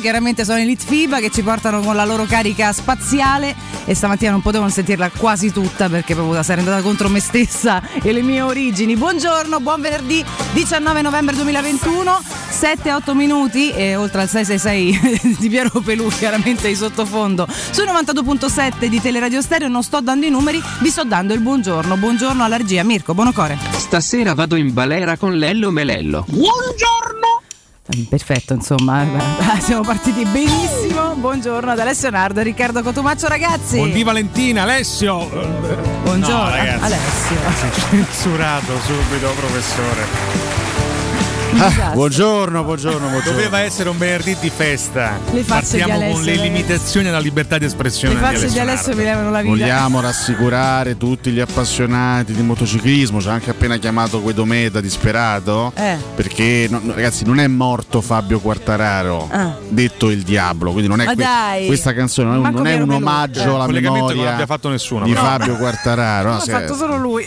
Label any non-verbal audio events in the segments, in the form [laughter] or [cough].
Chiaramente sono Elite FIBA che ci portano con la loro carica spaziale e stamattina non potevo sentirla quasi tutta perché proprio sarei andata contro me stessa e le mie origini. Buongiorno, buon venerdì 19 novembre 2021, 7-8 minuti e oltre al 666 [laughs] di Piero Pelù chiaramente di sottofondo su 92.7 di Teleradio Stereo non sto dando i numeri, vi sto dando il buongiorno. Buongiorno alla regia Mirko, buonocore. Stasera vado in balera con Lello Melello. Buongiorno! Perfetto, insomma, [laughs] siamo partiti benissimo. Buongiorno ad Alessio Nardo e Riccardo Cotumaccio, ragazzi. Buondì Valentina, Alessio. Buongiorno, no. Alessio. [laughs] Censurato subito, professore. Ah, buongiorno, buongiorno, buongiorno. Doveva essere un venerdì di festa. Le Partiamo Alessio, con le limitazioni alla libertà di espressione. Le facce di Alessio mi levano la vita. Vogliamo rassicurare tutti gli appassionati di motociclismo. Ci ha anche appena chiamato Guido Meda disperato. Eh. Perché, no, no, ragazzi, non è morto Fabio Quartararo, Ah. detto il diavolo. Quindi non è que- questa canzone non è, un- Manco non è un omaggio Eh. alla memoria fatto nessuno. di però. Fabio Quartararo. No, L'ha fatto solo lui.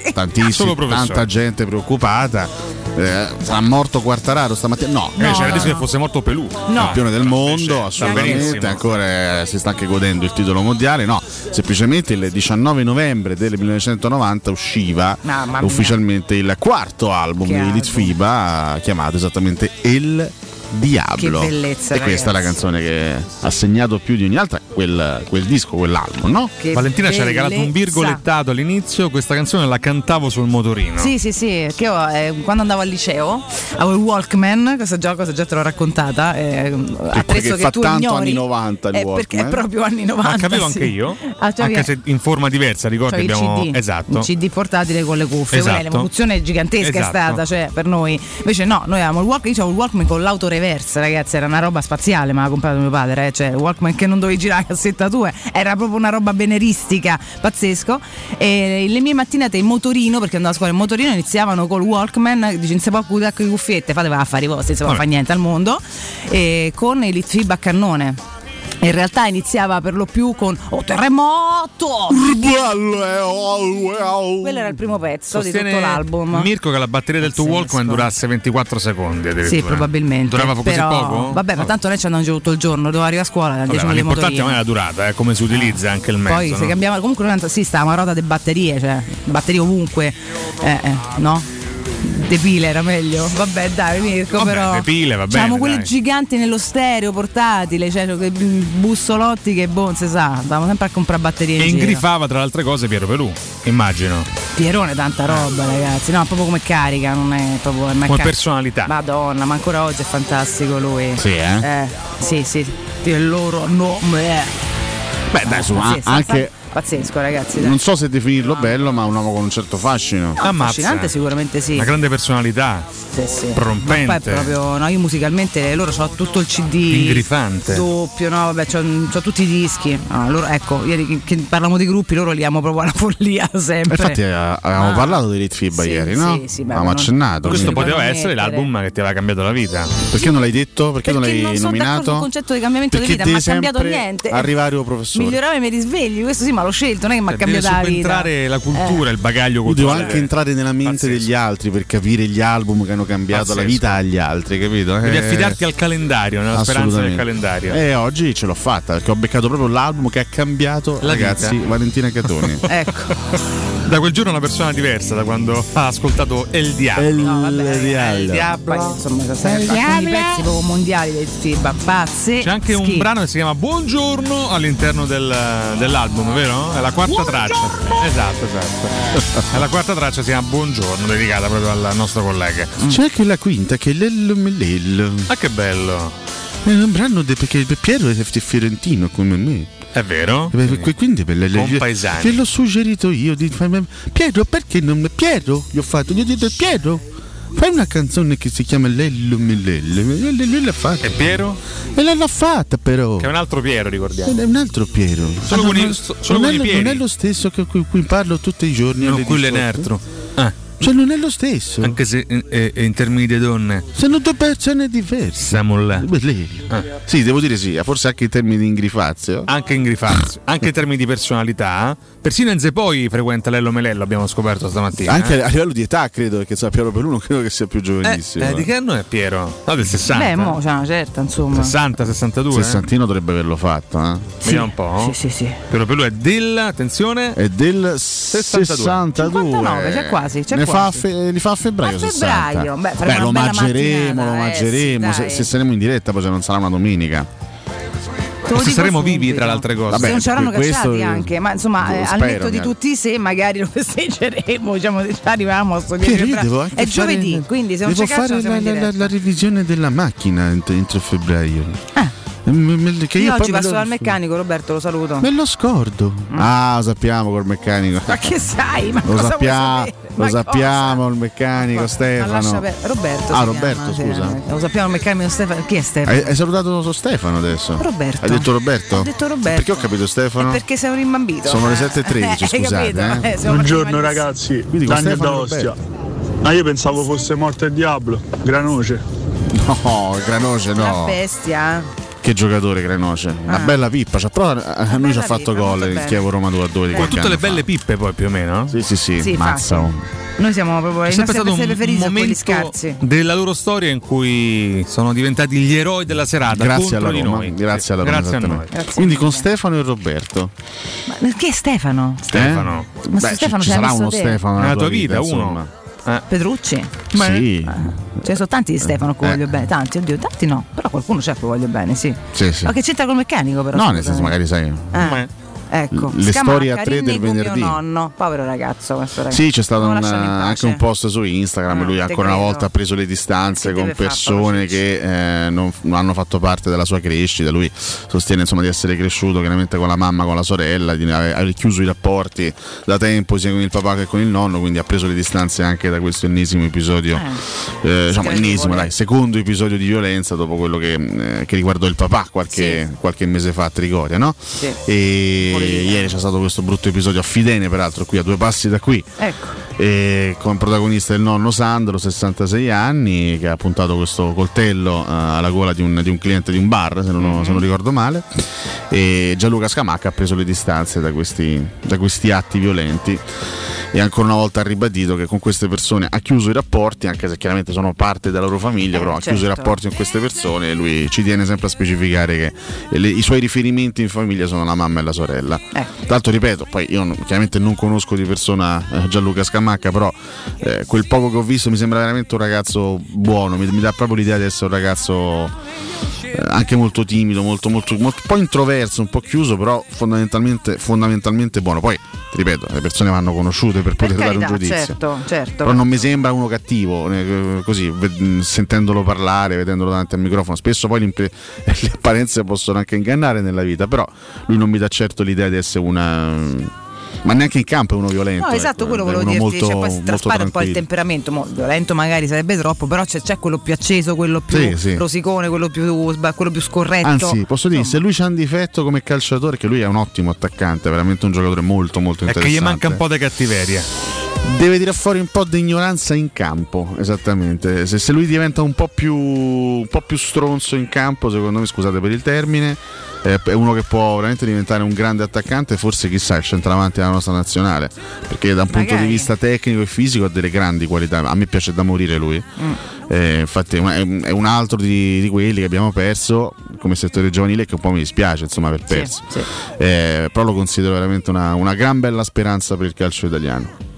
Solo professore. tanta gente preoccupata. Eh, sarà morto Quartararo stamattina? No, Eh, No, c'era no, rischio no. che fosse molto pelù. No. campione del mondo, assolutamente, ancora eh, si sta anche godendo il titolo mondiale, no, semplicemente il 19 novembre del 1990 usciva Mamma mia. ufficialmente il quarto album Che di Elite album. FIBA chiamato esattamente El Diablo. Che bellezza, E questa è la ragazzi. canzone che ha segnato più di ogni altra quel, quel disco, quell'album, no? Che Valentina ci ha regalato un bellezza. virgolettato all'inizio. Questa canzone la cantavo sul motorino. Sì, sì, sì, che io eh, quando andavo al liceo avevo il Walkman, questa già cosa già te l'ho raccontata, eh, perché che fa tu tanto ignori. anni 90 il Eh, perché è Walkman. proprio anni 90. Ma capivo sì. anche io. Ah, cioè anche che- se in forma diversa, ricordi cioè il abbiamo. CD, Esatto. un CD portatile con le cuffie, è Esatto. l'evoluzione gigantesca è Esatto. stata, cioè per noi. Invece no, noi avevamo il Walkman, io avevo il Walkman con l'auto reverse, ragazzi, era una roba spaziale, ma l'ha comprato mio padre, eh, cioè Walkman che non dovevi girare a cassettature, era proprio una roba beneristica, pazzesco. E le mie mattinate in motorino, perché andavo a scuola in motorino, iniziavano col Walkman, dice non si può con le cuffiette, fate va a fare i vostri, non si può Vabbè. fare niente al mondo, e con il FIB a cannone. In realtà iniziava per lo più con Oh terremoto! Quello era il primo pezzo di Sostiene tutto l'album. Mirko che la batteria del tuo. Walkman durasse 24 secondi. Sì, probabilmente. Durava così Però, poco? Vabbè, ma tanto noi ci andiamo giù tutto il giorno, dovevo arrivare a scuola, Vabbè, 10 ma l'importante motorino. è la durata, eh, come si utilizza anche il mezzo. Poi no? se cambiava, comunque noi sì, stava una roda di batterie, cioè batterie ovunque, eh, eh, no? De pile era meglio. Vabbè, dai, Mirko, Vabbè, però. de pile, va bene, quelle dai. giganti nello stereo portatile, cioè quei bussolotti che boh, si sa, andavamo sempre a comprare batterie in E giro. ingrifava tra le altre cose Piero Pelù, immagino. Pierone tanta roba, ragazzi. No, proprio come carica, non è proprio non è Come ca- personalità. Madonna, ma ancora oggi è fantastico lui. Sì, eh? Eh, sì, sì. Il loro nome. Beh, dai, su, Sì, a- sta- anche sta- pazzesco, ragazzi. dai. non so se definirlo bello, ma un uomo con un certo fascino. Ammazza. Affascinante sicuramente sì. Una grande personalità, Sì, sì. prorompente. Ma poi proprio, no, io musicalmente loro ho tutto il CD Ingrifante. doppio, no, vabbè, c'ho, c'ho tutti i dischi. No, loro, ecco, ieri che, che parliamo di gruppi, loro li amo proprio alla follia [laughs] sempre. Infatti eh, avevamo Ah. parlato di Elite FIBA Sì, ieri, no? sì, sì, avevamo ma non- accennato. Questo poteva essere l'album che ti aveva cambiato la vita. Perché non l'hai detto? Perché, non l'hai non sono d'accordo nominato? sul concetto di cambiamento Perché di vita, non mi ha cambiato niente. Arrivare o professore. Migliorare i miei risvegli, questo sì, ma l'ho scelto, non è che mi ha Cioè, cambiato la vita. subentrare la cultura, il bagaglio Io devo culturale. anche entrare nella mente Pazzesco. degli altri per capire gli album che hanno cambiato la Pazzesco. vita agli altri, capito? Devi Eh, affidarti al calendario, nella speranza del calendario. E oggi ce l'ho fatta perché ho beccato proprio l'album che ha cambiato, La ragazzi, vita. Valentina Catoni. [laughs] Ecco, Da quel giorno è una persona diversa da quando ha ascoltato El Diablo. El no, vabbè, Diablo. il diavolo. Poi, insomma, sono stati alcuni pezzi proprio mondiali del FIBA, pazzi. C'è anche un brano che si chiama Buongiorno all'interno del- dell'album, vero? È la quarta traccia. Esatto, esatto. È la quarta traccia si chiama Buongiorno, dedicata proprio al nostro collega. C'è anche la quinta che è l'ello melello. Ah, che bello! È un brano de- perché Piero è fiorentino come me. È vero? E beh, que- Quindi per le, le- l'ho suggerito io di Piero, perché non Piero? Gli ho fatto, gli ho detto Piero, fai una canzone che si chiama Lello Melello. E lui- l'ha fatta. E Piero? E l'ha l'ha fatta però. Che è un altro Piero, ricordiamo. È un altro Piero. Solo Ah, con i- non- solo non, con è, i non è lo stesso che cui, cui parlo tutti i giorni. Non alle qui 18. l'Enertro. Ah. Cioè non è lo stesso. Anche se eh, eh, in termini di donne Sono due persone diverse. siamo là. Beh, lei- Sì, devo dire sì, forse anche in termini di ingrifazio. Anche in grifazio, [laughs] anche in termini di personalità. Persino Enze poi frequenta Lello Melello, abbiamo scoperto stamattina. Anche eh. a livello di età, credo, perché insomma, Piero Pelù non credo che sia più Eh, giovanissimo. eh, di che anno è Piero? No, del 60. Beh, mo c'è una certa, insomma. 60, 62. eh? Sessantino dovrebbe averlo fatto, eh? Vediamo un po'. Sì, sì, sì. Piero Pelù è del, attenzione, È del 62. 62. 59, c'è quasi, c'è ne Fa fe- li fa a febbraio. A febbraio, 60. beh, faremo lo mangeremo, lo eh, mangeremo. sì, se, se saremo in diretta, poi se non sarà una domenica. Se saremo subito. vivi tra le altre cose. Vabbè, se non ci avranno questo- cacciati anche, ma insomma, eh, al netto di tutti i se, magari lo [laughs] festeggeremo. Diciamo, ci arriviamo a sto 10 Piero, È giovedì, quindi se non devo ci cacciano fare la, la- la- revisione della macchina ent- entro febbraio. Ah. Eh, che Io, io oggi passo lo- dal meccanico, Roberto, lo saluto. Me lo scordo. Ah, lo sappiamo col meccanico. Ma che sai? Ma Lo cosa sappiamo, lo Ma sappiamo il meccanico cosa? Ma Stefano. per- Roberto. Ah, Roberto, chiama, scusa. eh, Lo sappiamo il meccanico Stefano. Chi è Stefano? Hai, hai salutato su Stefano adesso? Roberto. Hai detto Roberto? Ho detto Roberto. Perché ho capito Stefano? È perché sei un rimbambito. Sono le [laughs] Eh, 7.13, hai scusate, capito? eh. siamo Buongiorno ragazzi, Quindi con Dani Stefano d'Ostia. Ma io pensavo fosse morto il diavolo, Granoce. No, Granoce Una no. bestia. Che giocatore Granoce. Una Ah. bella pippa. Cioè, però a noi ci ha fatto gol il. Chievo Roma 2 a 2 di qualche tutte le anno fa. belle pippe poi più o meno. Sì, sì, sì. Sì, mazza. infatti. Noi siamo proprio C'è sempre nostri stato un momento scarsi. della loro storia in cui sono diventati gli eroi della serata Grazie alla Roma. noi. Grazie alla Roma. Grazie a noi. Grazie Quindi con. Stefano e Roberto. Ma chi è Stefano? Stefano. Eh? Ma Beh, Stefano ci, ci sarà uno te? Stefano Nella tua vita, insomma. uno. Eh. Petrucci? Sì. Ce ne sono tanti di Stefano che Eh. voglio bene. Tanti, oddio, tanti no. Però qualcuno c'è che voglio bene, sì. Sì, sì. Ma che c'entra col meccanico però? No, nel senso, magari sai. Ah, ecco. Le storie a tre del rinnego mio venerdì. nonno. Povero ragazzo questo ragazzo. Sì, c'è stato un- anche un post su Instagram. Ah, lui ancora una credo. volta ha preso le distanze Che con persone che eh, non, non hanno fatto parte della sua crescita. Lui sostiene insomma, di essere cresciuto chiaramente con la mamma, con la sorella, di aver chiuso i rapporti da tempo sia con il papà che con il nonno. Quindi ha preso le distanze anche da questo ennesimo episodio. Eh, diciamo Sgradevole. ennesimo, dai, secondo episodio di violenza dopo quello che, eh, che riguardò il papà qualche, qualche mese fa a Trigoria, no? Sì. E. ieri c'è stato questo brutto episodio a Fidene, peraltro qui a due passi da qui, Ecco. e con protagonista il nonno Sandro, 66 anni, che ha puntato questo coltello eh, alla gola di un, di un cliente di un bar, se non, se non ricordo male, e Gianluca Scamacca ha preso le distanze da questi, da questi atti violenti e ancora una volta ha ribadito che con queste persone ha chiuso i rapporti, anche se chiaramente sono parte della loro famiglia, Eh, però ha chiuso i certo. rapporti con queste persone e lui ci tiene sempre a specificare che le- i suoi riferimenti in famiglia sono la mamma e la sorella. Ecco. Tra l'altro ripeto, poi io non- chiaramente non conosco di persona eh, Gianluca Scamacca, però eh, quel poco che ho visto mi sembra veramente un ragazzo buono, mi, mi dà proprio l'idea di essere un ragazzo eh, anche molto timido, molto, molto, molto- un po' introverso, un po' chiuso, però fondamentalmente, fondamentalmente buono. Poi, ripeto, le persone vanno conosciute per Per poter dare un giudizio. certo, certo. Però non mi sembra uno cattivo, eh, così, sentendolo parlare, vedendolo davanti al microfono. Spesso poi [laughs] le apparenze possono anche ingannare nella vita, però lui non mi dà certo l'idea di essere una... Ma neanche in campo è uno violento. No, esatto, ecco, quello volevo dirti, molto, cioè, poi traspare un po' il temperamento, mo, violento magari sarebbe troppo, però c'è, c'è quello più acceso, quello più Sì, sì. rosicone, quello più, quello più scorretto. Anzi, posso dire, se Insomma, lui c'ha un difetto come calciatore, che lui è un ottimo attaccante, veramente un giocatore molto molto È che interessante. gli manca un po' di cattiveria. Deve tirare fuori un po' di ignoranza in campo, esattamente. Se, se lui diventa un po, più, un po' più stronzo in campo, secondo me, scusate per il termine, è uno che può veramente diventare un grande attaccante, forse chissà il centravanti della nostra nazionale, perché da un punto Magari. di vista tecnico e fisico ha delle grandi qualità. A me piace da morire lui. Mm. Eh, infatti è un, altro di, di quelli che abbiamo perso come settore giovanile che un po' mi dispiace insomma aver sì, perso. sì. Eh, però lo considero veramente una, una gran bella speranza per il calcio italiano.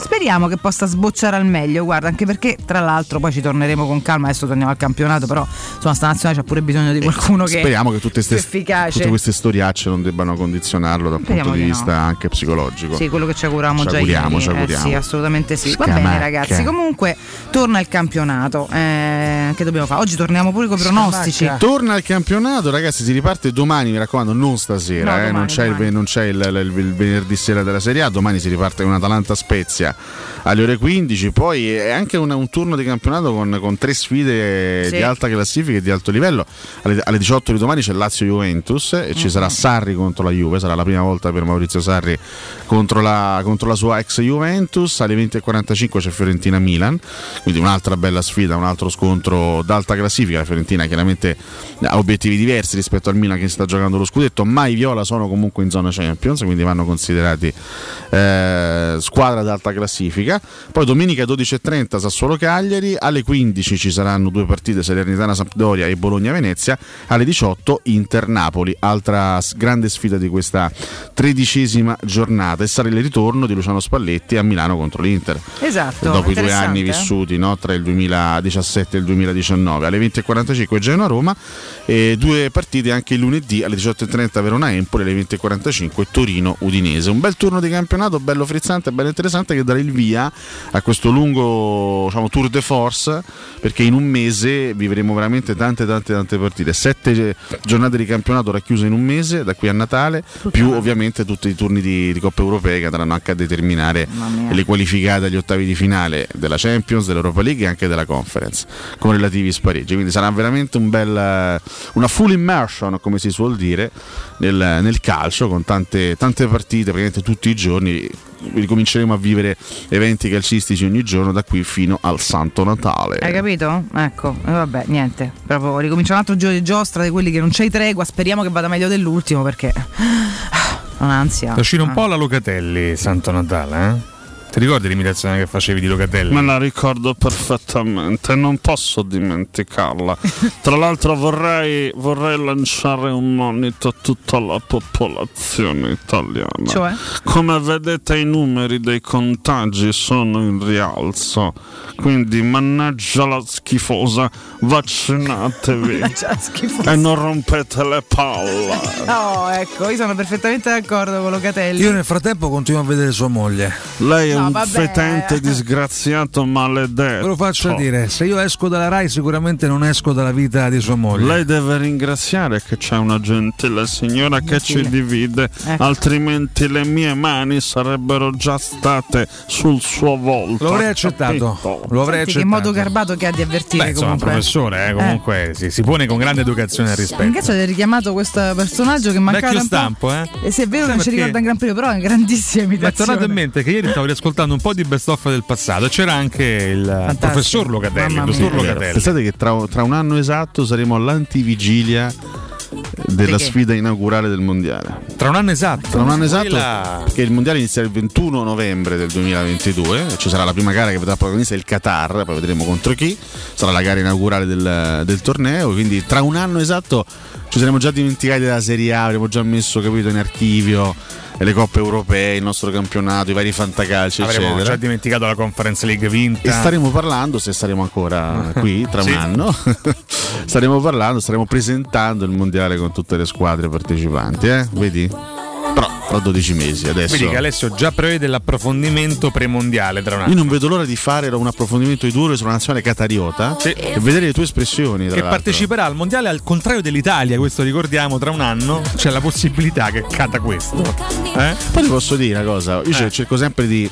Speriamo che possa sbocciare al meglio, guarda, anche perché tra l'altro poi ci torneremo con calma, adesso torniamo al campionato, però insomma sta nazionale c'ha pure bisogno di qualcuno che Speriamo che tutte, ste, efficace. tutte queste storiacce non debbano condizionarlo dal Speriamo punto di di no. vista anche psicologico. Sì, quello che ci auguriamo Ci già auguriamo, ieri. ci auguriamo. Eh sì, assolutamente sì. Va Scamacca. bene, ragazzi. Comunque torna il campionato. Eh, che dobbiamo fare? Oggi torniamo pure con i pronostici. Torna al campionato, ragazzi. Si riparte domani. Mi raccomando, non stasera. No, eh, domani, non c'è, il, non c'è il, il- il venerdì sera della Serie A. Domani si riparte con Atalanta Spezia. Classifica alle ore 15, poi è anche una- un turno di campionato con, con tre sfide Sì. di alta classifica e di alto livello. Alle, alle 18 di domani c'è Lazio-Juventus e ci sarà Sarri contro la Juve, sarà la prima volta per Maurizio Sarri contro la, contro la sua ex Juventus. Alle 20.45 c'è Fiorentina-Milan, quindi un'altra bella sfida, un altro scontro d'alta classifica. La Fiorentina chiaramente ha obiettivi diversi rispetto al Milan che sta giocando lo scudetto, ma i Viola sono comunque in zona Champions, quindi vanno considerati eh, squadra d'alta classifica. Poi domenica 12.30 Sassuolo-Cagliari, alle 15 ci saranno due partite Salernitana-Sampdoria e Bologna-Venezia, alle 18 Inter-Napoli, altra s- grande sfida di questa tredicesima giornata. E sarà il ritorno di Luciano Spalletti a Milano contro l'Inter. Esatto. dopo i due anni vissuti no, tra il 2017 e il 2019 alle 20.45 Genoa-Roma e due partite anche il lunedì alle 18.30 Verona-Empoli alle 20.45 Torino-Udinese un bel turno di campionato bello frizzante bello interessante che darà il via a questo lungo diciamo, tour de force perché in un mese vivremo veramente tante tante tante partite sette giornate di campionato racchiuse in un mese da qui a Natale più ovviamente tutti i turni di, di Coppa Europea che andranno anche a determinare le qualificate agli ottavi di finale della Champions, dell'Europa League e anche della Conference con relativi spareggi. Quindi sarà veramente un bel, una full immersion, come si suol dire, nel, nel calcio con tante, tante partite praticamente tutti i giorni. Ricominceremo a vivere eventi calcistici ogni giorno da qui fino al Santo Natale. Hai capito? Ecco, e vabbè, niente. Proprio ricomincia un altro giro di giostra di quelli che non c'hai tregua. Speriamo che vada meglio dell'ultimo perché. Un'ansia. È uscito un Ah. po' la Locatelli Santo Natale, eh? Ti ricordi l'imitazione che facevi di Locatelli? Me la ricordo perfettamente, non posso dimenticarla. [laughs] Tra l'altro vorrei, vorrei lanciare un monito a tutta la popolazione italiana. Cioè? Come vedete i numeri dei contagi sono in rialzo, quindi mannaggia la schifosa, vaccinatevi [laughs] Cioè, schifo. e non rompete le palle. [laughs] No, ecco, io sono perfettamente d'accordo con Locatelli. Io nel frattempo continuo a vedere sua moglie. Lei è No, un vabbè. fetente disgraziato maledetto. Ve lo faccio dire, se io esco dalla RAI sicuramente non esco dalla vita di sua moglie. Lei deve ringraziare che c'è una gentile signora che ci divide, Ecco. altrimenti le mie mani sarebbero già state sul suo volto. Lo avrei accettato. capito? Lo avrei Senti accettato. modo garbato che ha di avvertire Beh, insomma, comunque. professore, eh, comunque si, si pone con grande educazione e In rispetto. cazzo hai richiamato questo personaggio che mancava Vecchio stampo, eh? E se è vero che non ci perché? ricorda un gran premio, però è una grandissima imitazione. tornato in mente che ieri stavo riascoltando un po' di best of del passato e c'era anche il professor Locatelli, il dottor. Locatelli. Pensate che tra, tra un anno esatto saremo all'antivigilia della sfida inaugurale del mondiale. Tra un anno esatto. Tra un anno esatto, che il mondiale inizia il 21 novembre del 2022, ci sarà la prima gara che vedrà protagonista il Qatar, poi vedremo contro chi, sarà la gara inaugurale del, del torneo, quindi tra un anno esatto ci saremo già dimenticati della Serie A, avremo già messo capito, in archivio le coppe europee, il nostro campionato, i vari fantacalci, Avremo eccetera. già dimenticato la Conference League vinta. E staremo parlando, se saremo ancora [laughs] qui tra Sì. un anno, [laughs] staremo parlando, staremo presentando il mondiale con tutte le squadre partecipanti, eh? Vedi? Però tra 12 mesi adesso. Vedi che Alessio già prevede l'approfondimento premondiale tra un anno. Io non vedo l'ora di fare un approfondimento di duro sulla nazionale catariota Sì. e vedere le tue espressioni. Che l'altro. parteciperà al mondiale al contrario dell'Italia, questo ricordiamo, tra un anno c'è la possibilità che cada questo. Eh? Poi ti posso dire una cosa, io Eh. cerco sempre di,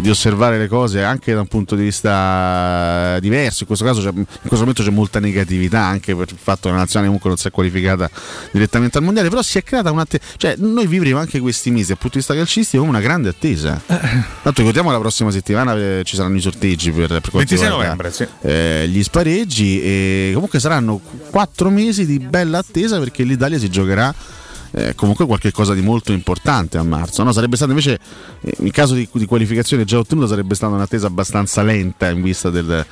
di osservare le cose anche da un punto di vista diverso. In questo caso, in questo momento c'è molta negatività anche per il fatto che la nazionale comunque non si è qualificata direttamente al mondiale. Però si è creata una. cioè, noi vivremo anche questi mesi dal punto di vista calcistico una grande attesa. Tanto ricordiamo la prossima settimana eh, ci saranno i sorteggi per, per quanto 26 riguarda, novembre, sì. eh, gli spareggi e comunque saranno quattro mesi di bella attesa perché l'Italia si giocherà eh, comunque qualche cosa di molto importante a marzo. No? Sarebbe stato invece, eh, in caso di, di qualificazione già ottenuta, sarebbe stata un'attesa abbastanza lenta in vista del,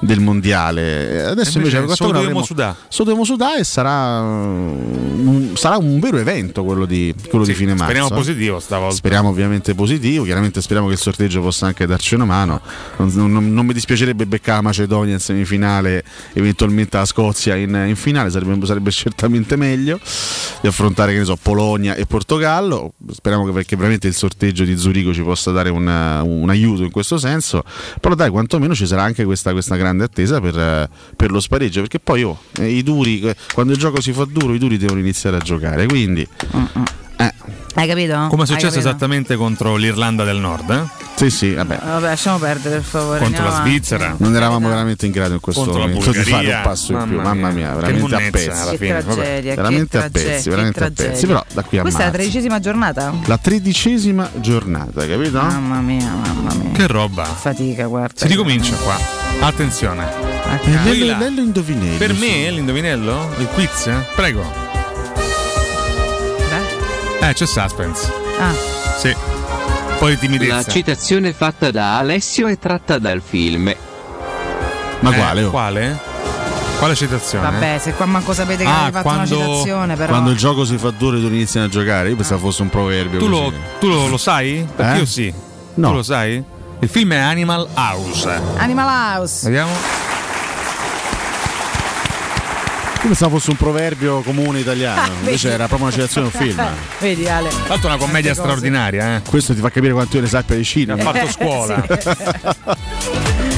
del mondiale. Adesso invece, invece solo dovremo sudare. solo dovremo sudare e sarà un, sarà un vero evento quello di, quello di fine marzo. Speriamo eh. positivo stavolta. Speriamo ovviamente positivo, chiaramente speriamo che il sorteggio possa anche darci una mano. Non, non- non mi dispiacerebbe beccare la Macedonia in semifinale, eventualmente la Scozia in, in finale, sarebbe, sarebbe certamente meglio di affrontare che ne so, Polonia e Portogallo. Speriamo che, che veramente il sorteggio di Zurigo ci possa dare un, un aiuto in questo senso. Però dai, quantomeno ci sarà anche questa, questa grande attesa per, eh, per lo spareggio, perché poi oh, eh, i duri, eh, quando il gioco si fa duro, i duri devono iniziare a giocare. Quindi... eh, Hai capito? Come è Hai successo esattamente contro l'Irlanda del Nord. Eh? Sì, sì, vabbè. Vabbè, lasciamo perdere per favore. Contro la avanti. Svizzera. Non eravamo veramente in grado in questo Contro la momento di fare Bulgaria. un passo in più, Mamma mamma mia. veramente a pezzi. Veramente a pezzi, veramente a pezzi. Però da qui a Questa è la marzo. tredicesima giornata? La tredicesima giornata, capito? Mamma mia, mamma mia. Che roba. Fatica, guarda. Si ricomincia qua. Attenzione. A Eh. Lello Indovinelli. Per me l'indovinello? Il quiz? Prego. Eh, c'è suspense. Ah, Sì. Poi La timidezza. citazione fatta da Alessio è tratta dal film. Ma Eh, quale? oh? Quale? Quale citazione? vabbè, se qua manco sapete che Ah, avete fatto quando- una citazione, però. Quando il gioco si fa duro e tu iniziano a giocare, io pensavo fosse un proverbio. Tu, lo, tu lo, lo sai? Perché Eh? io sì. No. Tu lo sai? Il film è Animal House. Animal House. Vediamo. Io pensavo fosse un proverbio comune italiano, Ah, invece era proprio una citazione di un film. [laughs] Vedi Ale. È una commedia straordinaria, eh. Questo ti fa capire quanto io ne sappia di cinema. Ha fatto scuola. Tra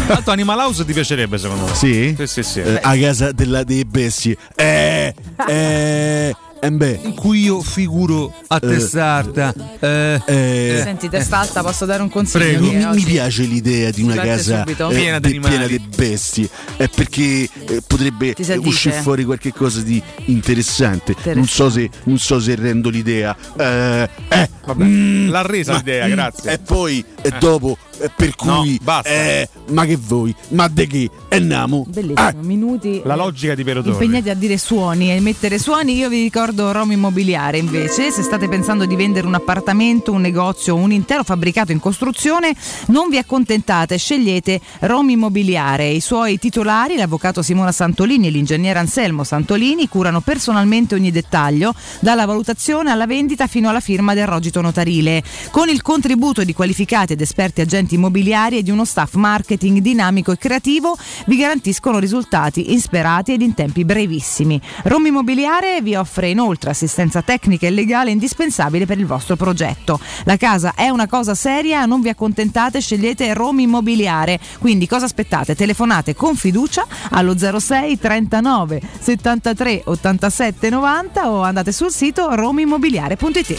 l'altro [laughs] Animal House ti piacerebbe secondo me. Sì? Sì, sì, sì. Eh, a casa della, dei bestie. Eh, [laughs] eh, eh, beh, In cui io figuro a testa alta. Eh, eh, Senti, testa alta, posso dare un consiglio? Prego. mi, mi- piace l'idea di una Parte casa subito. eh, Piena di piena di bestie, eh, perché eh, potrebbe eh, uscire fuori qualche cosa di interessante. Non so se, non so se rendo l'idea. Eh, eh, Vabbè, mm, l'ha resa ma- l'idea, mm, grazie. E poi, e dopo, eh, per No, cui, basta. eh, ma che voi, ma de che? E namo. Bellissimo, Ah, minuti. La logica di Piero Torri. Impegnati a dire suoni e mettere suoni, io vi ricordo Roma Immobiliare invece, se state pensando di vendere un appartamento, un negozio o un intero fabbricato in costruzione, non vi accontentate, scegliete Roma Immobiliare. I suoi titolari, l'avvocato Simona Santolini e l'ingegnere Anselmo Santolini, curano personalmente ogni dettaglio, dalla valutazione alla vendita fino alla firma del rogito notarile, con il contributo di qualificati ed esperti agenti immobiliari e di uno staff marketing dinamico e creativo vi garantiscono risultati insperati ed in tempi brevissimi. Roma Immobiliare vi offre inoltre assistenza tecnica e legale indispensabile per il vostro progetto. La casa è una cosa seria, non vi accontentate, scegliete Roma Immobiliare. Quindi cosa aspettate? Telefonate con fiducia allo 06 39 73 87 90 o andate sul sito romimmobiliare.it.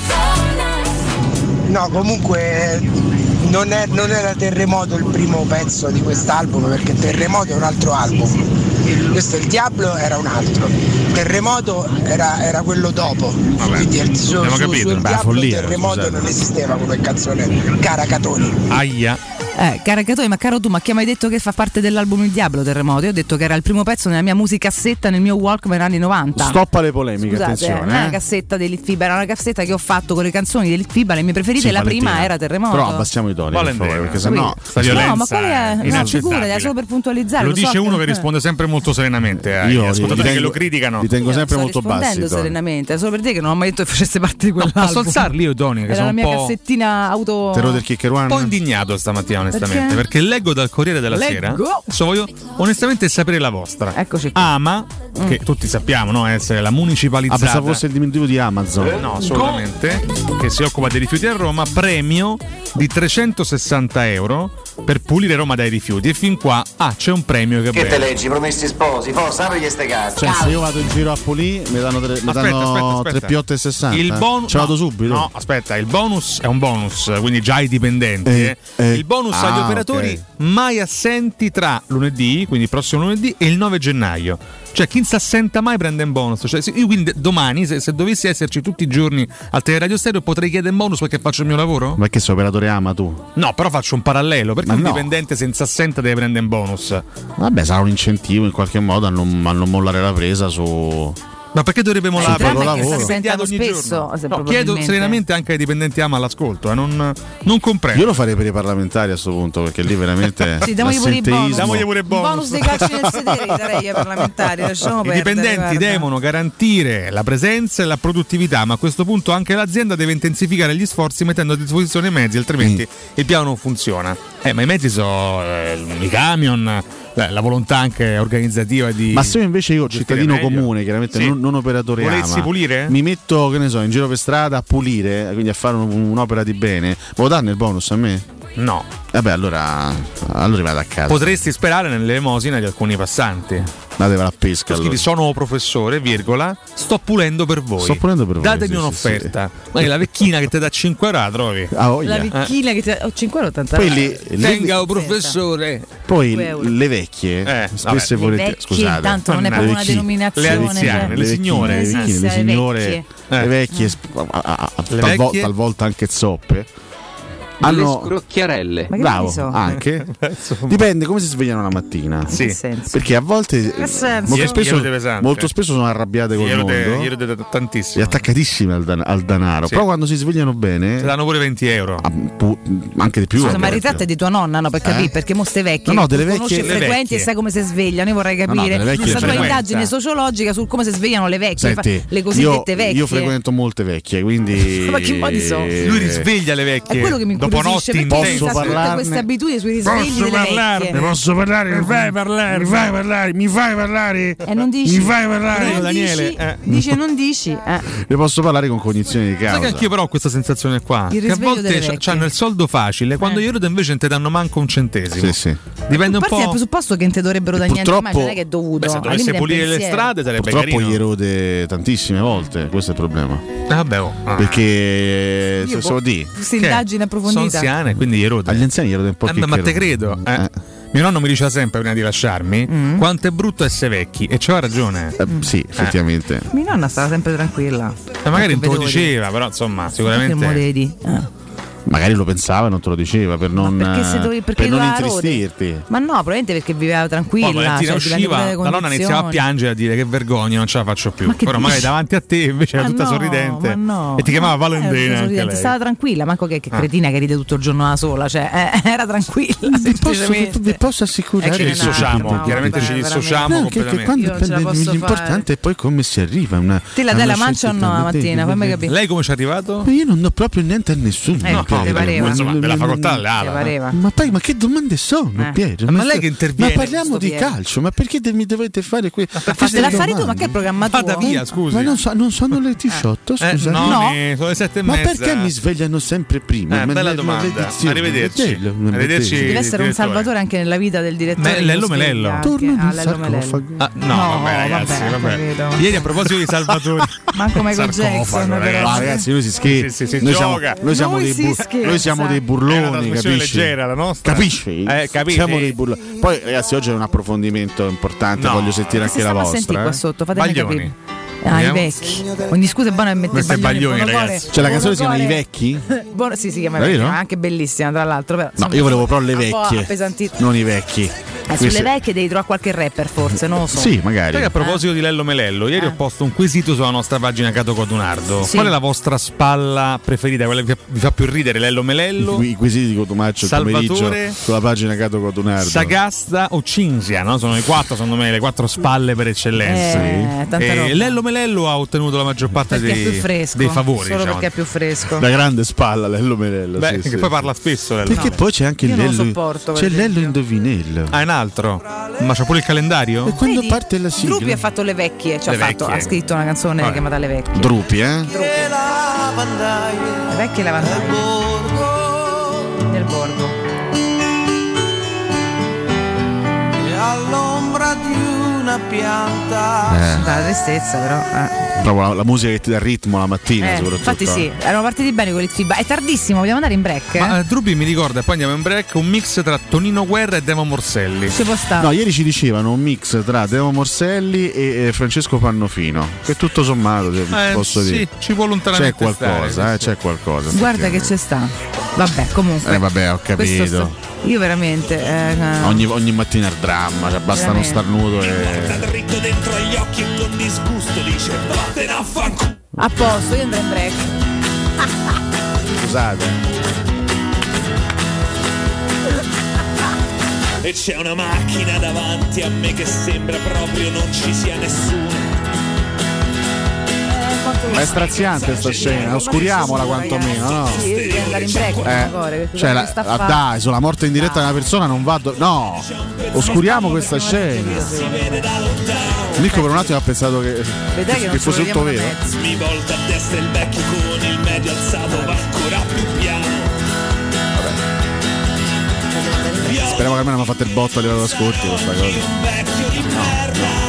No, comunque non, è- non era Terremoto il primo pezzo di quest'album perché Terremoto è un altro album. Questo il Diablo era un altro. Terremoto era, era quello dopo. Quindi il- su, abbiamo su- capito. sul Beh, Diablo follia, Terremoto scusate. non esisteva come canzone. Caracatoni. Aia. Eh, Caracatoi, ma caro tu, ma chi ha mai detto che fa parte dell'album Il Diablo Terremoto? Io ho detto che era il primo pezzo nella mia musicassetta nel mio Walkman anni 90. Stop alle polemiche, Scusate, attenzione. non è una eh. cassetta dell'Elite Fiba, era una cassetta che ho fatto con le canzoni dell'Elite Fiba, le mie preferite. Sì, la prima era Terremoto. Però abbassiamo i toni, per favore, perché sennò. Sta No, violenza ma qual è? No, figurati, è solo per puntualizzare. Lo lo so dice uno che eh. risponde sempre molto serenamente ai Io ascoltatori che lo criticano. Li tengo sempre molto bassi. serenamente, è solo per dire che non ho mai detto che facesse parte di quell'album. Posso alzarli io, Toni, che Era sono la un mia po', cassettina auto. Te lo del Kicker un po' indignato stamattina, onestamente. Perché? Perché? leggo dal Corriere della Leggo. Sera. Adesso voglio onestamente sapere la vostra. Eccoci qua. Ama, che tutti sappiamo, no? Essere la Ah, municipalizzata. pensavo fosse il diminutivo di Amazon. No, assolutamente. Che si occupa dei rifiuti a Roma, premio di 360 euro per pulire Roma dai rifiuti. E fin qua, ah, c'è un premio che, Che te bello. leggi, promessi sposi, forza apri ste cazzo. Cioè, se io vado in giro a Pulì, mi danno, tre, mi Aspetta, danno aspetta, aspetta. 3 piotte e 60. Il bonus. Vado no, subito. No, aspetta, il bonus è un bonus, quindi già ai dipendenti. Eh, eh. eh. Il bonus Ah, agli operatori ok. mai assenti tra lunedì, quindi prossimo lunedì, e il 9 gennaio. Cioè, chi si assenta mai prende un bonus. Cioè, io quindi domani, se, se dovessi esserci tutti i giorni al Teleradio Stereo, potrei chiedere un bonus perché faccio il mio lavoro? Ma che sei operatore Ama tu? No, però faccio un parallelo. Perché Ma un no. dipendente senza assenta deve prendere un bonus? Vabbè, sarà un incentivo in qualche modo a non, a non mollare la presa su. Ma perché dovrebbe è che lavoro. ogni spesso, No, chiedo serenamente anche ai dipendenti AMA all'ascolto, eh, non, non comprendo. Io lo farei per i parlamentari a questo punto, perché lì veramente. [laughs] Sì, diamogli pure i bonus. Diamogli pure i bonus. bonus dei calci nel sedere, darei ai parlamentari. Lasciamo I perdere, dipendenti guarda. devono garantire la presenza e la produttività, ma a questo punto anche l'azienda deve intensificare gli sforzi mettendo a disposizione i mezzi, altrimenti Mm. il piano non funziona. Eh, ma i mezzi sono eh, i camion, eh, la volontà anche organizzativa di. Ma se io invece io, cittadino meglio. comune, chiaramente Sì. non, non operatore Volessi AMA, pulire? mi metto, che ne so, in giro per strada a pulire, quindi a fare un- un'opera di bene, vuoi darne il bonus a me? No, Vabbè, allora, allora vado a casa. potresti sperare nell'elemosina di alcuni passanti. Datevela a pesca. Scrivi allora. sono professore, virgola, sto pulendo per voi. Sto pulendo per voi, Datemi sì, sì, un'offerta. Ma la vecchina che ti dà 5 euro la trovi. Ah. La vecchina che ti oh, 5,80 Poi le- le- Venga, oh, professore. Poi 5 euro. le vecchie, Eh, spesso e vecchie, scusate, tanto non è proprio una denominazione, le anziane, le, Le signore, vecchie, le, eh. vecchie, le signore, le Eh. vecchie, sp- a- a- a- Le talvo- vecchie? talvolta anche zoppe. Le Hanno, scrocchiarelle. Ma che bravo, ne so? anche. [laughs] Dipende come si svegliano la mattina. Sì. Perché a volte, senso? molto, spesso, molto spesso sono arrabbiate col Ieri de- mondo de- e tantissimo. attaccatissime al, dan- al denaro. Sì. Però quando si svegliano Ti bene, danno pure 20 euro. ah, pu- anche di più. Scusa, ma il ritratto è di tua nonna, no? Per capire, Eh? perché mo ste vecchie. No, no, delle vecchie- e le frequenti e sai come si svegliano. Io vorrei no, capire delle vecchie questa tua frequenta. indagine sociologica su come si svegliano le vecchie, Senti, le io, cosiddette vecchie. io frequento molte vecchie, quindi. [laughs] Ma che modi so? Lui risveglia le vecchie. È quello che mi Dopo notti intense. tutte parlarne? queste abitudini sui risvegli delle vecchie. posso parlare? Mi fai parlare, mi fai parlare, mi fai parlare. E non dici. Mi fai parlare. Non Daniele, dici, eh. dici e non dici. Eh. Ne posso parlare con cognizione di Sai che causa. anch'io però ho questa sensazione qua. Che a volte c'hanno il soldo facile, quando Eh. io invece non ti danno manco un centesimo. Sì, sì. Dipende un Parti dal po'. presupposto che non ti dovrebbero da niente, purtroppo- ma non è che è dovuto. Beh, se dovesse è pulire le strade sarebbe Purtroppo carino. gli erode tantissime volte, questo è il problema. Eh, oh. Ah. Perché se so di Questa indagine Sono approfondita. anziane, quindi gli erode. agli anziani gli erode un po' Eh, ma che te credo. eh. Eh. Mio nonno mi diceva sempre prima di lasciarmi Mm. quanto è brutto essere vecchi e c'aveva ragione. Eh, sì, effettivamente. Mia nonna stava sempre tranquilla. Eh, magari non te lo diceva, però insomma, Che sicuramente. vedi? Eh. Magari lo pensava e non te lo diceva per non, perché se dovevi- perché per non intristirti. Ma no, probabilmente perché viveva tranquilla. Poi cioè, usciva, la nonna iniziava a piangere a dire che vergogna, non ce la faccio più. Ma che Però magari davanti a te invece era tutta no, sorridente. no. E ti chiamava Eh, Valentina anche. Stava tranquilla, manco che, che Ah. cretina che ride tutto il giorno da sola, cioè eh, [laughs] era tranquilla. Vi posso, vi posso assicurare Ci dissociamo, no, chiaramente ci dissociamo No, che, che quando l'importante è poi come si arriva. Una, Te la dai la mancia o no la mattina? Fammi capire. Lei come ci è arrivato? Io non do proprio niente a nessuno. Piero. pareva. Ma- Insomma, ma- per la ma- facoltà le Ti ala. pareva? Ma poi, ma che domande sono, Eh. Piero? Ma lei che interviene, Ma parliamo di Piero. calcio, ma perché mi dovete fare qui? Ma fate l'affari tu, ma che è programma tuo? Vada via, scusi. Ma non, so- non sono le 18, Eh, scusa. no, No. sono le sette e Ma mezza. perché mi svegliano sempre prima? Eh, Ma bella domanda. Arrivederci. Arrivederci. Deve essere un salvatore anche nella vita del direttore. Che Lello Melello. Torno Ah, Melello. sarcofago. Ah, no, vabbè, ragazzi, vabbè. Ieri a proposito di Salvatori. [laughs] Manco Michael Jackson, ragazzi. Ah, noi si scherza. Noi, siamo, dei si bu- scherza. noi siamo dei È una burloni, capisci? leggera la nostra. Capisci? Eh, capisci? Siamo dei burloni. Poi, ragazzi, oggi è un approfondimento importante. No. Voglio sentire Che anche si la vostra. qua eh. sotto, fatemi Baglioni. capire. Ah, i vecchi. Ogni scusa è buona e mette Baglioni, ragazzi. Cioè, la canzone si chiama I vecchi? [laughs] Buono- sì, si chiama Davvero? vecchia, ma anche bellissima tra l'altro. Però, No, insomma, io volevo però le vecchie. Non i vecchi. Eh, sulle vecchie devi trovare qualche rapper forse, non lo so. Sì, magari. Che a proposito di Lello Melello, ieri ho posto un quesito sulla nostra pagina Cato Codunardo. Sì. Qual è la vostra spalla preferita? Quella che vi fa più ridere? Lello Melello, I, i quesiti di Cotumaccio il pomeriggio Salvatore, sulla pagina Cato Codunardo. Sagasta o Cinzia? No? Sono i quattro, secondo me, le quattro spalle per eccellenza. Eh, tanta E roba. Lello Melello ha ottenuto la maggior parte dei, fresco. dei favori. Solo diciamo. perché è più fresco. La grande spalla, Lello Melello. Beh, sì, che sì, poi parla spesso Lello. Perché poi c'è anche il Io Lello. sopporto, c'è Lello. Indovinello. Ah, è un altro? Ma c'è pure il calendario? E quando Vedi? parte la sigla? Drupi ha fatto le vecchie, cioè Le ha, fatto- vecchie. ha scritto una canzone Vabbè. chiamata Le vecchie. Drupi, eh? Drupi. Le vecchie lavandaie. Del borgo. all'ombra di una pianta. Eh, La tristezza però. eh. proprio la, la musica che ti dà ritmo la mattina, Eh, soprattutto. infatti sì, erano partiti bene con il FIBA. È tardissimo, vogliamo andare in break? eh? Ma eh, Drupi mi ricorda, e poi andiamo in break, un mix tra Tonino Guerra e Demo Morselli. Ci può stare. No, ieri ci dicevano un mix tra Devo Morselli e eh, Francesco Pannofino. Che tutto sommato, Eh, posso sì, dire. ci può C'è lontanamente qualcosa, stare, eh, sì. c'è qualcosa. Guarda che c'è sta. Vabbè, comunque. Eh, vabbè, ho capito. Io veramente. eh, Ogni, ogni mattina il dramma, cioè basta non Veramente. star nudo e. Dritto dentro agli occhi e con disgusto dice vattene a fanculo. A posto, io andrei in break. Scusate. E c'è una macchina davanti a me che sembra proprio non ci sia nessuno. Ma è straziante sta scena, oscuriamola quantomeno, no? Sì, io devo andare in break. Eh, cioè, la, ah, dai, sulla morte in diretta di una persona non va. do- no! Oscuriamo questa scena. Nico per un attimo ha pensato che, Vedrai che che fosse tutto vero. Mi volta a destra il vecchio con il medio alzato va ancora più piano. Speriamo che almeno mi ha fatto il botto a livello d'ascolti questa cosa. Un vecchio di merda.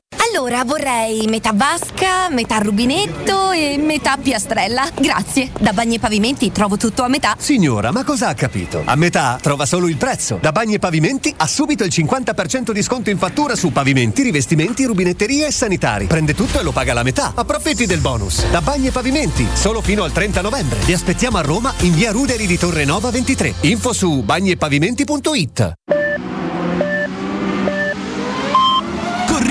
Allora vorrei metà vasca, metà rubinetto e metà piastrella. Grazie. Da Bagni e Pavimenti trovo tutto a metà. Signora, ma cosa ha capito? A metà trova solo il prezzo. Da Bagni e Pavimenti ha subito il 50% di sconto in fattura su pavimenti, rivestimenti, rubinetterie e sanitari. Prende tutto e lo paga la metà. Approfitti del bonus. Da Bagni e Pavimenti, solo fino al 30 novembre. Vi aspettiamo a Roma in via Ruderi di Torre Nova 23. Info su bagniepavimenti.it. Corri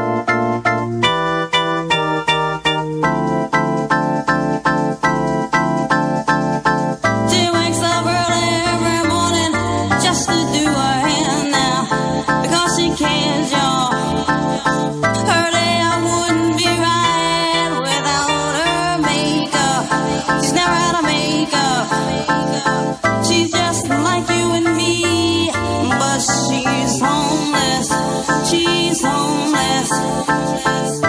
homeless. As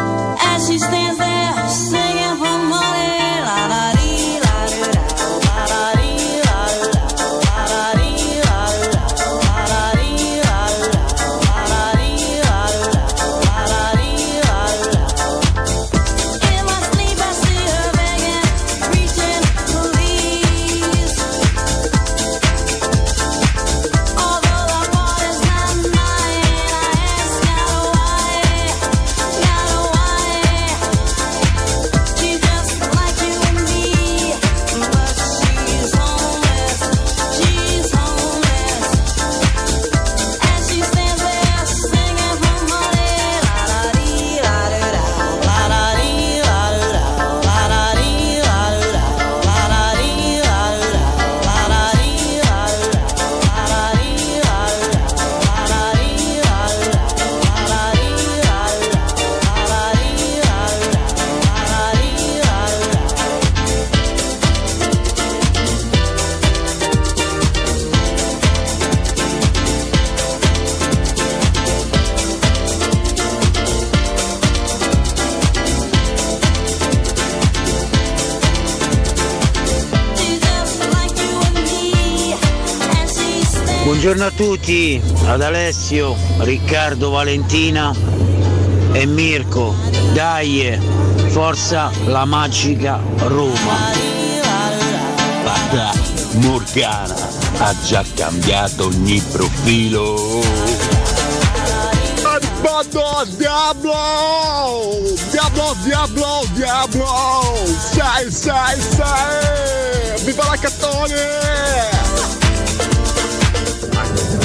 Buongiorno a tutti, ad Alessio, Riccardo, Valentina e Mirko. Dai, forza la magica Roma. Guarda, Morgana ha già cambiato ogni profilo. Bando Diablo! Diablo, Diablo, Diablo! Sei, sei, sei! Viva la cattone!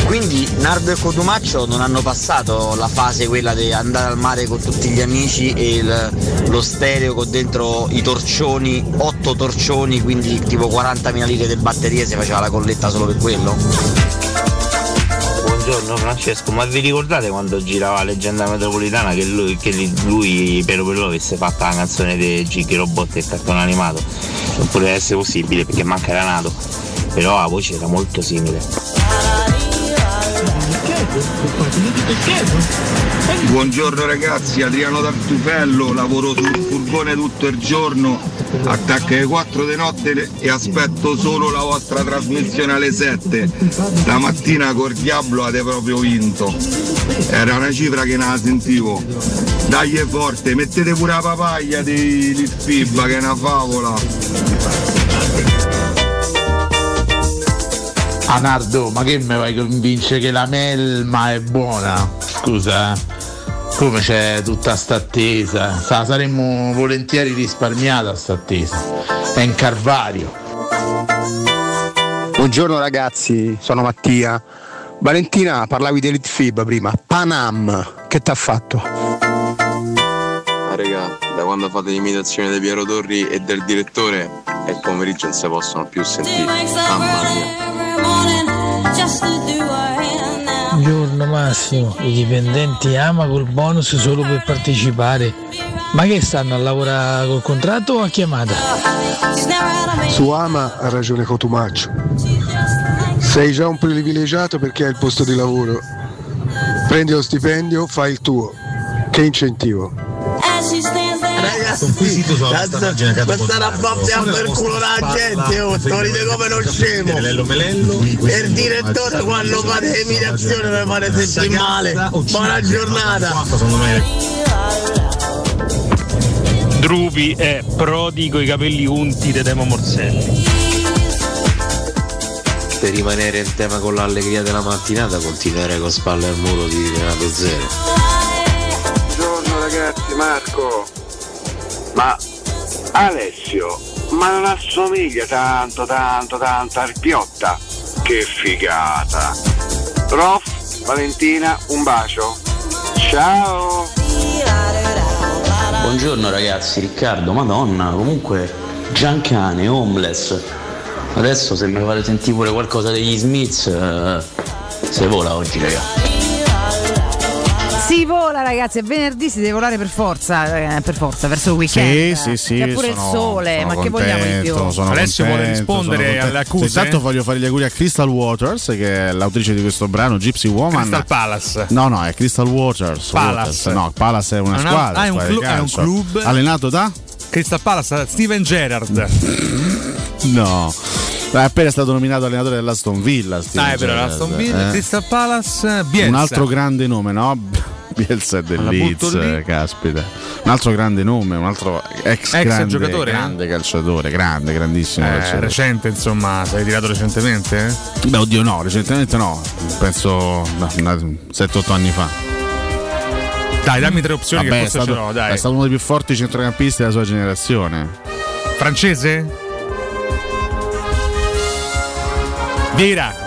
Quindi Nardo e Codumaccio non hanno passato la fase quella di andare al mare con tutti gli amici e il- lo stereo con dentro i torcioni, 8 torcioni, quindi tipo 40.000 litri di batterie si faceva la colletta solo per quello? Buongiorno Francesco, ma vi ricordate quando girava Leggenda Metropolitana che lui, che lui per per lo avesse fatto la canzone dei Gigi Robot e il cartone animato? Non poteva essere possibile perché manca era nato, però la voce era molto simile. Buongiorno ragazzi, Adriano Tartufello, lavoro sul furgone tutto il giorno, attacca alle 4 di notte e aspetto solo la vostra trasmissione alle 7. Stamattina col Diablo avete proprio vinto. Era una cifra che non la sentivo. Dai è forte, mettete pure la papaglia di Litfibba che è una favola. Anardo, ma che mi vai a convincere che la melma è buona? Scusa, eh. Come c'è tutta sta attesa? Sa, saremmo volentieri risparmiata sta attesa. È in Carvario. Buongiorno ragazzi, sono Mattia. Valentina, parlavi di Elite Fib prima. Panam, che t'ha fatto? Ah, raga, da quando fate l'imitazione di Piero Torri e del direttore, e il pomeriggio non si possono più sentire. Mamma mia. Buongiorno Massimo, i dipendenti ama col bonus solo per partecipare. Ma che stanno a lavorare col contratto o a chiamata? Su Ama ha ragione Cotumaccio. Sei già un privilegiato perché hai il posto di lavoro. Prendi lo stipendio, fai il tuo. Che incentivo. Ragazzi, questa, questa è una bobbia per culo la gente, oh, sto ride come lo scemo. E il direttore quando fate l'imitazione mi fate sentire male. Buona giornata. Drupi è prodigo i capelli unti di Demo Morselli. Per rimanere in tema con l'allegria della mattinata continuerei con spalle al muro di Renato Zero. Buongiorno ragazzi, Marco. Ma Alessio, ma non assomiglia tanto, tanto, tanto al Piotta? Che figata. Prof, Valentina, un bacio. Ciao. Buongiorno ragazzi, Riccardo, madonna, comunque Giancane, homeless. Adesso se mi fate sentire pure qualcosa degli Smiths, eh, se vola oggi ragazzi. Si vola ragazzi, è venerdì si deve volare per forza, eh, per forza, verso il weekend. Sì, sì, sì. C'è pure sono- il sole, ma che vogliamo di più? contento, sono Alessio vuole contento, rispondere contento. alle accuse? Sì, Intanto voglio fare gli auguri a Crystal Waters, che è l'autrice di questo brano, Gypsy Woman. Crystal Palace. No, no, è Crystal Waters. Palace. Waters. No, Palace è una È una- squadra. ah, è un clu- è un club. Allenato da? Crystal Palace, Steven Gerrard. [laughs] No. È appena stato nominato allenatore dell'Aston Villa. Steven Ah, è vero, Gerrard, Aston Villa, eh. Crystal Palace, Bielsa. Un altro grande nome, no? Bielsa del Leeds, lì. caspita. Un altro grande nome, un altro ex, Ex grande, giocatore, eh? grande calciatore, grande, grandissimo Eh, calciatore. recente, insomma, sei tirato recentemente? eh? Beh, oddio, no, recentemente no, penso 7-8 anni fa. Dai, dammi tre opzioni Vabbè, che forse stato, ce l'ho, dai. è stato uno dei più forti centrocampisti della sua generazione. Francese? Vera.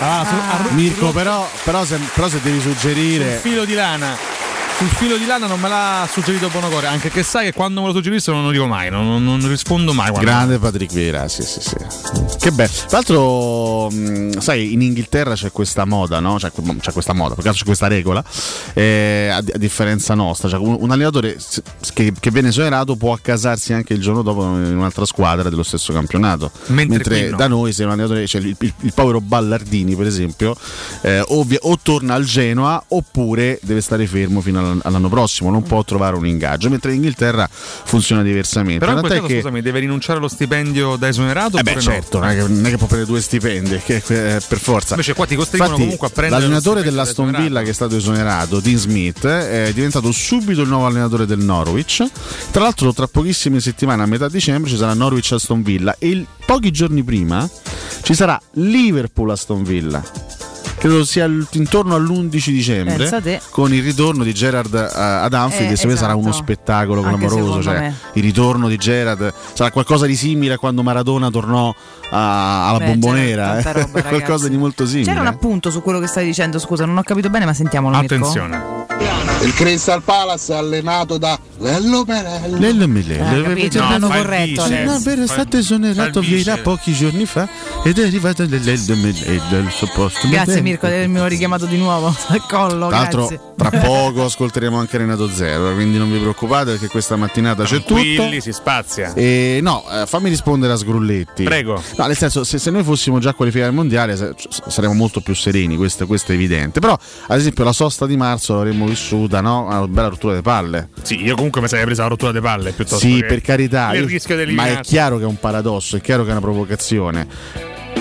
Ah, su- Mirko, però, però, se, però se devi suggerire. filo di lana. Sul filo di lana non me l'ha suggerito Bonocore, anche che sai che quando me lo suggeriscono non lo dico mai, non, non- rispondo mai. quando- Grande Patrick Vera, sì, sì, sì. Che bello. Tra l'altro, sai, in Inghilterra c'è questa moda, no? C'è, c'è questa moda, per caso c'è questa regola, eh, a, a differenza nostra. Cioè, un, un allenatore che, che viene esonerato può accasarsi anche il giorno dopo in un'altra squadra dello stesso campionato. Mentre qui no. da noi, se un allenatore, cioè il, il- il povero Ballardini, per esempio, eh, o, vi- o torna al Genoa oppure deve stare fermo fino alla all- all'anno prossimo, non può trovare un ingaggio, mentre in Inghilterra funziona diversamente. Però in quel caso, che- scusami, deve rinunciare allo stipendio da esonerato? eh beh, certo, non è, che, non è che può prendere due stipendi, che, eh, per forza. Invece qua ti costringono Infatti, comunque a prendere L'allenatore dell'Aston Villa che è stato esonerato, Dean Smith, è diventato subito il nuovo allenatore del Norwich. Tra l'altro, tra pochissime settimane, a metà dicembre, ci sarà Norwich Aston Villa e il- pochi giorni prima ci sarà Liverpool Aston Villa. Credo sia intorno all'11 dicembre con il ritorno di Gerard eh, ad Anfield Eh, e secondo me sarà esatto. uno spettacolo Anche clamoroso cioè, il ritorno di Gerard sarà qualcosa di simile a quando Maradona tornò a- alla Beh, bombonera tanta eh. roba, [laughs] qualcosa di molto simile C'era un appunto su quello che stai dicendo, scusa, non ho capito bene, ma sentiamolo. Mirko. Il Crystal Palace è allenato da Lello Perello. Lello Milello, Eh, capito, non hanno corretto. Adesso. no, vero, è stato esonerato Vieira pochi giorni fa ed è arrivato Lello Milello il suo posto. Grazie Mirko di avermi richiamato di nuovo [laughs] al collo. Tra l'altro, tra poco ascolteremo anche Renato Zero, quindi non vi preoccupate perché questa mattinata c'è tutto. Tranquilli, si spazia. E no, eh, fammi rispondere a Sgrulletti. Prego. No, nel senso, se, se noi fossimo già qualificati al mondiale sa- saremmo molto più sereni, questo, questo è evidente. Però, ad esempio, la sosta di marzo l'avremmo vissuta, no? Una bella rottura di palle. Sì, io comunque mi sarei presa la rottura delle palle piuttosto Sì, che per carità, il io- rischio di ma è chiaro che è un paradosso, è chiaro che è una provocazione.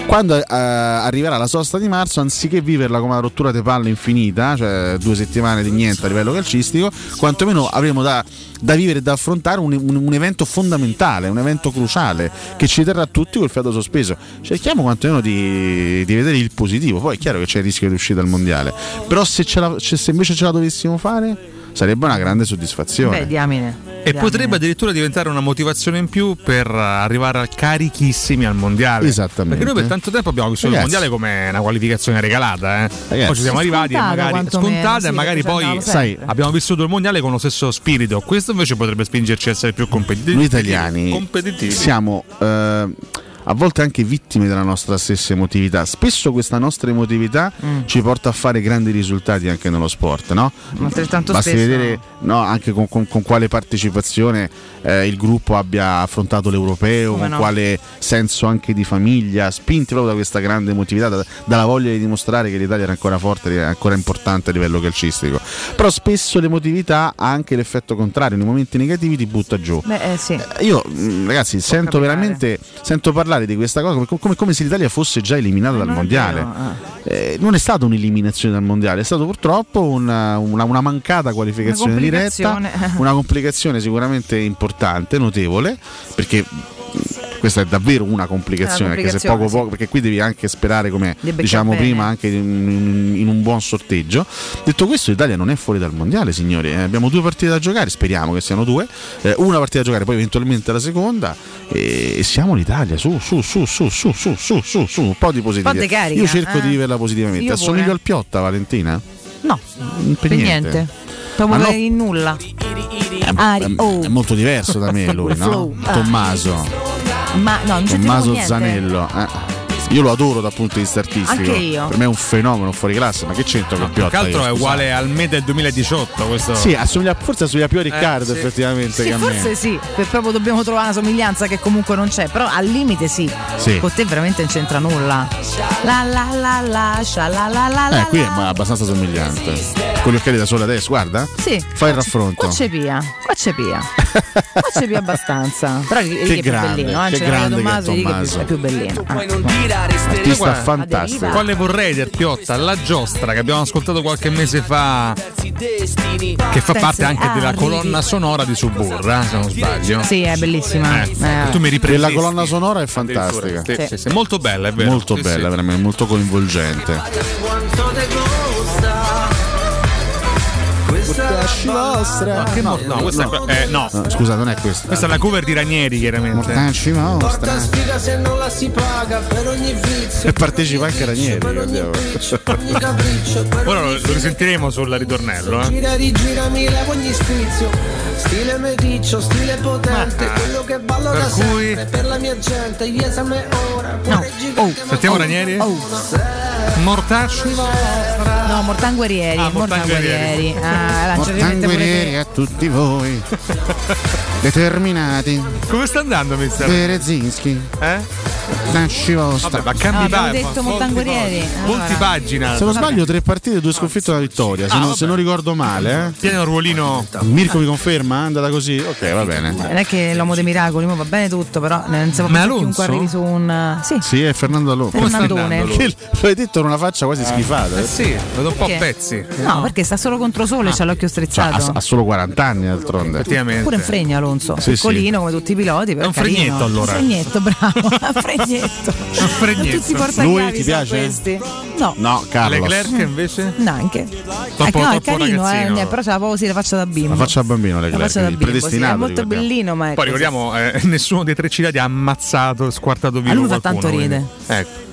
Quando eh, arriverà la sosta di marzo, anziché viverla come una rottura di palle infinita, cioè due settimane di niente a livello calcistico, quantomeno avremo da, da vivere e da affrontare un, un- un evento fondamentale, un evento cruciale che ci terrà tutti col fiato sospeso. Cerchiamo quantomeno di, di vedere il positivo. Poi è chiaro che c'è il rischio di uscita dal mondiale, però se, la- se invece ce la dovessimo fare, sarebbe una grande soddisfazione. Beh, diamine. E diamine. potrebbe addirittura diventare una motivazione in più per arrivare carichissimi al mondiale. Esattamente. Perché noi per tanto tempo abbiamo vissuto Ragazzi. il mondiale come una qualificazione regalata. Eh. Poi ci siamo arrivati e magari scontata sì, e magari poi sai, abbiamo vissuto il mondiale con lo stesso spirito. Questo invece potrebbe spingerci a essere più competitivi. Noi italiani competitivi. siamo eh, a volte anche vittime della nostra stessa emotività. Spesso questa nostra emotività Mm. ci porta a fare grandi risultati anche nello sport, no? Altrettanto Basti spesso vedere no, anche con, con- con quale partecipazione eh, il gruppo abbia affrontato l'europeo, Come con no. quale senso anche di famiglia, spinti proprio da questa grande emotività, da- dalla voglia di dimostrare che l'Italia era ancora forte, è ancora importante a livello calcistico. Però spesso l'emotività ha anche l'effetto contrario, nei momenti negativi ti butta giù. Beh, eh, sì. Io, mh, ragazzi, sento veramente sento parlare di questa cosa come, come- come se l'Italia fosse già eliminata dal non mondiale. vero, Eh, non è stata un'eliminazione dal mondiale, è stata purtroppo una, una- una mancata qualificazione Una diretta, una complicazione sicuramente importante, notevole, perché questa è davvero una complicazione, Una anche se complicazione, poco sì. poco, perché qui devi anche sperare, come diciamo bene. prima, anche in, in un buon sorteggio. Detto questo, l'Italia non è fuori dal mondiale, signori. eh. Abbiamo due partite da giocare, speriamo che siano due. Eh, una partita da giocare, poi eventualmente la seconda. E, e siamo l'Italia. Su, su, su, su, su, su, su, su, su, un po' di positività. Io cerco eh. di viverla positivamente. Io Assomiglio al Piotta, Valentina? No, per per niente. niente. Proprio Ma no. in nulla. È, Ari, oh. è molto diverso da me lui, [laughs] no? Flow. Ah. Tommaso. Ma no, non Tommaso. Zanello. eh. Io lo adoro dal punto di vista artistico. Anche io. Per me è un fenomeno fuori classe, ma che c'entra con Più Piotta? che altro io, è uguale al me del 2018. Questo... Sì, assomiglia, forse assomiglia più a Riccardo sì. effettivamente Sì, che a forse me. sì, per proprio dobbiamo trovare una somiglianza che comunque non c'è, però al limite sì. Sì. Con te veramente non c'entra nulla. La la la la, sha la la la la. Eh, qui è abbastanza somigliante. Con gli occhiali da sole adesso, guarda. Sì. Fai il raffronto. Qua c'è via, qua c'è via. Qua c'è via abbastanza. [laughs] Però che, Che grande, bellino, eh? che grande che è Tommaso, che Tommaso. è più bellino. Ah. Artista fantastico. Quale vorrei del Piotta? La giostra che abbiamo ascoltato qualche mese fa, che fa parte anche della colonna sonora di Suburra, se non sbaglio. Sì, è bellissima. Eh, Eh. tu mi riprendi La colonna sonora è fantastica. Sì, sì, sì, molto bella, è vero. Molto Sì, bella, sì. veramente molto coinvolgente. Ma che mo- no, questa è que- eh, no. No, scusa, non è questa. Questa è una cover di Ranieri, chiaramente. Mortacci mostra. Spiega se non la si paga per ogni vizio. E partecipa anche Ranieri. [laughs] Ora lo, lo risentiremo sul ritornello. Eh. Gira rigirami mi levo ogni sfizio Stile meticcio, stile potente Quello che ballo per da cui- sempre Per la mia gente, yes a me ora No. Oh. Sentiamo Ranieri? Mortacci. No, Mortanguerieri. Ah. Ah, pure Mortanguerieri te. a tutti voi. [laughs] Determinati. Come sta andando, mister? Berezinski. Eh? Tanci vostra. Vabbè, ma cambi pagina. detto Montangorieri. Volti Allora. pagina. Se non sbaglio, tre partite, due sconfitte e una vittoria. Se, Ah, non, se non ricordo male, Tiene un ruolino. eh. Mirko mi conferma? È andata così? Ok, va bene. Non è che l'uomo dei miracoli, mo va bene tutto, però non si può Ma Alonso? chiunque arrivi su un. Sì. Sì, è Fernando Alonso. Fernandone. l'hai detto con una faccia quasi schifata. Eh sì, vedo un po' a pezzi. No, perché sta solo contro sole, c'ha l'occhio Cioè, strizzato. ha, ha solo 40 anni d'altronde. Pure un fregno Alonso, piccolino come tutti i piloti. Però un fregnetto, allora. Un fregnetto, bravo. un [laughs] fregnetto. Fregnetto. Tutti i portachiavi Lui ti piace? questi. No. No, Carlos. Leclerc invece? Neanche. Troppo- Eh, no, è carino, eh, però c'ha proprio sì, la faccia da bimbo. La faccia da bambino La Leclerc, faccia da bimbo, sì, è predestinato. molto bellino, ma è Poi così. ricordiamo, eh, [laughs] nessuno dei tre citati ha ammazzato, squartato via A lui fa tanto quindi- ride. Ecco.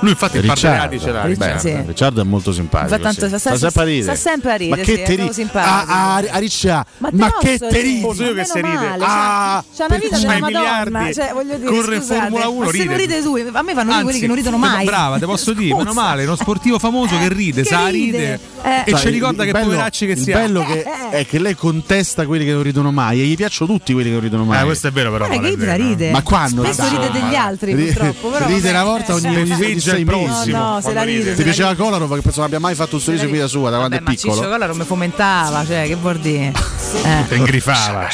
Lui infatti il Ricciardo, Parderati ce l'ha. Beh, Sì. Ricciardo è molto simpatico. Fa tanto- sì. sa- Fa sa- sempre a ridere. sa sempre a ridere, Ma che te simpatico. Ah, ah, a Ricciardo. Ma, Ma che te? Posso io che si ride? male, Ah, una vita della Madonna, miliardi, cioè, voglio dire, corre Formula 1, ma se ride. non ride tu, a me fanno ridere quelli che non ridono mai. Brava, te posso dire, meno male, uno sportivo famoso che ride, sa ride. ride Eh. e ci ricorda il che bello- poveracci che il siamo. bello che è che lei contesta quelli che non ridono mai e gli piacciono tutti quelli che non ridono mai. Eh, questo è vero però. Guarda che ride. Ma quando? Spesso ride degli altri, Ri- purtroppo. Ride una volta ogni, Eh, sei il mesi. prossimo. No, no, se la ride. Ti piaceva. Kolarov che penso non abbia mai fatto un sorriso in vita sua da quando è Vabbè, ma Ciccio piccolo. Collaro mi fomentava, cioè, che vuol dire? [laughs] Eh. Te ingrifava.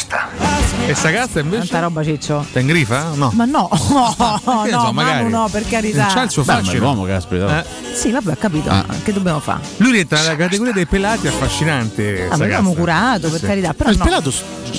E Sagasta invece? Tanta roba Ciccio. Te ingrifa? No. Ma no, [laughs] [laughs] no, so, magari. Manu no, per carità. Non c'ha il suo Beh, ma è fascino. l'uomo, caspita. Eh. Sì, vabbè, ho capito. Ah. Che dobbiamo fare? Lui rientra nella categoria dei pelati affascinanti. Ah, l'abbiamo curato, per Sì. carità. Però Ma il no. pelato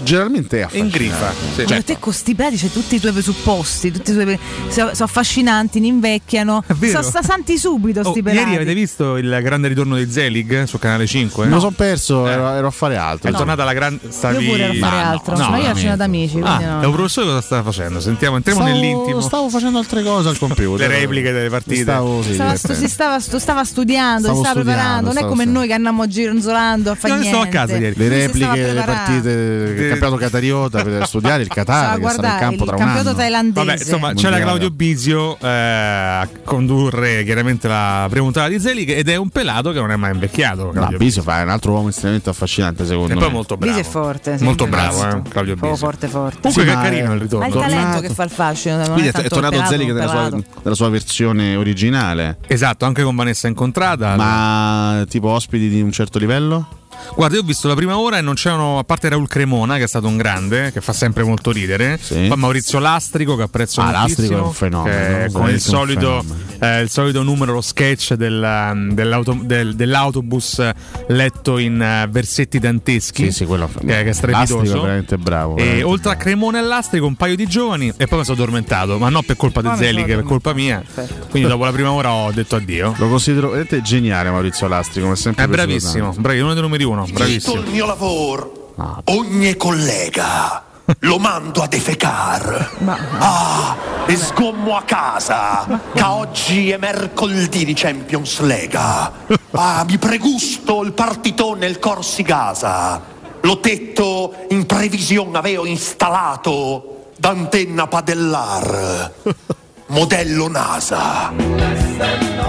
generalmente è affascinante. Ingrifa. Sì. Ma Cioè, te con sti pelati c'è tutti i tuoi presupposti, tutti i tuoi sono affascinanti, ne invecchiano. Sono sta santi subito Oh, sti pelati. ieri avete visto il grande ritorno di Zelig su canale 5? Me lo sono perso, ero, ero a fare altro. È tornata la grande. Io Stavi... pure ero a fare no, altro, no, ma io ero a veramente. Cena d'amici, Ah, no. è un professore cosa stava facendo? Sentiamo, entriamo Stavo- nell'intimo. Stavo facendo altre cose al computer. Le repliche delle partite. Stavo, sì, Stava, stu- si stava, stu- stava studiando, Stavo si stava studiando, preparando, non è come studiando. noi che andiamo gironzolando a fare Io niente. stavo a casa ieri. Le repliche delle partite del campionato catariota per [laughs] studiare il Qatar a che sarà in campo il tra un campionato anno. thailandese. Vabbè, insomma, c'era. Claudio Bisio eh, a condurre chiaramente la prima puntata di Zelig ed è un pelato che non è mai invecchiato. No, Claudio Bisio fa è un altro uomo estremamente affascinante secondo E me. poi molto bravo. Bisi è forte, sì. Molto bravo, eh, Claudio Proprio Bisio. forte, forte. Comunque Sì, che carino il ritorno. Ma è il Tornato. talento che fa il fascino. non Quindi è, tanto è tornato Zelig nella sua, nella sua versione originale. Esatto, anche con Vanessa Incontrata. Ma tipo ospiti di un certo livello? Guarda, io ho visto la prima ora e non c'erano, a parte Raul Cremona, che è stato un grande, che fa sempre molto ridere. Sì. Poi Maurizio Lastrico, che apprezzo Ah, moltissimo. Lastrico è un fenomeno, che con il solito, fenomeno. eh, il solito numero, lo sketch del, um, dell'auto- del- dell'autobus letto in eh, versetti danteschi. Sì, sì, quello che, che è strepitoso. Lastrico è veramente bravo. E veramente oltre a Cremone e Lastrico, un paio di giovani, e poi mi sono addormentato, ma non per colpa di Zelig, sono per colpa mia. Quindi dopo la prima ora ho detto addio. Lo considero veramente geniale Maurizio Lastrico, è sempre È bravissimo, bravi, uno dei numeri uno, bravissimo. il mio lavoro, ogni collega, [laughs] lo mando a defecar. Ah, e sgommo a casa, che oggi è mercoledì di Champions Lega. Ah, mi pregusto il partitone il Corsi Gaza. L'ho detto in previsione, avevo installato d'antenna padellar. [laughs] Modello NASA.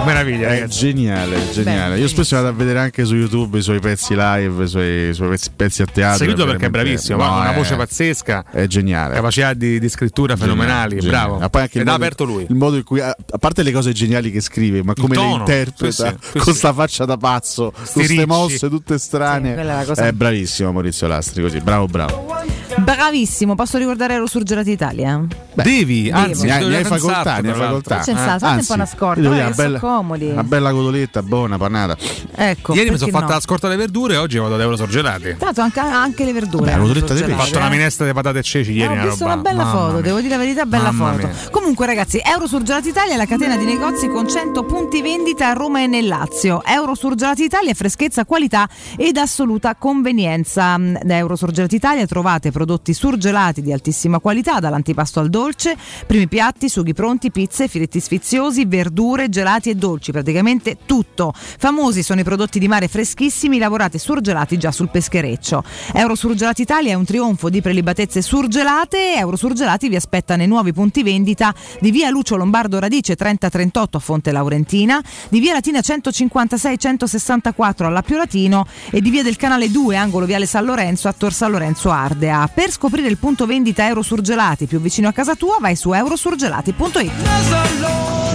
Meraviglia, È geniale, geniale. Io spesso vado a vedere anche su YouTube i suoi pezzi live, i suoi, i suoi pezzi, pezzi a teatro. Seguito perché è bravissimo, no, ha una voce pazzesca, È geniale. capacità di, di scrittura fenomenali, Geniale, bravo. geniale. Ma poi anche il Ed ha modo- aperto lui. Il modo in cui, a a parte le cose geniali che scrive, ma come le interpreta sì, sì, sì, con sì. sta faccia da pazzo, queste mosse tutte strane. Sì, è È bravissimo Maurizio Lastri, così, bravo, bravo. Bravissimo, posso ricordare Eurosurgelati Italia? Devi, anzi, Ne hai, devo ne hai facoltà, ne hai facoltà. Stato, fate un po' una scorta, guarda una bella, comodi. una bella cotoletta, buona, panata. Ecco, Ieri mi sono fatta no? la scorta delle verdure e oggi vado ad Euro Sorgelati. Tra l'altro anche, anche le verdure. Beh, la cotoletta di Ho fatto una minestra di patate e ceci Eh, ieri. ho visto una bella Mamma foto, mia. devo dire la verità, bella Mamma foto. mia. Comunque ragazzi, Eurosurgelati Italia è la catena di negozi con 100 punti vendita a Roma e nel Lazio. Eurosurgelati Italia, freschezza, qualità ed assoluta convenienza. Da Eurosurgelati Italia trovate prodotti surgelati di altissima qualità, dall'antipasto al dolce, primi piatti, sughi pronti, pizze, filetti sfiziosi, verdure, gelati e dolci, praticamente tutto. Famosi sono i prodotti di mare freschissimi lavorati e surgelati già sul peschereccio. Eurosurgelati Italia è un trionfo di prelibatezze surgelate. Eurosurgelati vi aspetta nei nuovi punti vendita di via Lucio Lombardo Radice 3038 a Fonte Laurentina, di via Latina 156 164 all'Appio Latino e di via del Canale 2 angolo viale San Lorenzo a Tor San Lorenzo Ardea. Per Per scoprire il punto vendita Eurosurgelati più vicino a casa tua, vai su eurosurgelati.it.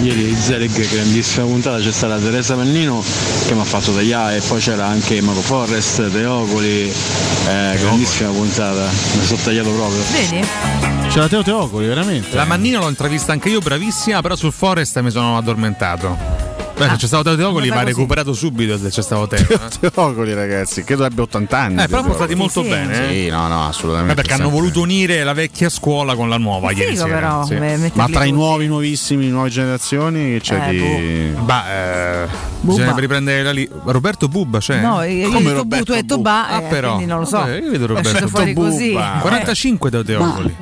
Ieri Zelig, grandissima puntata, c'è stata Teresa Mannino che mi ha fatto tagliare e poi c'era anche Mago Forrest, Teocoli, eh, grandissima puntata, mi sono tagliato proprio. Vedi? C'era Teo Teocoli, veramente. La Mannina l'ho intravista anche io, bravissima, però sul Forest mi sono addormentato. Beh, se c'è stato Teo Teocoli ma così. recuperato subito se c'è stato Teo. eh. Teocoli, ragazzi, credo abbia 80 anni. Eh, però sono stati molto bene. eh. Sì, no, no, assolutamente. Eh, perché hanno voluto unire la vecchia scuola con la nuova È ieri figo sera. però, sì. metterli Ma tra i nuovi, nuovissimi, nuove generazioni c'è Eh, di. Bah, eh, bisogna riprendere la lì. Roberto Bubba c'è? No, io ho detto Bu, tu hai detto Ba, Ah, eh, però. quindi non lo so. Vabbè, io vedo Roberto fuori Bubba. così. 45 Teo Teocoli.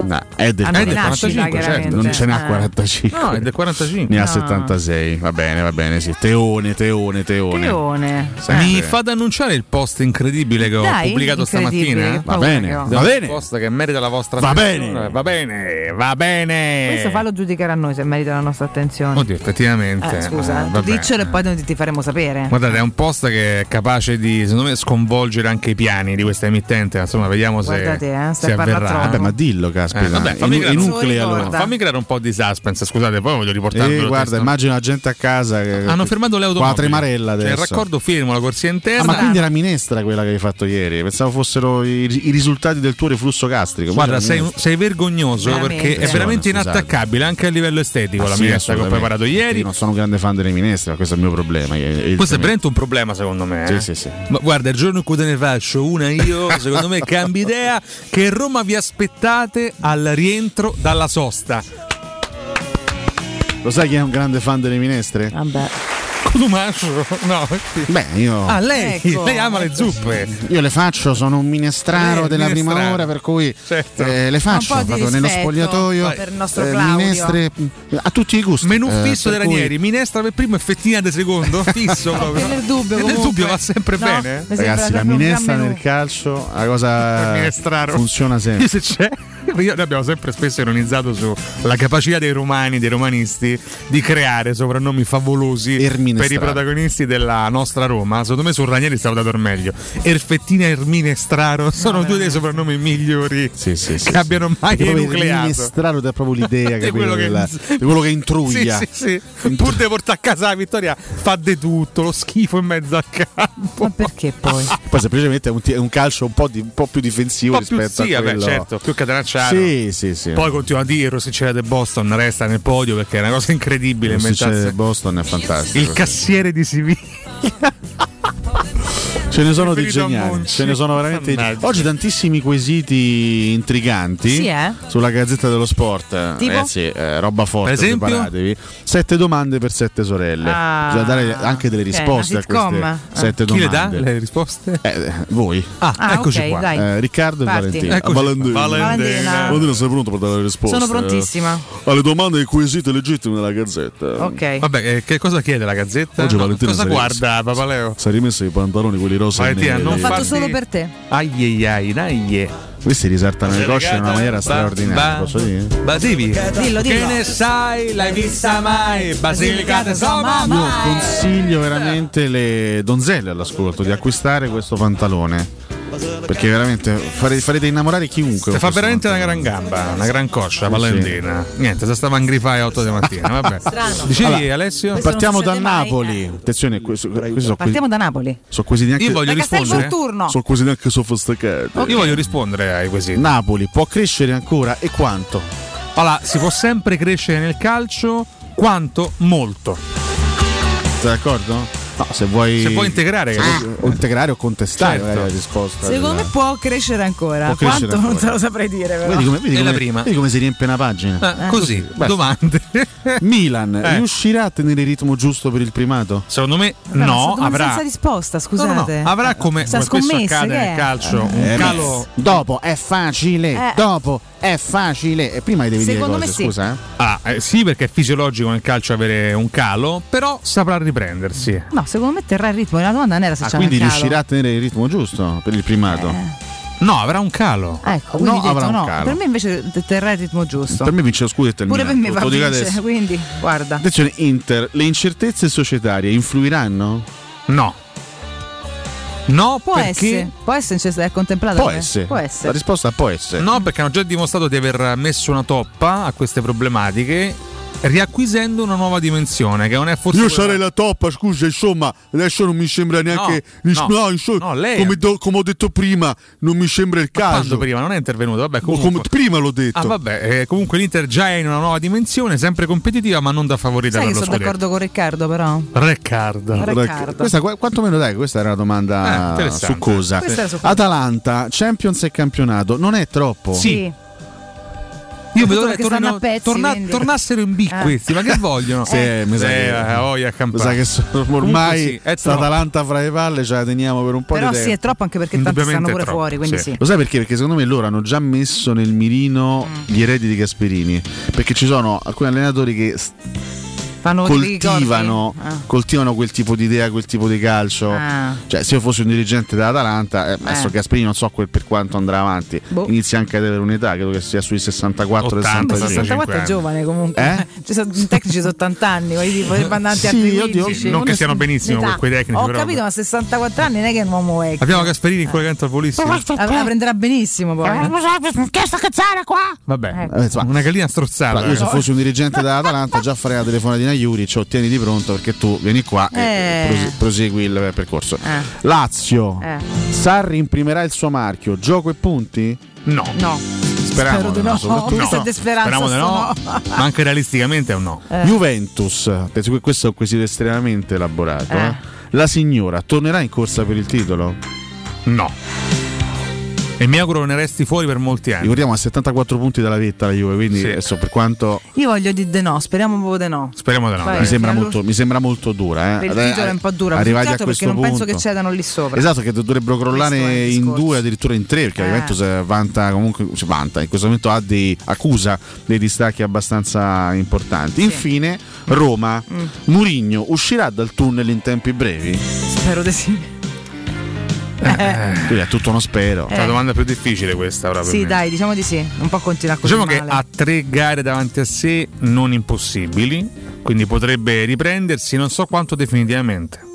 No, è del, Anno è di del nascita, 45, certo, non ce n'ha Eh. 45. No, è del 45. Ne ha No. 76. Va bene, va bene, sì. Teone, Teone, Teone. Teone. Sempre. Mi fate annunciare il post incredibile che ho Dai, pubblicato stamattina? che ho. Va bene. Un post che merita la vostra Va attenzione. bene. Va bene, va bene. Questo fallo giudicare a noi se merita la nostra attenzione. Oddio, effettivamente. Eh, scusa, eh, diccelo e poi noi ti faremo sapere. Guardate, è un post che è capace di, secondo me, sconvolgere anche i piani di questa emittente. Insomma, vediamo se, Guardate, eh, stai se parlando. Vabbè, ma dillo, caspita. Eh, vabbè, fammi, creare, enuclealo. no, fammi creare un po' di suspense. Scusate, poi voglio riportarlo. Eh, guarda, immagino la gente a casa che Hanno fermato le Qua la automobili. tremarella Cioè, il adesso. raccordo fermo, la corsia Ah, interna. ma quindi era minestra quella che hai fatto ieri? Pensavo fossero i, i risultati del tuo reflusso gastrico. Guarda, sei, sei vergognoso Veramente. perché è veramente inattaccabile anche a livello estetico Ah, la sì, minestra che ho preparato ieri. Io non sono un grande fan delle minestre, ma questo è il mio problema. Il- Questo è veramente un problema secondo me. Sì, eh. sì, sì. Ma guarda, il giorno in cui te ne faccio una io, [laughs] secondo me cambia idea che Roma vi aspettate al rientro dalla sosta. Lo sai chi è un grande fan delle minestre? Vabbè. Cotumaccio? No. Beh, io. Ah, lei, Ecco. lei ama le zuppe. Io le faccio, sono un minestraro Eh, della prima minestraro. ora, per cui Certo. eh, le faccio Un po' di proprio nello spogliatoio. per il nostro eh, Claudio. minestre a tutti i gusti. Menù Eh, fisso dei cui- Ranieri, minestra per primo e fettina di secondo, [laughs] fisso proprio. Nel dubbio, E nel comunque. dubbio va sempre No, bene. sembra Ragazzi, la minestra nel calcio, la cosa [laughs] Minestraro. funziona sempre. Io se c'è. [laughs] Io, noi abbiamo sempre spesso ironizzato sulla capacità dei romani, dei romanisti, di creare soprannomi favolosi Erminestraro. per i protagonisti della nostra Roma. Secondo me su Ranieri stavo dato meglio. Erfettina e Erminestraro sono due dei soprannomi migliori Sì, sì, sì, che sì. abbiano mai enucleato. minestraro dà proprio l'idea [laughs] [laughs] Di quello che- della- di quello che intruglia. Sì, sì, sì. Pur di portare a casa la vittoria, fa di tutto, lo schifo in mezzo al campo. Ma perché poi? Poi semplicemente è un, ti- è un calcio un po', di- un po' più difensivo po' più rispetto sì, a vabbè, quello. certo, più catenacciato. Sì, sì, sì. Poi continua a dire Rosicera de Boston resta nel podio perché è una cosa incredibile. Il successo inventarsi- del Boston è fantastico. Il cassiere di Siviglia. [laughs] Ce ne sono di geniali, ce ne sono veramente. Mannaggia. Oggi tantissimi quesiti intriganti Sì, eh? sulla Gazzetta dello Sport. Tipo? Ragazzi, eh, roba forte, preparatevi. Sette domande per sette sorelle. Ah. Bisogna dare anche delle risposte a queste. Ah. sette Chi le domande. dà le risposte? Eh, voi. Ah, Ah, eccoci ok, qua. dai. Eh, Riccardo Parti. e Valentina. Valentina. Valentina. Valentina, sei pronto per dare le risposte? Sono prontissima. Eh, Alle domande e ai quesiti legittimi della Gazzetta. Ok. Vabbè, eh, che cosa chiede la Gazzetta? Oggi No, Valentina cosa guarda Papaleo? Si è rimesso i pantaloni, quelli rosa e Valentina, non L'ho fatto farti- solo per te. Ai ai ai. Questi risaltano le cosce in una maniera straordinaria, posso dire? Basivi. Dillo, Che dillo. ne sai? L'hai vista mai? Basilicata insomma. Io consiglio veramente le donzelle all'ascolto di acquistare questo pantalone. Perché veramente fare- farete innamorare chiunque. Fa questo veramente una pantalone. gran gamba, una gran coscia, Sì, Valentina. Niente, se stava in grifai alle 8 di mattina. Vabbè. [laughs] Strano. Dicevi Allora, Alessio? Questo Partiamo da succede mai, Napoli. Attenzione, questo, questi sono, que- Partiamo da Napoli. sono quesiti anche, Io voglio rispondere. sono quesiti anche sofisticati. Io voglio rispondere ai quesiti. Napoli può crescere ancora e quanto? Allora, si può sempre crescere nel calcio quanto molto. Sei d'accordo? No, se vuoi. Se vuoi integrare, vuoi o integrare o contestare Certo. la risposta. Secondo me può crescere ancora. Può crescere Quanto non ancora. te lo saprei dire, però. Vedi come, vedi come- prima. vedi come si riempie una pagina? Eh, così, Basta. domande. [laughs] Milan Eh. riuscirà a tenere il ritmo giusto per il primato? Secondo me no, sono avrà senza risposta, No, no, no, scusate. avrà come, Sta come spesso scommesse, accade che nel è? calcio un Eh, calo Dopo è facile, Eh. dopo è facile. E prima devi Secondo dire me cose, sì. scusa. Eh? Ah, eh, sì, perché è fisiologico nel calcio avere un calo, però saprà riprendersi. No, secondo me terrà il ritmo. La domanda non era se Ah, c'è quindi un calo. riuscirà a tenere il ritmo giusto per il primato? No, avrà un calo. Ecco, quindi No, ho detto avrà un no. calo. Per me invece te- terrà il ritmo giusto. Per me vince lo scudetto il Pure per me va te lo dico a vincere, quindi guarda. Attenzione, Inter, le incertezze societarie influiranno? No. No, Può perché essere, può essere, cioè, è contemplata. Può essere. Può essere. La risposta può essere. No, perché hanno già dimostrato di aver messo una toppa a queste problematiche, riacquisendo una nuova dimensione che non è forse. Io quella- sarei la toppa, scusa, insomma, adesso non mi sembra neanche. No, no, insomma, no, lei- come, do- come ho detto prima, non mi sembra il caso. Quando prima non è intervenuto, vabbè, Ma comunque. come prima l'ho detto. Ah, vabbè, eh, comunque l'Inter già è in una nuova dimensione, sempre competitiva, ma non da favorita Sai sono scudetto. d'accordo con Riccardo, però. Riccardo. Riccardo. Questa, qu- quantomeno dai, questa era una Eh, succosa. Era succosa. Atalanta, Champions e campionato, non è troppo? Sì. Io vedo che a pezzi, torna- tornassero in B Eh. questi, ma che vogliono? [laughs] Sì, mi sa che, Eh, oh, mi sa che sono- ormai sì. Atalanta fra le palle ce la teniamo per un po' Però di sì, tempo. è troppo anche perché tanti stanno pure troppo, fuori, quindi sì. sì. Lo sai perché? Perché secondo me loro hanno già messo nel mirino Mm. gli eredi di Gasperini. Perché ci sono alcuni allenatori che coltivano? Ah. coltivano quel tipo di idea, quel tipo di calcio. Ah. Cioè, se io fossi un dirigente dell'Atalanta, eh, adesso Eh. Gasperini non so quel per quanto andrà avanti. Boh. Inizia anche ad avere un'età, credo che sia sui 64 80, 65. 64 è giovane comunque. Eh? [laughs] Ci sono i tecnici sono 80 anni, voglio dire, potrebbe andare Sì, altri oddio, 15. non che siano benissimo Età. quei tecnici, Ho però- capito, ma 64 anni non è che è un uomo vecchio. Abbiamo Gasperini in collegamento al volissimo. La, prenderà benissimo poi. Che sta cazzare qua? Vabbè, Eh, insomma, una gallina strozzata. Io se eh. fossi un dirigente [laughs] dell'Atalanta già farei la telefonatina a Juric, ottieniti pronto perché tu vieni qua e Eh. prosi- prosegui il percorso. Eh. Lazio, Eh. Sarri imprimerà il suo marchio, gioco e punti? No. No. Speriamo Spero di di no, no. soprattutto. Di speranza. Speriamo di no, ma anche realisticamente è un no. Eh. Juventus, penso che questo è un quesito estremamente elaborato. Eh. eh. La signora tornerà in corsa per il titolo? No. E mi auguro ne resti fuori per molti anni. Ricordiamo a 74 punti dalla vetta la Juve, quindi Sì. adesso per quanto Io voglio dire di no, speriamo un po' di no. Speriamo di no. Vai. mi sembra, molto, mi sembra molto dura. Eh. Il titolo è un po' dura, Arrivati a peccato perché questo non punto. penso che cedano lì sopra. Esatto, che dovrebbero crollare Questo in due, addirittura in tre, perché la Eh. Juventus eh, vanta comunque, cioè, vanta, in questo momento ha dei, accusa dei distacchi abbastanza importanti. Infine, Roma, Mm. Murigno uscirà dal tunnel in tempi brevi? Spero di sì. Quindi è tutto uno spero. È la domanda più difficile questa ora per Sì, dai, diciamo di sì. Non può continuare così Diciamo che male. ha tre gare davanti a sé non impossibili, quindi potrebbe riprendersi, non so quanto definitivamente.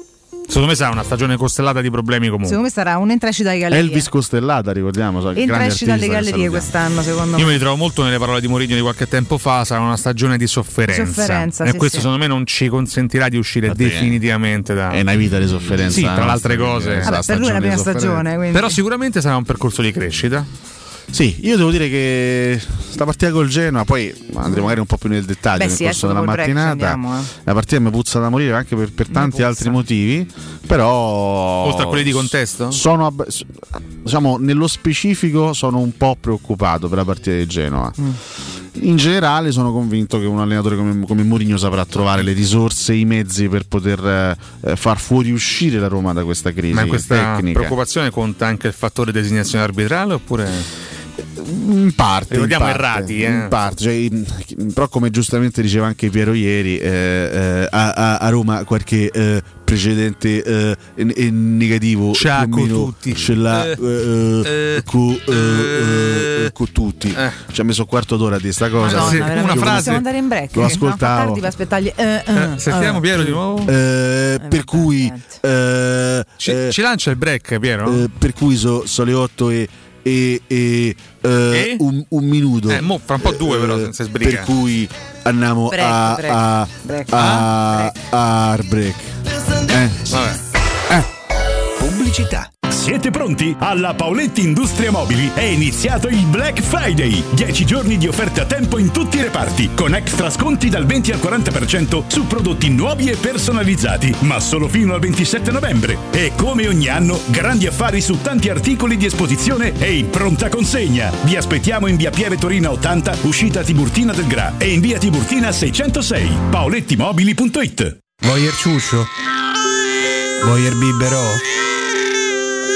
Secondo me sarà una stagione costellata di problemi comunque. Secondo me sarà un'entrecita alle gallerie. Elvis Costellata, ricordiamo, so, grande Entrecita alle artista che gallerie quest'anno, secondo Io me. mi ritrovo molto nelle parole di Mourinho di qualche tempo fa, sarà una stagione di sofferenza. Sofferenza, e sì, questo sì. secondo me non ci consentirà di uscire Infatti, definitivamente da... È una vita di sofferenza. Sì, tra le altre cose. eh, Vabbè, per lui è la stagione prima stagione, quindi. Però sicuramente sarà un percorso di crescita. Sì, io devo dire che sta partita col Genoa, poi andremo magari un po' più nel dettaglio Beh, nel sì, corso della mattinata. andiamo, eh. La partita mi puzza da morire anche per, per tanti puzza. altri motivi, però Oltre a quelli di contesto? Sono diciamo nello specifico sono un po' preoccupato per la partita di Genoa. Mm. In generale sono convinto che un allenatore come, come Mourinho saprà trovare le risorse i mezzi per poter eh, far fuoriuscire la Roma da questa crisi Ma in questa tecnica. preoccupazione conta anche il fattore designazione arbitrale oppure... In parte, Ricordiamo errati, eh. in parte, cioè, in- però come giustamente diceva anche Piero ieri, eh, eh, a, a- Roma qualche eh, precedente eh, in- in negativo con meno tutti. ce l'ha Eh, eh, eh, co- eh, eh, con tutti. Ci ha messo un quarto d'ora di sta cosa. Madonna, Sì, una frase. Possiamo andare in break? Lo ascoltavo. tardi per aspettargli. Eh, eh, Eh, sentiamo eh. Piero di nuovo. Eh, per cui eh, Ci, eh, ci lancia il break Piero? eh, per cui so- sono le 8 e, e- e, eh, E? Un, un minuto Eh, mo fra un po' due però, Eh, senza sbriga. per cui andiamo Break, a, break, a, break. a, a break eh. Vabbè. Pubblicità. Siete pronti? Alla Paoletti Industria Mobili è iniziato il Black Friday. 10 giorni di offerte a tempo in tutti i reparti, con extra sconti dal 20 al 40% su prodotti nuovi e personalizzati, ma solo fino al 27 novembre. E come ogni anno, grandi affari su tanti articoli di esposizione e in pronta consegna. Vi aspettiamo in via Pieve Torina 80, uscita Tiburtina del Gra e in via Tiburtina 606. paolettimobili.it il ciuscio? Il biberò?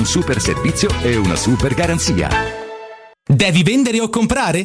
un super servizio e una super garanzia. Devi vendere o comprare?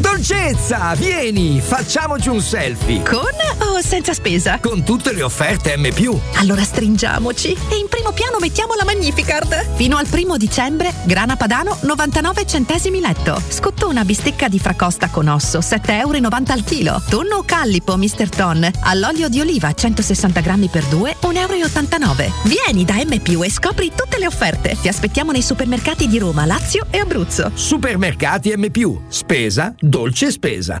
Dolcezza, vieni, facciamoci un selfie. Con o senza spesa? Con tutte le offerte M. Allora stringiamoci e in primo piano mettiamo la Magnificard. Fino al primo dicembre, grana padano 99 centesimi letto. Scottona bistecca di fracosta con osso 7,90 euro al chilo. Tonno callipo Mr. Ton all'olio di oliva 160 grammi per 2, 1,89 euro. Vieni da M e scopri tutte le offerte. Ti aspettiamo nei supermercati di Roma, Lazio e Abruzzo. Supermercati M. Spesa, dolce spesa.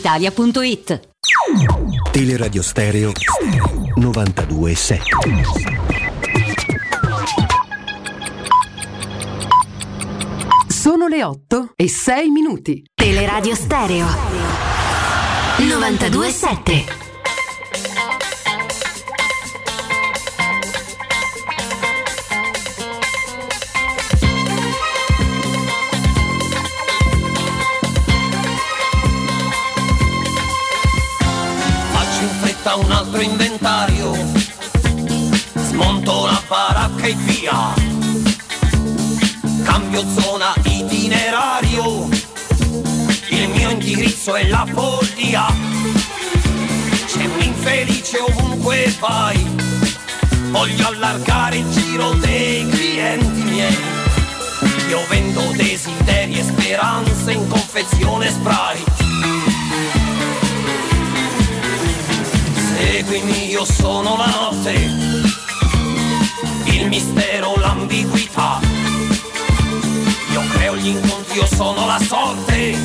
brispalitalia.it. Teleradio Stereo 92.7 Sono le 8 e 6 minuti. Teleradio Stereo 927. Altro inventario, smonto la baracca e via, cambio zona itinerario, il mio indirizzo è la follia, c'è un infelice ovunque vai, voglio allargare il giro dei clienti miei, io vendo desideri e speranze in confezione spray. Seguimi, io sono la notte, il mistero, l'ambiguità. Io creo gli incontri, io sono la sorte,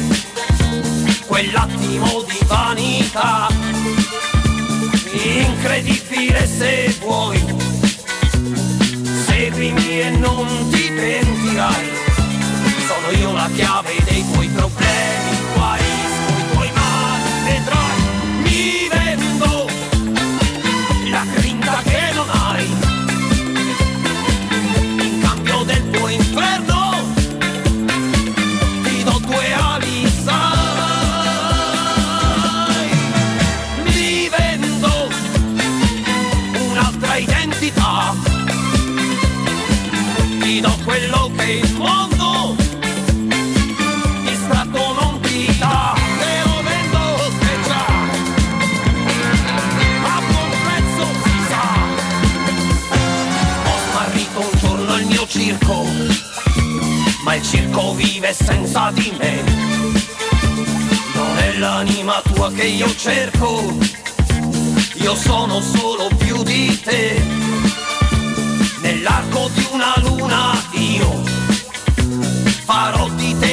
quell'attimo di vanità. Incredibile se vuoi, seguimi e non ti pentirai. Sono io la chiave dei tuoi problemi, circo, ma il circo vive senza di me. Non è l'anima tua che io cerco, io sono solo più di te. Nell'arco di una luna io farò di te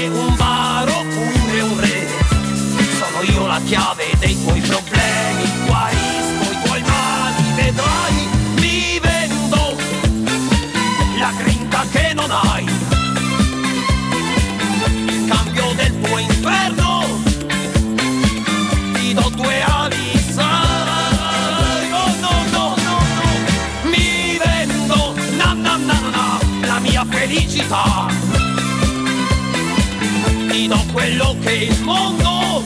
felicità. Ti do quello che il mondo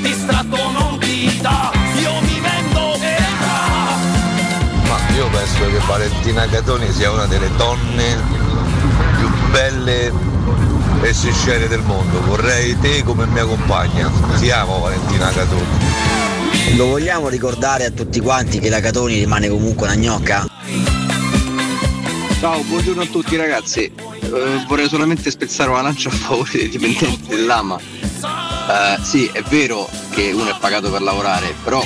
distratto non ti dà. Io mi vendo e Ma io penso che Valentina Catoni sia una delle donne più belle e sincere del mondo. Vorrei te come mia compagna. Ti amo Valentina Catoni. Lo vogliamo ricordare a tutti quanti che la Catoni rimane comunque una gnocca? Ciao, buongiorno a tutti ragazzi. Eh, vorrei solamente spezzare una lancia a favore dei dipendenti dell'AMA. Eh, sì, è vero che uno è pagato per lavorare, però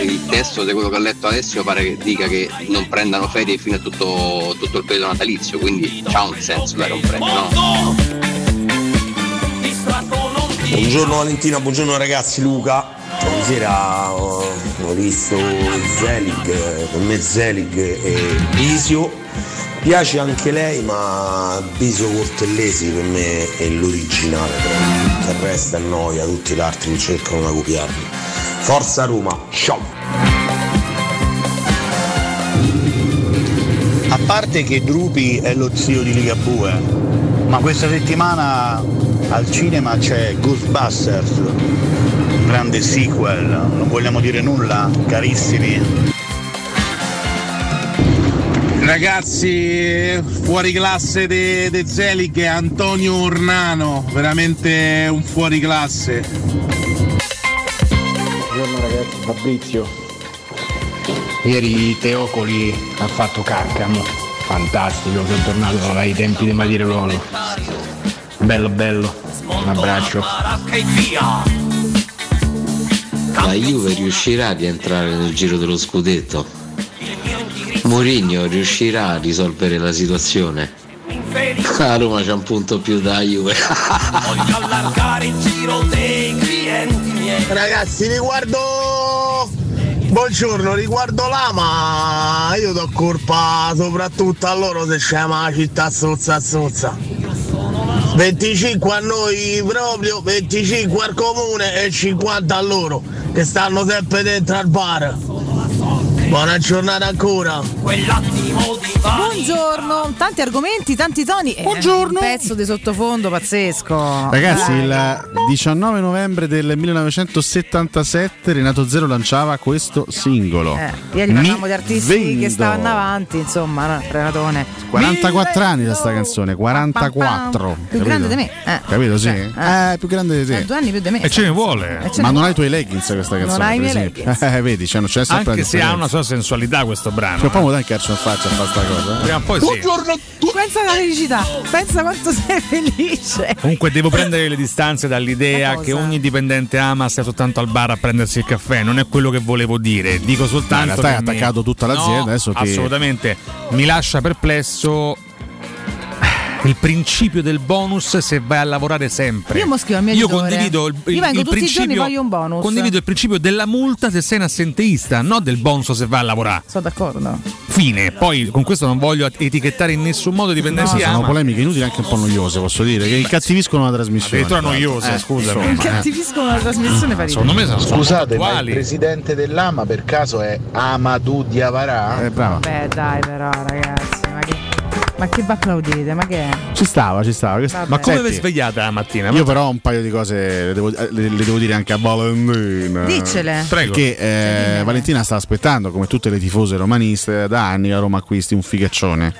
il testo di quello che ho letto adesso pare che dica che non prendano ferie fino a tutto, tutto il periodo natalizio, quindi c'ha un senso un premio, no? Buongiorno Valentina, buongiorno ragazzi, Luca. Ieri sera ho, visto Zelig, eh, per me Zelig e Bisio. Piace anche lei, ma Bisio Cortellesi per me è l'originale. Tutto il resto è noia, tutti gli altri cercano di copiarli. Forza Roma, ciao! A parte che Drupi è lo zio di Ligabue, ma questa settimana al cinema c'è Ghostbusters, un grande sequel, non vogliamo dire nulla, carissimi. Ragazzi, fuori classe de, de Zelig è Antonio Ornano, veramente un fuori classe. Buongiorno ragazzi, Fabrizio. Ieri Teocoli ha fatto Carcamo, fantastico, che è tornato ai tempi di Matire Lolo. Bello bello, un abbraccio. La Juve riuscirà a rientrare nel giro dello scudetto. Mourinho riuscirà a risolvere la situazione. A Roma c'è un punto più da Juve. Voglio allargare il giro dei clienti miei. Ragazzi, riguardo. Buongiorno, riguardo l'ama, io do colpa soprattutto a loro se c'è la città zozza zozza. 25 a noi proprio, 25 al comune e 50 a loro, che stanno sempre dentro al bar. Buona giornata ancora. Buongiorno, tanti argomenti, tanti toni. e Buongiorno. Un pezzo di sottofondo pazzesco. Ragazzi, Dai. il 19 novembre del 1977 Renato Zero lanciava questo singolo. Eh, ieri Mi parlavamo di artisti vendo. che stavano avanti, insomma, Renatone. 44 anni da sta canzone, 44. Più grande di me. Eh. Capito, sì? Eh. Eh, più grande di Eh, te. due anni più di me. E ce ne vuole. E ce Ma ne non vuole. hai i tuoi leggings questa Non canzone, hai i miei. [laughs] Eh, vedi, c'è, c'è sempre Anche se ha una sua sensualità questo brano. Cioè, poi calcio in faccia a fare sta cosa. Eh? Prima o poi sì. Pensa alla felicità, pensa quanto sei felice. Comunque devo prendere le distanze dall'idea Cosa? che ogni dipendente ama stia soltanto al bar a prendersi il caffè. Non è quello che volevo dire. Dico soltanto. No, in realtà hai che mi- attaccato tutta l'azienda, No, adesso ti- Assolutamente. Mi lascia perplesso il principio del bonus se vai a lavorare sempre. Io mo scrivo al mio Io editore. condivido il, il- Io vengo il tutti i giorni, principio. voglio un bonus. Condivido il principio della multa se sei un assenteista, non del bonus se vai a lavorare. Sono d'accordo. Fine. Poi con questo non voglio etichettare in nessun modo di No, dipendenza. sono polemiche inutili anche un po' noiose, posso dire, che incattiviscono la trasmissione. Addirittura noiose, Eh, insomma, eh. Cattiviscono la trasmissione ridere. Secondo me sono Scusate, ma il presidente dell'AMA per caso è Amadou Diavarà? Eh, bravo. Beh, dai, però, ragazzi, ma che, vi applaudite? Ma che è? Ci stava, ci stava. Che- Vabbè. Ma come vi svegliate la mattina? Io però un paio di cose le devo, le- le devo dire anche a Valentina. Diccele. Prego. Perché eh, Valentina sta aspettando, come tutte le tifose romaniste, da anni la Roma acquisti un figaccione.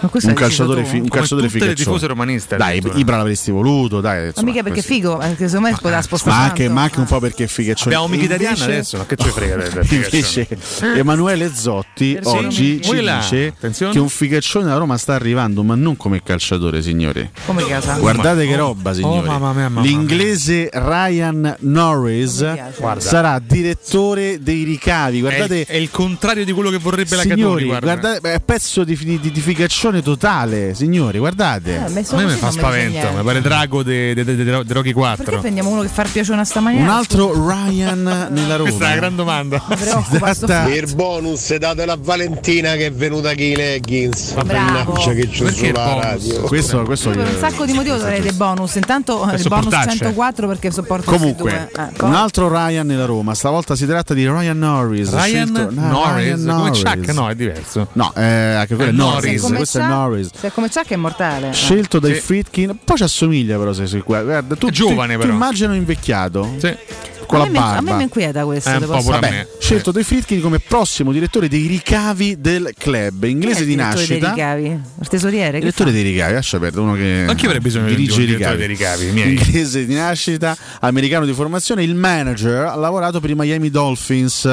Ma un calciatore, fi- un calciatore tutte le figaccione. tifose romaniste, Dai, addirittura. Ibra l'avresti voluto, dai. Ma insomma, mica perché così. figo, perché secondo me poteva spostare. Ma anche, ma anche un po' perché è figaccione. Abbiamo Mkhitaryan Invece- adesso, ma che ci frega [laughs] Invece Emanuele Zotti Perché oggi ci là, dice attenzione. che un figaccione da Roma sta arrivando, ma non come calciatore, signori. Come casa? Guardate che Oh, roba, signori. oh, mamma mia, mamma L'inglese Ryan Norris sarà direttore dei ricavi. Guardate, è, il, è il contrario di quello che vorrebbe la. Guarda. guardate, è pezzo di, di, di- di figaccione totale, signori, guardate. Eh, A me mi così fa spavento, mi pare Drago de Rocky 4. Perché prendiamo uno che fa piacere a sta maniera? Un altro Ryan nella Roma. Questa è una gran domanda. [laughs] Il bonus datelo a Valentina che è venuta qui leggings. Bravo. Mannaggia che c'è sulla radio. Questo, questo Per un sacco di motivi dei bonus. Intanto Per il bonus sopportarci. 104 perché sopporto Comunque. Eh, un altro Ryan nella Roma. Stavolta si tratta di Ryan Norris. Ryan scelto- no, Norris, Ryan come Norris. Chuck? No, è diverso. No, eh, anche quello è Norris. Norris. come Questo è Chuck- Norris. Se è come Chuck è mortale. Scelto dai Sì. Friedkin, poi ci assomiglia però se sei qua. Guarda, tu, È giovane, tu, però. tu immagino invecchiato Sì. Con a, la me mi, a me barba. mi inquieta questo. Eh. Vabbè, scelto dai Friedkin come prossimo direttore dei ricavi del club, inglese il di dei nascita. ricavi? Il tesoriere? Che Direttore fa? dei ricavi, lascia perdere uno che Anche io avrei bisogno di un i direttore ricavi. dei ricavi, miei. Inglese di nascita, americano di formazione, il manager ha lavorato per i Miami Dolphins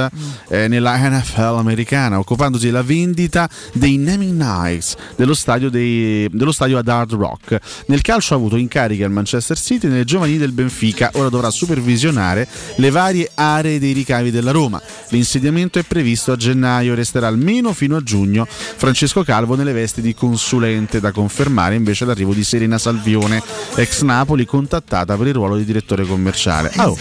eh, nella NFL americana, occupandosi della vendita dei naming rights dello stadio, dei- dello stadio ad Hard Rock. Nel calcio ha avuto incarichi al Manchester City e nelle giovanili del Benfica, ora dovrà supervisionare le varie aree dei ricavi della Roma. L'insediamento è previsto a gennaio, resterà almeno fino a giugno. Francesco Calvo nelle vesti di consulente da confermare invece l'arrivo di Serena Salvione, ex Napoli, contattata per il ruolo di direttore commerciale. Ah, oh.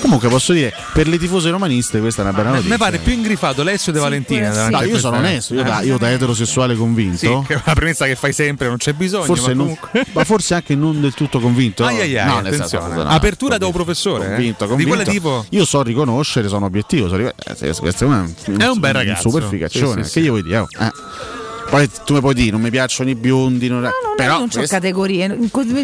Comunque posso dire, per le tifose romaniste questa è una bella notizia. Mi pare più ingrifato Alessio De Valentina. davanti No, a io sono onesto, io da, io da eterosessuale convinto. Sì, che è una premessa che fai sempre, non c'è bisogno. Forse ma non- ma forse anche non del tutto convinto. Ai ai ai, No, attenzione. senso, no, Apertura da un convinto, professore, eh? Convinto, Di convinto. Quella tipo- Io so riconoscere, sono obiettivo. So ric- eh, questo è, un, È un bel ragazzo. super figaccione. Sì, sì, che io vuoi dire? oh, eh. Poi tu mi puoi dire, non mi piacciono i biondi. Non... No, però non c'ho questo- categorie.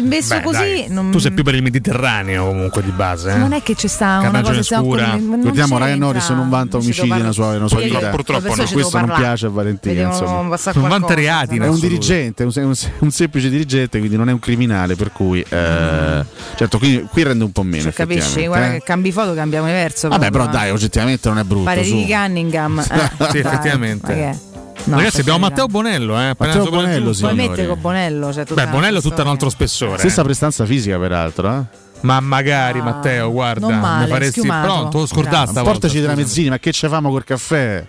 Messo Beh, così. dai, non... Tu sei più per il Mediterraneo comunque di base. Eh? Non è che ci sta una cosa scura. con- non Ricordiamo Ryan. Norris non vanta Non ci omicidi nella sua, nella sua parlare. vita. Purtroppo Purtroppo no. Questo non parlare. piace a Valentina. Qualcosa. vantariati in È un dirigente, un, un- un semplice dirigente, quindi non è un criminale, per cui eh, certo qui, qui rende un po' meno. Cioè, capisci? Guarda eh. che cambi foto cambiamo diverso. Vabbè, però proprio, eh. dai, oggettivamente non è brutto. Pare su. Ricky Cunningham. Eh, [laughs] Sì, dai, effettivamente. No, Ragazzi, abbiamo. Matteo Bonello, eh, Matteo. Bonello, sì. Poi signori. mette con Bonello. Cioè, tutta Beh, Bonello è tutta un altro spessore. Stessa eh. prestanza fisica, peraltro. Eh? Ma magari, Matteo, guarda, non male, mi faresti schiumato. pronto, lo scordata. Bravo. Portaci della mezzini, ma che ce famo col caffè?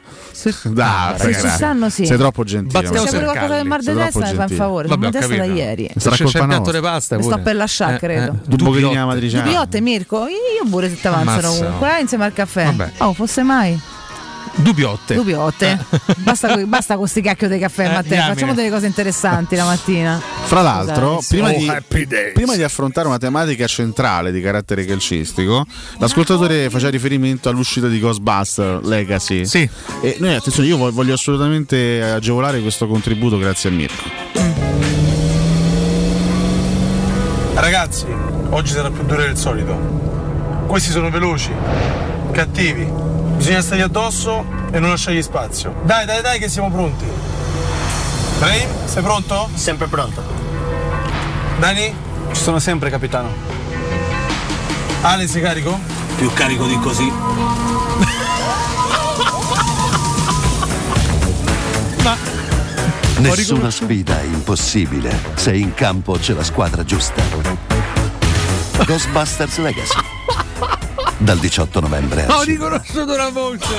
Dai, se ci stanno, sì. Sei troppo gentile. Batteo Se c'è pure Matteo. qualcosa del mar di testa, mi fa un favore. Vabbè, Sono testa da ieri. Sarà C'è, c'è colpa piatto nostra. pasta Mi sto per lasciare, credo. Due pochini Dubiotte. amatriciani. Dubiotte, Mirko, io pure se ti avanzano comunque, eh, insieme al caffè. Vabbè. Oh, fosse mai. Dubiotte. Dubiotte. Basta, co- basta con sti cacchio dei caffè, Eh, Matteo. Facciamo delle cose interessanti la mattina. Fra l'altro, Scusate. prima Oh, di, prima di affrontare una tematica centrale di carattere calcistico, l'ascoltatore faceva riferimento all'uscita di Ghostbuster Legacy. Sì. E noi, attenzione, io vo- voglio assolutamente agevolare questo contributo grazie a Mirko. Ragazzi, oggi sarà più duro del solito. Questi sono veloci, cattivi. Bisogna stargli addosso e non lasciargli spazio. Dai, dai, dai, che siamo pronti. Brahim, sei pronto? Sempre pronto. Dani? Ci sono sempre, capitano. Ale, sei carico? Più carico di così. [laughs] Nessuna sfida è impossibile se in campo c'è la squadra giusta. Ghostbusters Legacy. Dal 18 novembre. Ho riconosciuto una voce.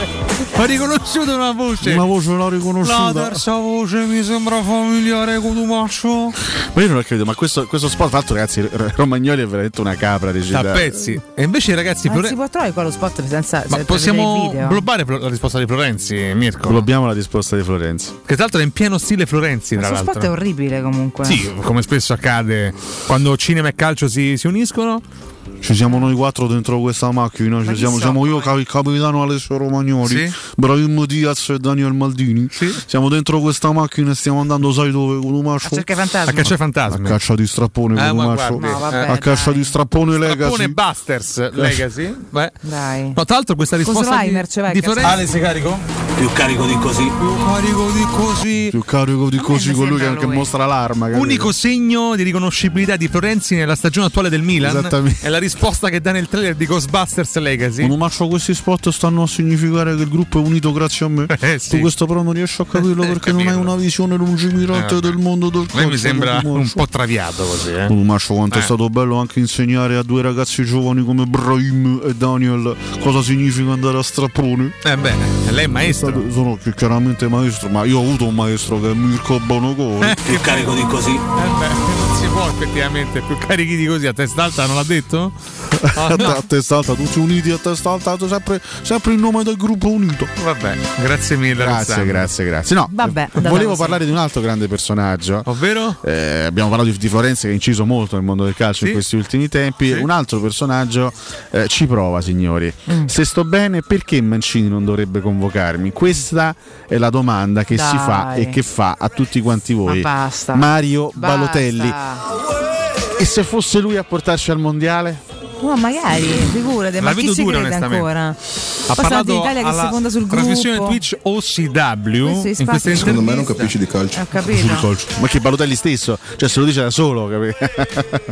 Ho riconosciuto una voce. Una voce l'ho La riconosciuta. terza voce mi sembra familiare con un macho. Ma io non ho capito, ma questo, questo spot, tra l'altro, ragazzi, Romagnoli è veramente una capra Da recitata. pezzi. E invece, ragazzi, Ma Flore- si può trovare qua lo spot senza ma possiamo globare la risposta di Florenzi, Mirko? Globbiamo la risposta di Florenzi. Che tra l'altro è in pieno stile Florenzi, tra Questo l'altro. spot è orribile comunque. Sì, come spesso accade quando cinema e calcio si, si uniscono. Ci siamo noi quattro dentro questa macchina. Ci chi siamo, siamo io, il capitano Alessio Romagnoli, Sì. Brahim Diaz e Daniel Maldini. Siamo dentro questa macchina e stiamo andando, sai dove, con un macio? A cercare fantasmi. A cacciare fantasmi. A caccia di strappone Eh, con un ma macio. guardi. No, vabbè, a caccia di strappone Legacy. Strappone Busters Legacy. Beh. Dai. No, tra l'altro questa risposta di, di. Florenzi Ale, sei carico? Più carico di così. Più carico di così. Più carico di così mi con lui che, che mostra l'arma. capito? Unico segno di riconoscibilità di Florenzi nella stagione attuale del Milan Esattamente. La risposta che dà nel trailer di Ghostbusters Legacy. Ma faccio questi spot stanno a significare che il gruppo è unito grazie a me. Eh, sì. Tu questo però non riesci a capirlo perché non hai una visione lungimirante Eh, del mondo del A calcio. me mi sembra un po' traviato così. Eh. Tu, Mascio, quanto Eh. è stato bello anche insegnare a due ragazzi giovani come Brahim e Daniel cosa significa andare a strappone. Eh bene, lei è maestro. Sono chi- chiaramente maestro, ma io ho avuto un maestro che è Mirko Bonocore. Più carico di così. Eh beh, non può effettivamente più carichi di così a testa alta, non l'ha detto? Ah, no. a [laughs] testa alta, tutti uniti a testa alta, sempre, sempre in nome del gruppo unito. Vabbè, grazie mille. Grazie, Alessandro. grazie, grazie. No, Vabbè, eh, volevo parlare di un altro grande personaggio. Ovvero? Eh, abbiamo parlato di, di Florenzi che ha inciso molto nel mondo del calcio Sì. in questi ultimi tempi. Sì. Un altro personaggio eh, ci prova, signori. Mm. Se sto bene, perché Mancini non dovrebbe convocarmi? Questa è la domanda che si Dai. fa e che fa a tutti quanti voi. Ma basta. Mario Basta. Balotelli. E se fosse lui a portarci al mondiale? No, magari, figurate, La ma chi vedo si dura, ancora? Ha Poi parlato d'Italia che alla seconda sul trasmissione gruppo. Twitch OCW in questa Secondo me non capisci di calcio. Ho capito. Ma che Balotelli stesso? Cioè, se lo dice da solo. capi-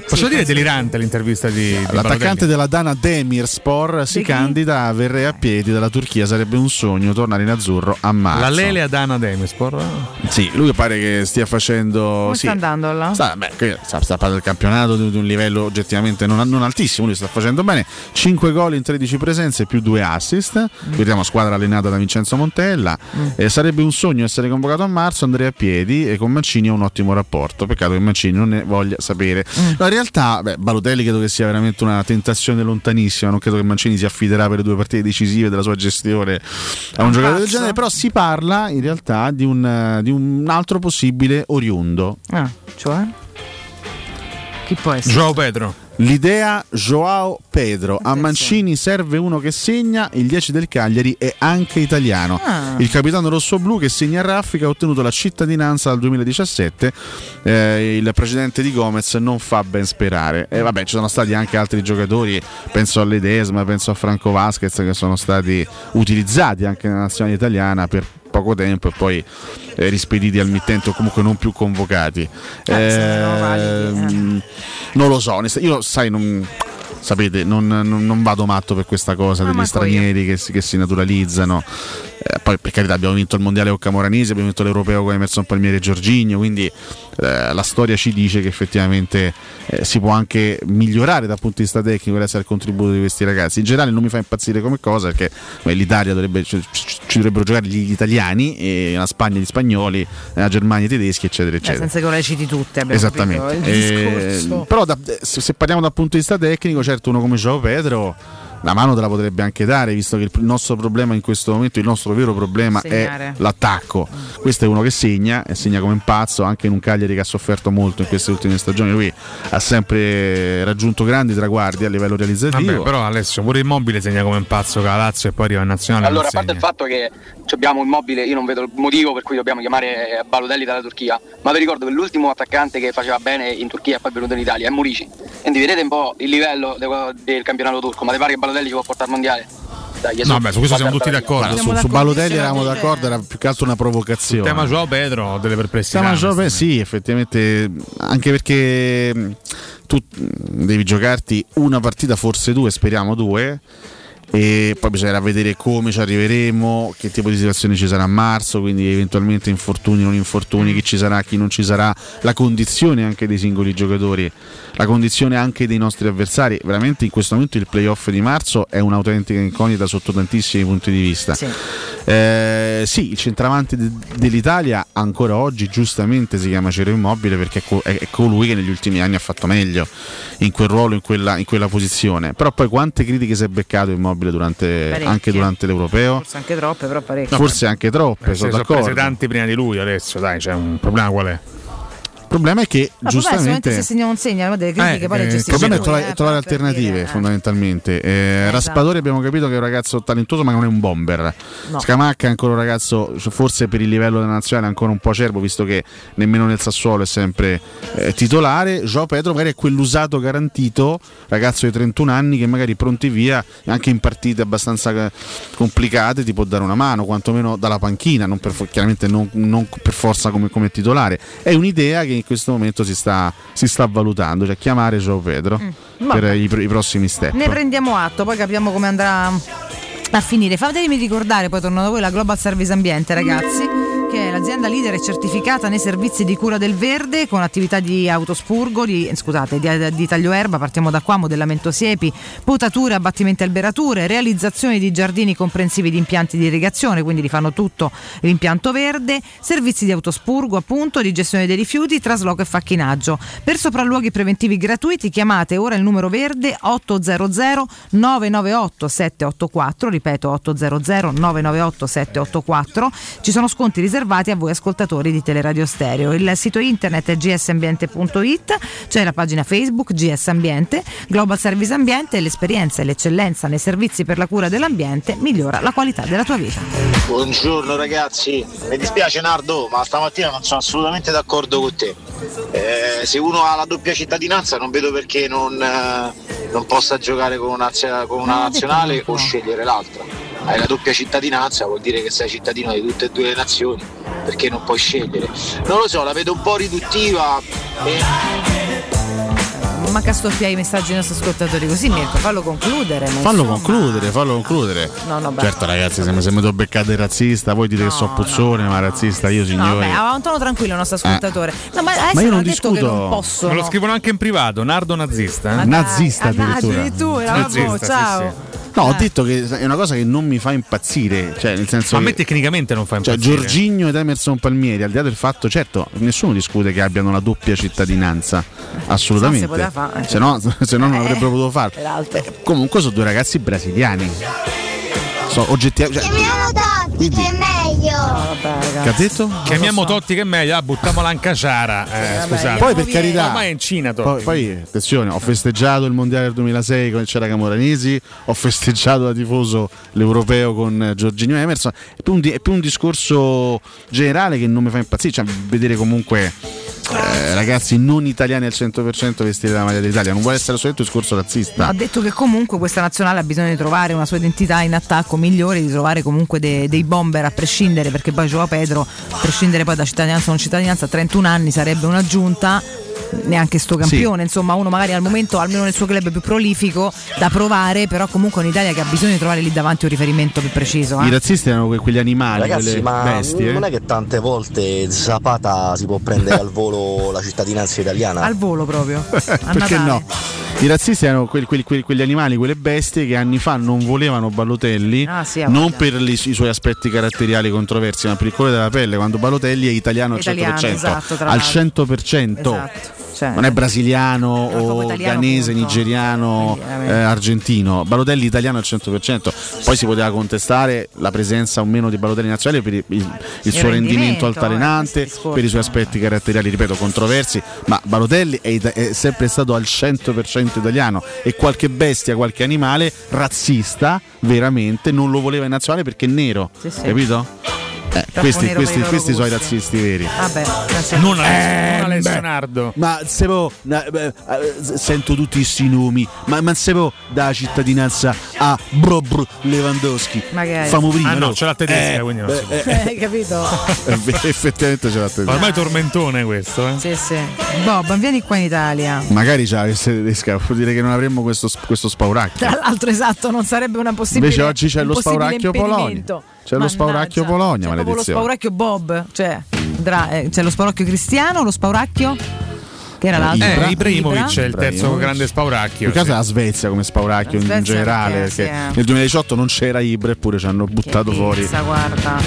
[laughs] Posso dire delirante l'intervista di, di L'attaccante Balotelli? della Dana Demirspor si Di chi? candida a Verre a piedi dalla Turchia. Sarebbe un sogno tornare in azzurro a marzo. La Lele Adana Demespor. Sì, lui pare che stia facendo. Come sì, sta andando là? Sta, beh, sta, sta parlando del campionato di, di un livello oggettivamente non, non altissimo. Lui sta facendo bene. 5 gol in 13 presenze più 2 assist. Vediamo squadra allenata da Vincenzo Montella. Eh, sarebbe un sogno essere convocato a marzo. Andrea a piedi e con Mancini ha un ottimo rapporto. Peccato che Mancini non ne voglia sapere. No, in realtà, beh, Balotelli credo che sia veramente una tentazione lontanissima. Non credo che Mancini si affiderà per le due partite decisive della sua gestione a un giocatore del genere. Però si parla in realtà di un, di un altro possibile oriundo. Ah, cioè? Chi può essere? Joao Pedro. L'idea Joao Pedro. A Mancini serve uno che segna, il 10 del Cagliari è anche italiano. Ah. Il capitano rossoblù che segna a raffica ha ottenuto la cittadinanza dal 2017. Eh, il precedente di Gomez non fa ben sperare. E vabbè, ci sono stati anche altri giocatori, penso a Ledesma, penso a Franco Vasquez, che sono stati utilizzati anche nella nazionale italiana per poco tempo e poi eh, rispediti al mittente o comunque non più convocati. validi, Ehm, Non lo so, io sai, non, sapete, non, non- non vado matto per questa cosa No, degli stranieri che si, che si naturalizzano. Eh, poi per carità abbiamo vinto il mondiale con Camoranesi, abbiamo vinto l'europeo con Emerson Palmieri e Giorginio, quindi eh, la storia ci dice che effettivamente eh, si può anche migliorare dal punto di vista tecnico grazie al contributo di questi ragazzi. In generale non mi fa impazzire come cosa perché beh, l'Italia dovrebbe, ci, ci- dovrebbero giocare gli italiani, e la Spagna gli spagnoli, la Germania i tedeschi, eccetera, Eh, eccetera. senza che le citi tutte, Esattamente. Eh, discorso. però da- se, se parliamo dal punto di vista tecnico, certo uno come Joao Pedro la mano te la potrebbe anche dare, visto che il nostro problema in questo momento, il nostro vero problema Segnare. è l'attacco. Questo è uno che segna e segna come un pazzo, anche in un Cagliari che ha sofferto molto in queste ultime stagioni. Lui ha sempre raggiunto grandi traguardi a livello realizzativo. Vabbè, però Alessio, pure Immobile segna come un pazzo che la Lazio e poi arriva in nazionale. Allora, a parte il fatto che abbiamo immobile, io non vedo il motivo per cui dobbiamo chiamare Balotelli dalla Turchia, ma vi ricordo che l'ultimo attaccante che faceva bene in Turchia e poi è venuto in Italia è Murici. Quindi vedete un po' il livello de- del campionato turco, ma ti pare che Balotelli ci può portare al mondiale? Dai, No, beh, su questo siamo tutti d'accordo. su, su Balotelli eravamo d'accordo, era più che altro una Il provocazione. tema Joao Pedro ho delle perplessità. Chiama Giove, sì, effettivamente, anche perché mh, tu mh, devi giocarti una partita, forse due, speriamo due. E poi bisognerà vedere come ci arriveremo, che tipo di situazione ci sarà a marzo, quindi eventualmente infortuni, non infortuni, chi ci sarà, chi non ci sarà, la condizione anche dei singoli giocatori, la condizione anche dei nostri avversari. Veramente in questo momento il playoff di marzo è un'autentica incognita sotto tantissimi punti di vista. Eh, sì, il centravanti de- dell'Italia ancora oggi giustamente si chiama Ciro Immobile perché è, co- è- è colui che negli ultimi anni ha fatto meglio in quel ruolo, in quella, in quella posizione. Però poi quante critiche si è beccato Immobile durante, Parecchie. anche durante l'Europeo? Forse anche troppe, però parecchio. Forse anche troppe, sono ne sono prese d'accordo. tanti prima di lui adesso, dai, c'è un problema qual è? Problema è che Ma il problema è solamente giustamente se segna o non segna, ma delle critiche Eh, poi le eh, il problema è trovare, eh, trovare alternative dire, eh. fondamentalmente. Eh, Raspadori abbiamo capito che è un ragazzo talentuoso ma non è un bomber. No. Scamacca è ancora un ragazzo, forse per il livello della nazionale, ancora un po' acerbo visto che nemmeno nel Sassuolo è sempre eh, titolare. Joao Pedro magari è quell'usato garantito, ragazzo di 31 anni che magari pronti via anche in partite abbastanza eh, complicate ti può dare una mano, quantomeno dalla panchina, non per, chiaramente non, non per forza come, come titolare. È un'idea che in questo momento si sta, si sta valutando, cioè chiamare Joao Pedro Mm. per i, i prossimi step. Ne prendiamo atto, poi capiamo come andrà a finire. Fatemi ricordare, poi torno da voi, la Global Service Ambiente, ragazzi. È l'azienda leader e certificata nei servizi di cura del verde con attività di autospurgo, di, eh, scusate, di, di taglio erba, partiamo da qua, modellamento siepi, potature, abbattimenti alberature, realizzazione di giardini comprensivi di impianti di irrigazione, quindi li fanno tutto l'impianto verde, servizi di autospurgo, appunto, di gestione dei rifiuti, trasloco e facchinaggio. Per sopralluoghi preventivi gratuiti chiamate ora il numero verde 800 998 784, ripeto 800 998 784. Ci sono sconti riservati a voi ascoltatori di Teleradio Stereo. Il sito internet è gsambiente.it, c'è la pagina Facebook GS Ambiente, Global Service Ambiente, l'esperienza e l'eccellenza nei servizi per la cura dell'ambiente migliora la qualità della tua vita. Buongiorno ragazzi, mi dispiace Nardo, ma stamattina non sono assolutamente d'accordo con te. Eh, se uno ha la doppia cittadinanza non vedo perché non, eh, non possa giocare con una, con una nazionale o scegliere l'altra. Hai la doppia cittadinanza, vuol dire che sei cittadino di tutte e due le nazioni, perché non puoi scegliere. Non lo so, la vedo un po' riduttiva. E... Manca storpiare i messaggi ai nostri ascoltatori così Mirko, fallo concludere. Fallo insomma. concludere, fallo concludere. No, no, beh. certo ragazzi, se mi, se mi do beccate razzista, voi dite che so puzzone, ma razzista io No, signori. beh, un tono tranquillo il nostro ascoltatore. No, ma Ma io non detto che discuto. non possono. Me lo scrivono anche in privato, Nardo nazista. Eh? Nazista ah, addirittura. addirittura, Nazista, vabbè, sì, ciao. sì. No, ho Eh. detto che è una cosa che non mi fa impazzire, cioè nel senso Ma a me tecnicamente non fa cioè, impazzire. Giorginio ed Emerson Palmieri, al di là del fatto, certo, nessuno discute che abbiano la doppia cittadinanza, assolutamente. No poteva fare. Se no, [laughs] se no non Eh, avrebbero potuto farlo. Peraltro. Comunque sono due ragazzi brasiliani. So, oggettivamente. Cioè, Totti che è meglio. che ha detto? Chiamiamo Totti che è meglio, ah, buttiamola in caciara. Eh, scusate. Poi per carità, Ormai è in Cina Totti. poi, poi, attenzione, ho festeggiato il mondiale del 2006 con c'era Camoranesi, ho festeggiato da tifoso l'europeo con eh, Giorginio Emerson. È più, un, di- è più un discorso generale che non mi fa impazzire, cioè vedere comunque eh, ragazzi non italiani al 100% vestiti la maglia d'Italia. Non vuole essere soltanto un discorso razzista. Ha detto che comunque questa nazionale ha bisogno di trovare una sua identità in attacco migliore, di trovare comunque de- dei bomber a prescindere, perché poi Joao Pedro, a prescindere poi da cittadinanza o non cittadinanza, a 31 anni sarebbe un'aggiunta. Neanche sto campione, insomma, uno magari al momento, almeno nel suo club più prolifico, da provare, però comunque un'Italia che ha bisogno di trovare lì davanti un riferimento più preciso. I eh. razzisti erano que- quegli animali, Ragazzi, quelle ma bestie. non è che tante volte Zapata si può prendere al volo la cittadinanza italiana? Al volo proprio. [laughs] Perché no? I razzisti erano quelli- quelli- quegli animali, quelle bestie che anni fa non volevano Balotelli, Ah, sì, non per li- i suoi aspetti caratteriali controversi, ma per il colore della pelle, quando Balotelli è italiano al Italiano, 100%. esatto, al l'altro. 100%. Esatto, cioè- Non è brasiliano o punto. nigeriano, eh, argentino. Balotelli italiano al 100%. Poi si poteva contestare la presenza o meno di Balotelli nazionale per il, il- il suo rendimento rendimento, altalenante, eh, per i suoi aspetti caratteriali, ripeto, controversi. Ma Balotelli è, è sempre stato al 100% italiano e qualche bestia, qualche animale razzista, veramente non lo voleva in nazionale perché è nero. Sì, sì. Capito? Eh, questi questi- questi sono i razzisti veri. Vabbè, grazie. Non Alessio, Eh. Ma se può, na- beh, eh, sento tutti questi nomi, ma, ma se può dare cittadinanza a Bro Bro Lewandowski? Magari. Famo prima. Ah, no, c'è la tedesca, Eh, quindi non si può. eh, [laughs] Hai capito? eh, effettivamente c'è la tedesca. Ormai tormentone questo, eh. Sì, sì. Bob, vieni qua in Italia. Magari c'è la tedesca, vuol dire che non avremmo questo, questo spauracchio. Tra l'altro, esatto, non sarebbe una possibile. Invece oggi c'è lo spauracchio Polonia. C'è lo spauracchio Mannaggia. Polonia, C'è proprio lo maledizione. spauracchio Bob, cioè, dra- eh, c'è lo spauracchio cristiano, lo spauracchio che era l'altro. Eh, Ibra. Ibrahimovic è il terzo Ibrahimovic. grande spauracchio. In caso sì. è la Svezia come spauracchio La in Svezia generale, perché, perché sì, eh. nel 2018 non c'era Ibra eppure ci hanno buttato fuori Pizza, guarda.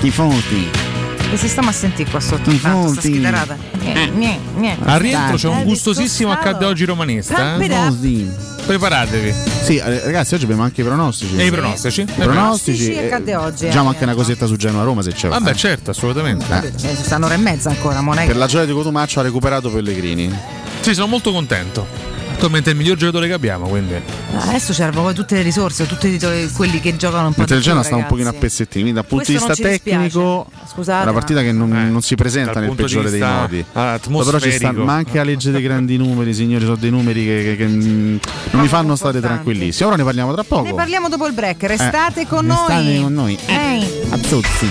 i fonti. Che si stiamo a sentire qua sotto intanto, sta schitarata. Gne, gne, gne. Al rientro c'è un gustosissimo accadde oggi romanista. Eh? Preparatevi. Sì, eh, ragazzi, oggi abbiamo anche i pronostici. E i pronostici? I pronostici. pronostici eh, accadde oggi, Diciamo eh. anche una cosetta su Genoa Roma se c'è. Vabbè, certo, assolutamente. Eh, ci stanno ora e mezza ancora, ma non è Per la gioia di Cotumaccio ha recuperato Pellegrini. Sì, sono molto contento. Attualmente è il miglior giocatore che abbiamo, quindi. Adesso c'erano poi tutte le risorse, tutti i- quelli che giocano un po' di il Genoa più, sta un pochino a pezzettini, quindi dal punto di vista tecnico Scusate, è una partita che non, non si presenta Eh, nel peggiore dei modi. Però ci sta, ma anche a legge dei grandi numeri, signori, sono dei numeri che, che- che, mm, non mi fanno stare tranquillissimi. Ora ne parliamo tra poco. Ne parliamo dopo il break, restate Eh, con restate noi. con noi. Ehi. Azzuzzi.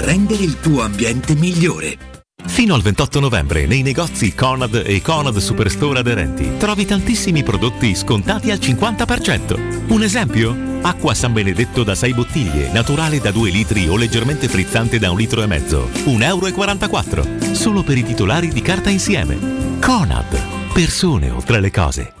rendere il tuo ambiente migliore. Fino al 28 novembre nei negozi Conad e Conad Superstore aderenti trovi tantissimi prodotti scontati al 50%. Un esempio? Acqua San Benedetto da 6 bottiglie, naturale da 2 litri o leggermente frizzante da 1 litro e mezzo. 1,44 euro. Solo per i titolari di carta insieme. Conad. Persone oltre le cose.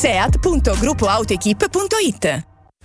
seat.gruppoautoequip.it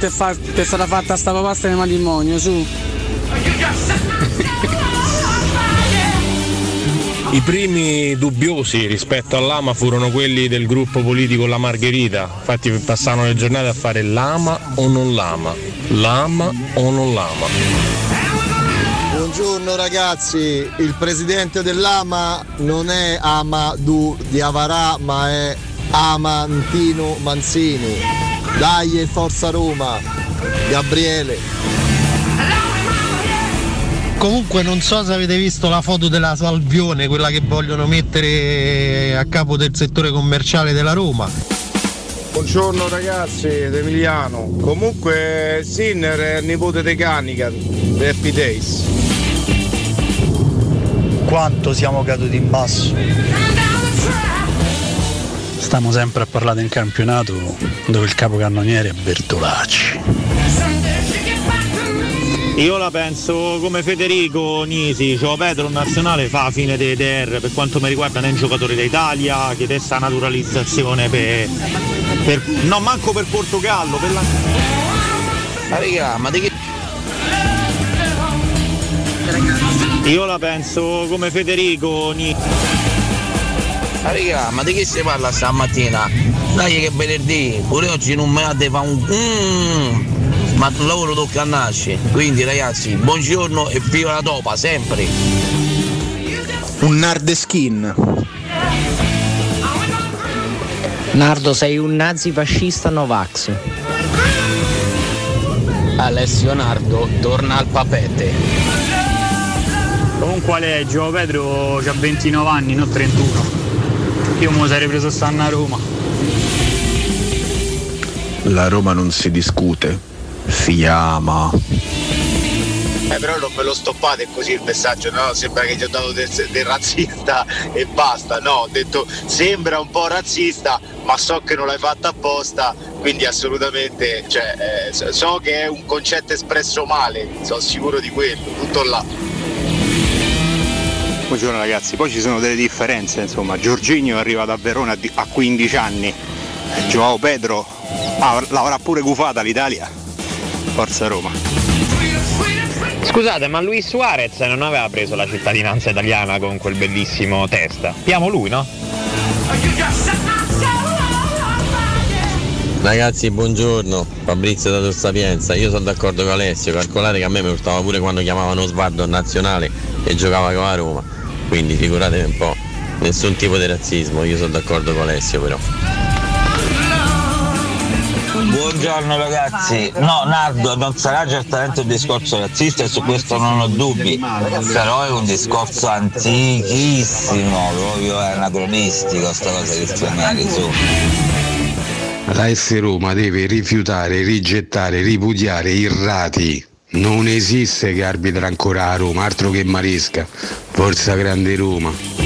Che ti è stata fatta sta pasta di matrimonio, su. [laughs] I primi dubbiosi rispetto all'ama furono quelli del gruppo politico La Margherita, infatti passavano le giornate a fare l'ama o non l'ama, l'ama o non l'ama. Buongiorno ragazzi, il presidente dell'AMA non è Amadou di Avarà ma è Amantino Manzini. Dai e forza Roma, Gabriele. Comunque non so se avete visto la foto della Salvione, quella che vogliono mettere a capo del settore commerciale della Roma. Buongiorno ragazzi, ed Emiliano. Comunque Sinner è il nipote di Canican, di Happy Days. Quanto siamo caduti in basso. Stiamo sempre a parlare del campionato dove il capocannoniere è Bertolacci. Io la penso come Federico Nisi, cioè Pedro in nazionale fa la fine dei DR, per quanto mi riguarda non è un giocatore d'Italia, chiede sta naturalizzazione per, per, no manco per Portogallo, per la... Ma raga, ma di che Io la penso come Federico Nisi. Ma raga, ma di che si parla stamattina? Dai che venerdì, pure oggi non me la fa un... Mm, ma il lavoro tocca a nascere. Quindi ragazzi, buongiorno e viva la topa, sempre. Un Nardeskin. Nardo, sei un nazifascista Novax. Alessio Nardo torna al papete. Comunque Aleggio, Pedro ha 29 anni, non 31. Io mi sarei preso stanno a Roma. La Roma non si discute, si ama. Eh però non me lo stoppate così il messaggio, no? Sembra che gli ho dato del, del razzista e basta, no, ho detto sembra un po' razzista, ma so che non l'hai fatta apposta, quindi assolutamente, cioè, eh, so che è un concetto espresso male, sono sicuro di quello, tutto là. Buongiorno ragazzi, poi ci sono delle differenze, insomma, Giorginio è arrivato a Verona a 15 anni, Joao Pedro ah, l'avrà pure gufata l'Italia, forza Roma. Scusate, ma Luis Suarez non aveva preso la cittadinanza italiana con quel bellissimo testa? Piamo lui, no? Ragazzi, buongiorno, Fabrizio da Tor Sapienza. Io sono d'accordo con Alessio, calcolate che a me mi urtava pure quando chiamavano Osvaldo nazionale e giocava con la Roma. Quindi figuratevi un po', nessun tipo di razzismo, io sono d'accordo con Alessio però. Buongiorno ragazzi, no Nardo non sarà certamente un discorso razzista e su questo non ho dubbi, però è un discorso antichissimo, proprio è anacronistico sta cosa che stranieri su. La S Roma deve rifiutare, rigettare, ripudiare i rati. Non esiste che arbitra ancora a Roma, altro che Maresca. Forza Grande Roma.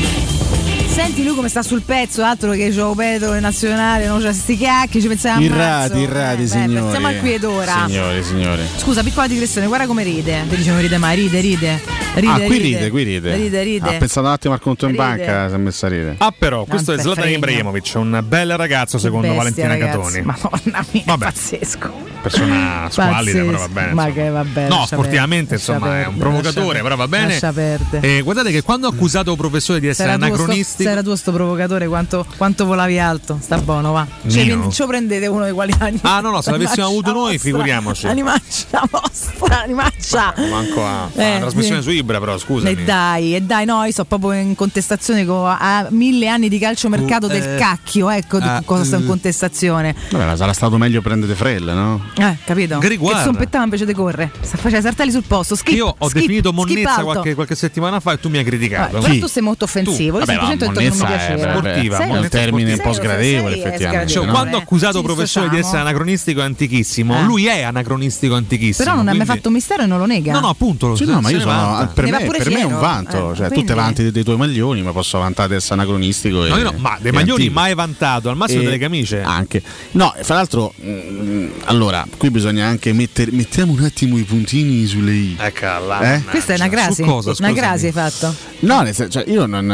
Senti lui come sta sul pezzo, altro che Gio Pedro in nazionale, non c'è sti cacchi, ci pensiamo a Irrati, irrati, signori. Pensiamo al qui ed ora. Signori, signori. Scusa, piccola digressione, guarda come ride. Te dicevo ride mai, ride, ride. Ride, ah, qui ride, qui ride. Ride, ride. Ha pensato un attimo al conto in Ride. banca, si è messa a ridere. Ah, però, questo Non è Zlatan. Ibrahimovic, un bel ragazzo secondo Bestia, Valentina ragazzi. Catoni. Madonna mia, Vabbè. pazzesco. Persona squallida, però va bene. Ma che va bene. No, sportivamente insomma lascia è un provocatore, lascia però va bene. Lascia perdere. E guardate che quando ha accusato un professore di Se essere anacronistico, era tuo sto provocatore, quanto, quanto volavi alto? Sta buono, va. Cioè, mi- lo prendete uno dei quali anni. Ah, no, no, se l'avessimo avuto noi, figuriamoci. Animaccia vostra, animaccia. manco a, Eh, a trasmissione sì. su Ibra, però scusami. E dai, e dai, no, io sto proprio in contestazione con a mille anni di calciomercato Uh, del eh, cacchio, ecco ah, cosa sto in contestazione. Vabbè, sarà stato meglio prendere Frell, no? Eh, capito? Griguar. Che zompettava invece di corre. Sta facendo sartelli sul posto. Skip, Io ho skip, definito monnezza qualche, qualche settimana fa e tu mi hai criticato. Però tu sei molto offensivo. Io Vabbè, ma semplicemente ho detto che monnezza è- Sportiva, Sei è un termine un po' sgradevole, effettivamente. Cioè, no? quando ho accusato Ci il professore di essere anacronistico e antichissimo, Eh. lui è anacronistico e antichissimo. Però non ha mai quindi- fatto un mistero e non lo nega. No, no, appunto. Lo se- no, ma io sono, per, me, per me è un vanto. Eh, cioè, tu quindi- te vanti dei, dei tuoi maglioni, ma posso vantare di essere anacronistico. No, e, no, ma dei maglioni antico. mai vantato, al massimo E- delle camicie. Anche. No, fra l'altro, mm, allora, qui bisogna anche mettere, mettiamo un attimo i puntini sulle i. Ecco, Eh? Questa è una cosa, una grasi hai fatto. No, nel senso, cioè, io non,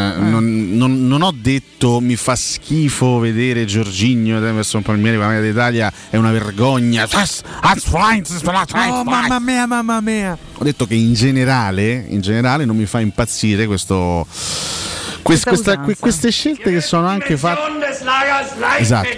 non- ho detto mi fa schifo vedere Giorginio ed Emerson Palmieri con la maglia d'Italia, è una vergogna. Oh, mamma mia, mamma mia. Ho detto che in generale, in generale non mi fa impazzire questo. quest- questa- que- queste scelte che sono anche fatte. Esatto.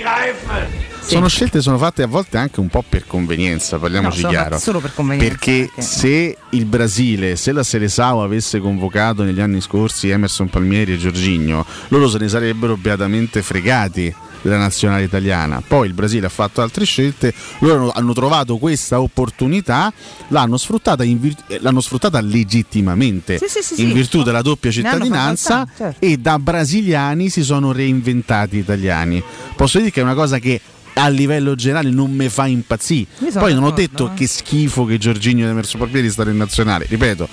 Sono scelte sono fatte a volte anche un po' per convenienza, parliamoci No, chiaro. solo per convenienza, Perché anche. se il Brasile, se la Selesao avesse convocato negli anni scorsi Emerson Palmieri e Giorginio, loro se ne sarebbero beatamente fregati della nazionale italiana. Poi il Brasile ha fatto altre scelte, loro hanno- trovato questa opportunità, l'hanno sfruttata, in vir- eh, l'hanno sfruttata legittimamente Sì, sì, sì, in sì. virtù della doppia cittadinanza certo. e da brasiliani si sono reinventati italiani. Posso dire che è una cosa che a livello generale non mi fa impazzire. Poi non ho detto eh. che schifo che Giorginio ed Emerson Palmieri stare in nazionale, ripeto.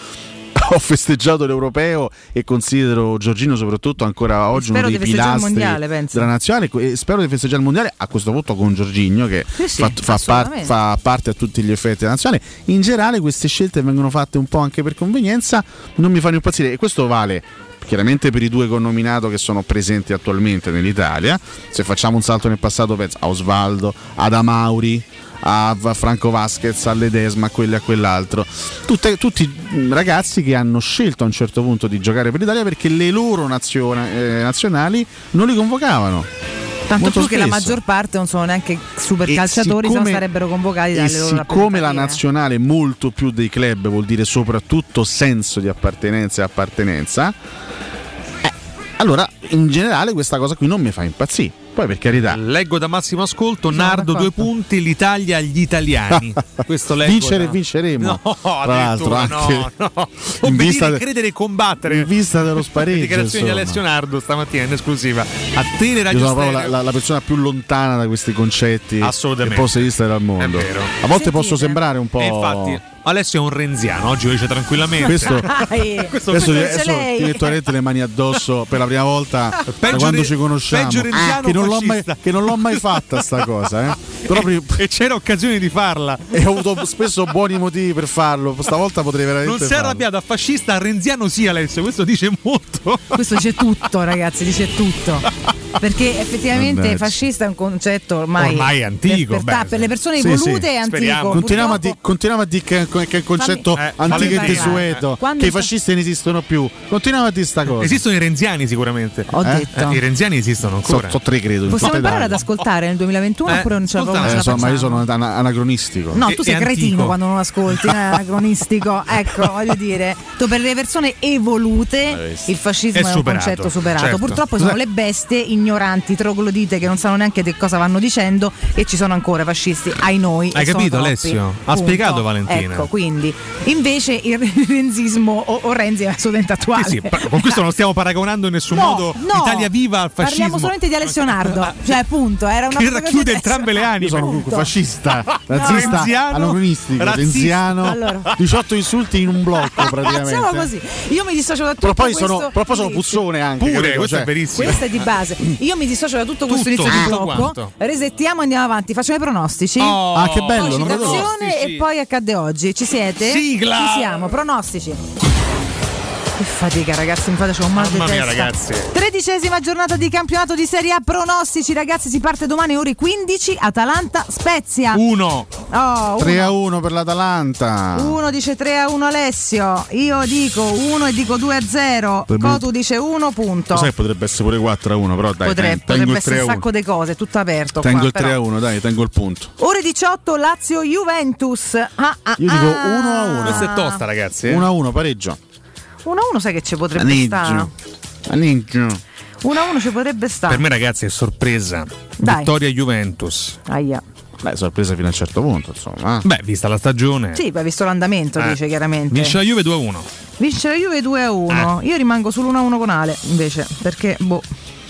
[laughs] Ho festeggiato l'europeo e considero Giorgino soprattutto ancora oggi Spero uno dei pilastri mondiale, della nazionale e spero di festeggiare il mondiale a questo punto con Giorginio che Sì, sì, fa, fa par- fa parte a tutti gli effetti della nazionale. In generale queste scelte vengono fatte un po' anche per convenienza, non mi fanno impazzire e questo vale chiaramente per i due connominato che sono presenti attualmente nell'Italia. Se facciamo un salto nel passato penso a Osvaldo, ad Amauri, a Franco Vasquez, a Ledesma, a quello e a quell'altro. Tutte- tutti ragazzi che hanno scelto a un certo punto di giocare per l'Italia perché le loro naziona- eh, nazionali non li convocavano. Tanto più che la maggior parte non sono neanche super E calciatori, se no siccome- sarebbero convocati dalle loro siccome la nazionale molto più dei club vuol dire soprattutto senso di appartenenza e appartenenza, eh, allora in generale questa cosa qui non mi fa impazzire. Poi per carità, Leggo da massimo ascolto, Nardo due punti, l'Italia agli italiani. [laughs] Questo leggo vincere da- vinceremo. [laughs] No, tra l'altro addirittura, anche no, no. in Obbedire, vista de- credere e combattere. in vista dello [laughs] spareggio. Dichiarazioni di. Alessio Nardo stamattina in esclusiva. A te Radio Io sono proprio la, la- la persona più lontana da questi concetti Assolutamente. che possa esistere al mondo. È vero. A volte posso sembrare un po'. E infatti, Alessio è un renziano, oggi lo dice tranquillamente. Questo- [laughs] Questo- adesso l'hai. ti metto veramente le mani addosso per la prima volta [laughs] da Peggio quando re- ci conosciamo. renziano che, non l'ho mai, che non l'ho mai fatta sta cosa, eh. Proprio- e c'era occasione di farla. e ho avuto spesso buoni motivi per farlo. Stavolta potrei veramente. Non si è arrabbiato a fascista, a renziano sì Alessio, questo dice molto. Questo dice tutto, ragazzi, dice tutto. Perché effettivamente Vabbè. fascista è un concetto ormai, Ormai è antico, Per, per- beh, per le persone Sì, evolute sì. è antico. Speriamo. Continuiamo a, di- continuiamo a dire che, che è un concetto Fammi- eh, antico e fammi desueto, Quando che i fascisti non esistono più. Continuiamo a dire sta cosa. Esistono i renziani sicuramente. Ho Eh? detto. Eh, I renziani esistono ancora. so tre credo. Possiamo imparare ad ascoltare nel 2021 Eh, oppure non ce la proprio Eh, insomma, io facciamo? sono ana- anacronistico. No, E- tu sei cretino antico. quando non ascolti, [laughs] è anacronistico. Ecco, voglio dire, tu per le persone evolute il fascismo È è, un concetto superato. certo. Purtroppo sono le bestie ignoranti, troglodite che non sanno neanche di cosa vanno dicendo e ci sono ancora fascisti, ai noi. Hai e sono capito. Alessio? Ha spiegato Valentina. Ecco, quindi invece il [laughs] renzismo o, o Renzi è assolutamente attuale. Sì, sì, con questo [laughs] non stiamo paragonando in nessun No, modo no. Italia Viva al fascismo. Parliamo solamente di Alessio Nardo, cioè appunto, era una che racchiude di [laughs] entrambe le anime. Io sono comunque fascista, nazista, Renziano, anacronistico, razzista. renziano, Allora. 18 insulti in un blocco praticamente. Facciamo così. Io mi dissocio da tutto Però poi questo sono, però poi sono puzzone anche. Pure, capito? questo Cioè, è verissimo. Questo è di base. Io mi dissocio da tutto questo Tutto, inizio di blocco. quanto. Resettiamo e andiamo avanti. Facciamo i pronostici. Oh, Ah, che bello, non e poi accadde oggi. Ci siete? Sigla! Ci siamo, pronostici. Che fatica, ragazzi, mi fate c'ho un mal di Mamma mia, testa. ragazzi. Tredicesima giornata di campionato di Serie A. Pronostici, ragazzi, si parte domani ore 15. Atalanta Spezia. Uno. Oh, 3 uno. a 1 per l'Atalanta. Uno dice 3 a 1 Alessio, io dico 1 e dico 2 a 0. Per me- Cotu dice 1 punto. Lo sai, potrebbe essere pure 4 a 1, però dai, Potrebbe, ten- tengo potrebbe il essere 3 un sacco 1. di cose, tutto aperto. Tengo qua, il 3 però. a 1, dai, tengo il punto. Ore 18 Lazio Juventus. Ah, ah, Io dico ah. 1 a 1. Questa è tosta, ragazzi. eh. 1 a 1, pareggio. 1 a 1 sai che ci potrebbe stare. Aneggio. Aneggio. 1 a 1 ci potrebbe stare. Per me, ragazzi, è sorpresa. Dai. Vittoria Juventus. Aia. Beh, sorpresa fino a un certo punto, insomma. eh. Beh, vista la stagione. Sì, poi visto l'andamento, Eh. dice chiaramente. Vince la Juve 2 a 1. Vince la Juve 2 a Eh. 1. Io rimango sull'1 a 1 con Ale, invece, perché boh.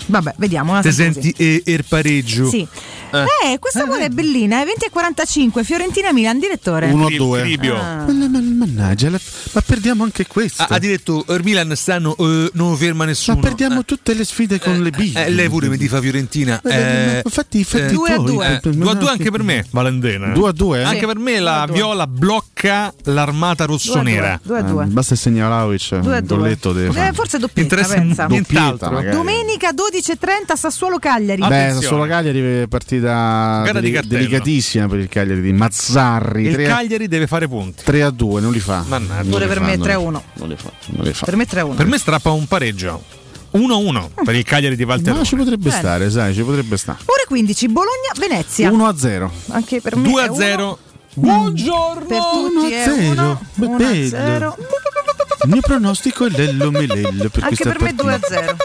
Vabbè, vediamo. sempre senti così. e- il pareggio? Sì. Eh. Eh, questa pure è bellina, è 20 e 45, Fiorentina Milan, direttore. 1 a Cri- 2. Cribio. Ah. Ma- ma- Mannaggia, la- ma perdiamo anche questo. Ha, ha detto il Milan stanno, eh, non ferma nessuno. ma perdiamo Eh, tutte le sfide con le B. eh, lei pure mi fa Fiorentina. Eh, Eh, infatti, infatti eh, Due a poi- due. eh, due a due anche per me, Valentina. 2 a 2? Anche Sì. per me la viola blocca l'armata rossonera. 2 a 2. basta che segna Vlaovic. 2 a il 2. Eh, forse doppietta, pensa. Doppietta. Domenica 12.30 Sassuolo Cagliari. Beh, solo Cagliari partita Di deli- delicatissima per il Cagliari di Mazzarri. Il 3 a, Cagliari deve fare punti. 3 a 2, non li fa. Mannaggia. Pure per fa, me non 3 a li- 1. Non li fa, non li fa. Per me 3 a 1. Per me strappa un pareggio. 1-1 per il Cagliari di Valterone. Ma ci potrebbe Bene. stare, sai, ci potrebbe stare. Ore 15 Bologna Venezia. 1 a 0. Anche per me 2 è a uno. 0. Buongiorno. Per tutti 1 a è 0. 1 1 a Bello. 0. Il mio pronostico è l'ello melello per Anche per me 2 a partita. 0.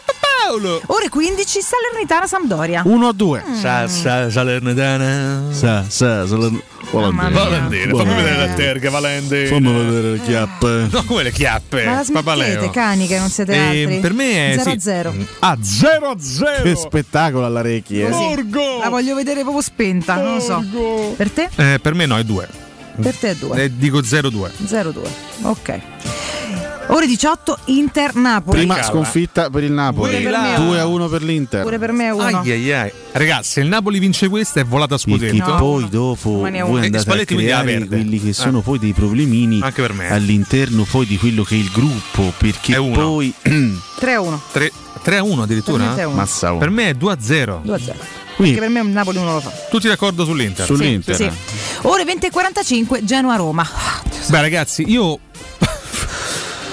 Paolo. Ore 15 Salernitana Sampdoria. 1 a 2. Sa, sa, Salernitana. Sa, sa, mia. Valentine, fammi Buono. vedere la terga, Valentine. Fammi vedere le chiappe. [laughs] No, come le chiappe? Ma smettete, Papaleo. cani che non siete Eh, altri. per me è 0 sì. a 0. Ah, 0 a 0. Che spettacolo alla Recchi, eh. Borgo. La voglio vedere proprio spenta, non lo so. Per te? Eh, per me no, è 2. Per te è 2. Eh, dico 0-2. 0-2. Ok. Ore 18 Inter Napoli. Prima sconfitta per il Napoli. Per me. 2 a 1 per l'Inter. Pure per me è 1. Ai, ai, ai. Ragazzi, se il Napoli vince questa è volata a Perché scudetto. No. poi dopo voi. E andate a Spalletti la creare quelli che sono Eh. poi dei problemini Anche per me. all'interno poi di quello che è il gruppo perché È uno. poi [clears throat] 3 a 1. 3, 3 a 1 addirittura? Per me è uno. Massa uno. Per me è 2 a 0. 2 a 0. Quindi- Anche per me il Napoli uno lo fa. Tutti d'accordo sull'Inter? sull'Inter. Sì, sì. Ore 20 e 45 Genoa-Roma. Beh, ragazzi, io.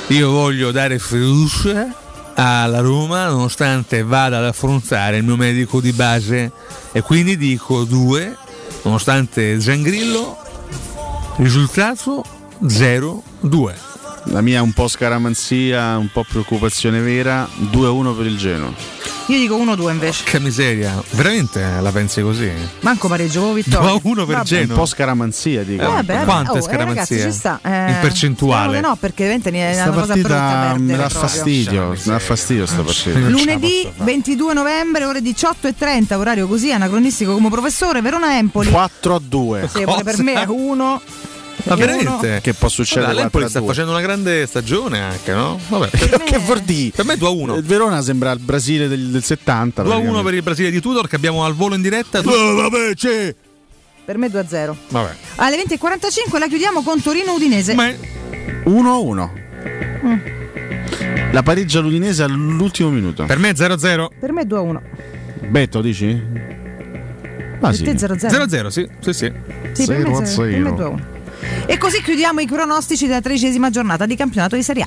Io voglio dare fiducia alla Roma nonostante vada ad affrontare il mio medico di base. E quindi dico 2 nonostante Zangrillo risultato 0-2 La mia è un po' scaramanzia, un po' preoccupazione vera, 2 a 1 per il Genoa. Io dico 1-2 invece. che miseria veramente la pensi così? Manco pareggio, 2 vittoria. a 1 per. Genoa Un po' scaramanzia, dico. Eh, Vabbè, vabbè. Quante Oh, eh, scaramanzie? ragazzi, ci sta. Eh, In percentuale? No, perché veramente ne è una cosa brutta partita perdere mi dà fastidio, mi dà fastidio sta partita. Lunedì posso fare. 22 novembre, ore 18 e 30, orario così anacronistico come professore, Verona-Empoli. 4 a 2. Sì, per me è 1. Ma veramente? Che può succedere? Allora, L'Empoli sta facendo una grande stagione anche, no? Vabbè. [laughs] che eh. vuol dire? Per me 2-1. Il eh, Verona sembra il Brasile del, del 70. 2-1 per il Brasile di Tudor che abbiamo al volo in diretta. Oh, vabbè, c'è! Per me 2-0. Vabbè. Alle 20.45 la chiudiamo con Torino Udinese. 1-1. Mm. La pareggia l'Udinese all'ultimo minuto. Per me 0-0. Per me 2-1. Betto, dici? Ma sì. 0-0. 0-0, sì. Sì, sì. sì 0-0. E così chiudiamo i pronostici della tredicesima giornata di campionato di Serie A.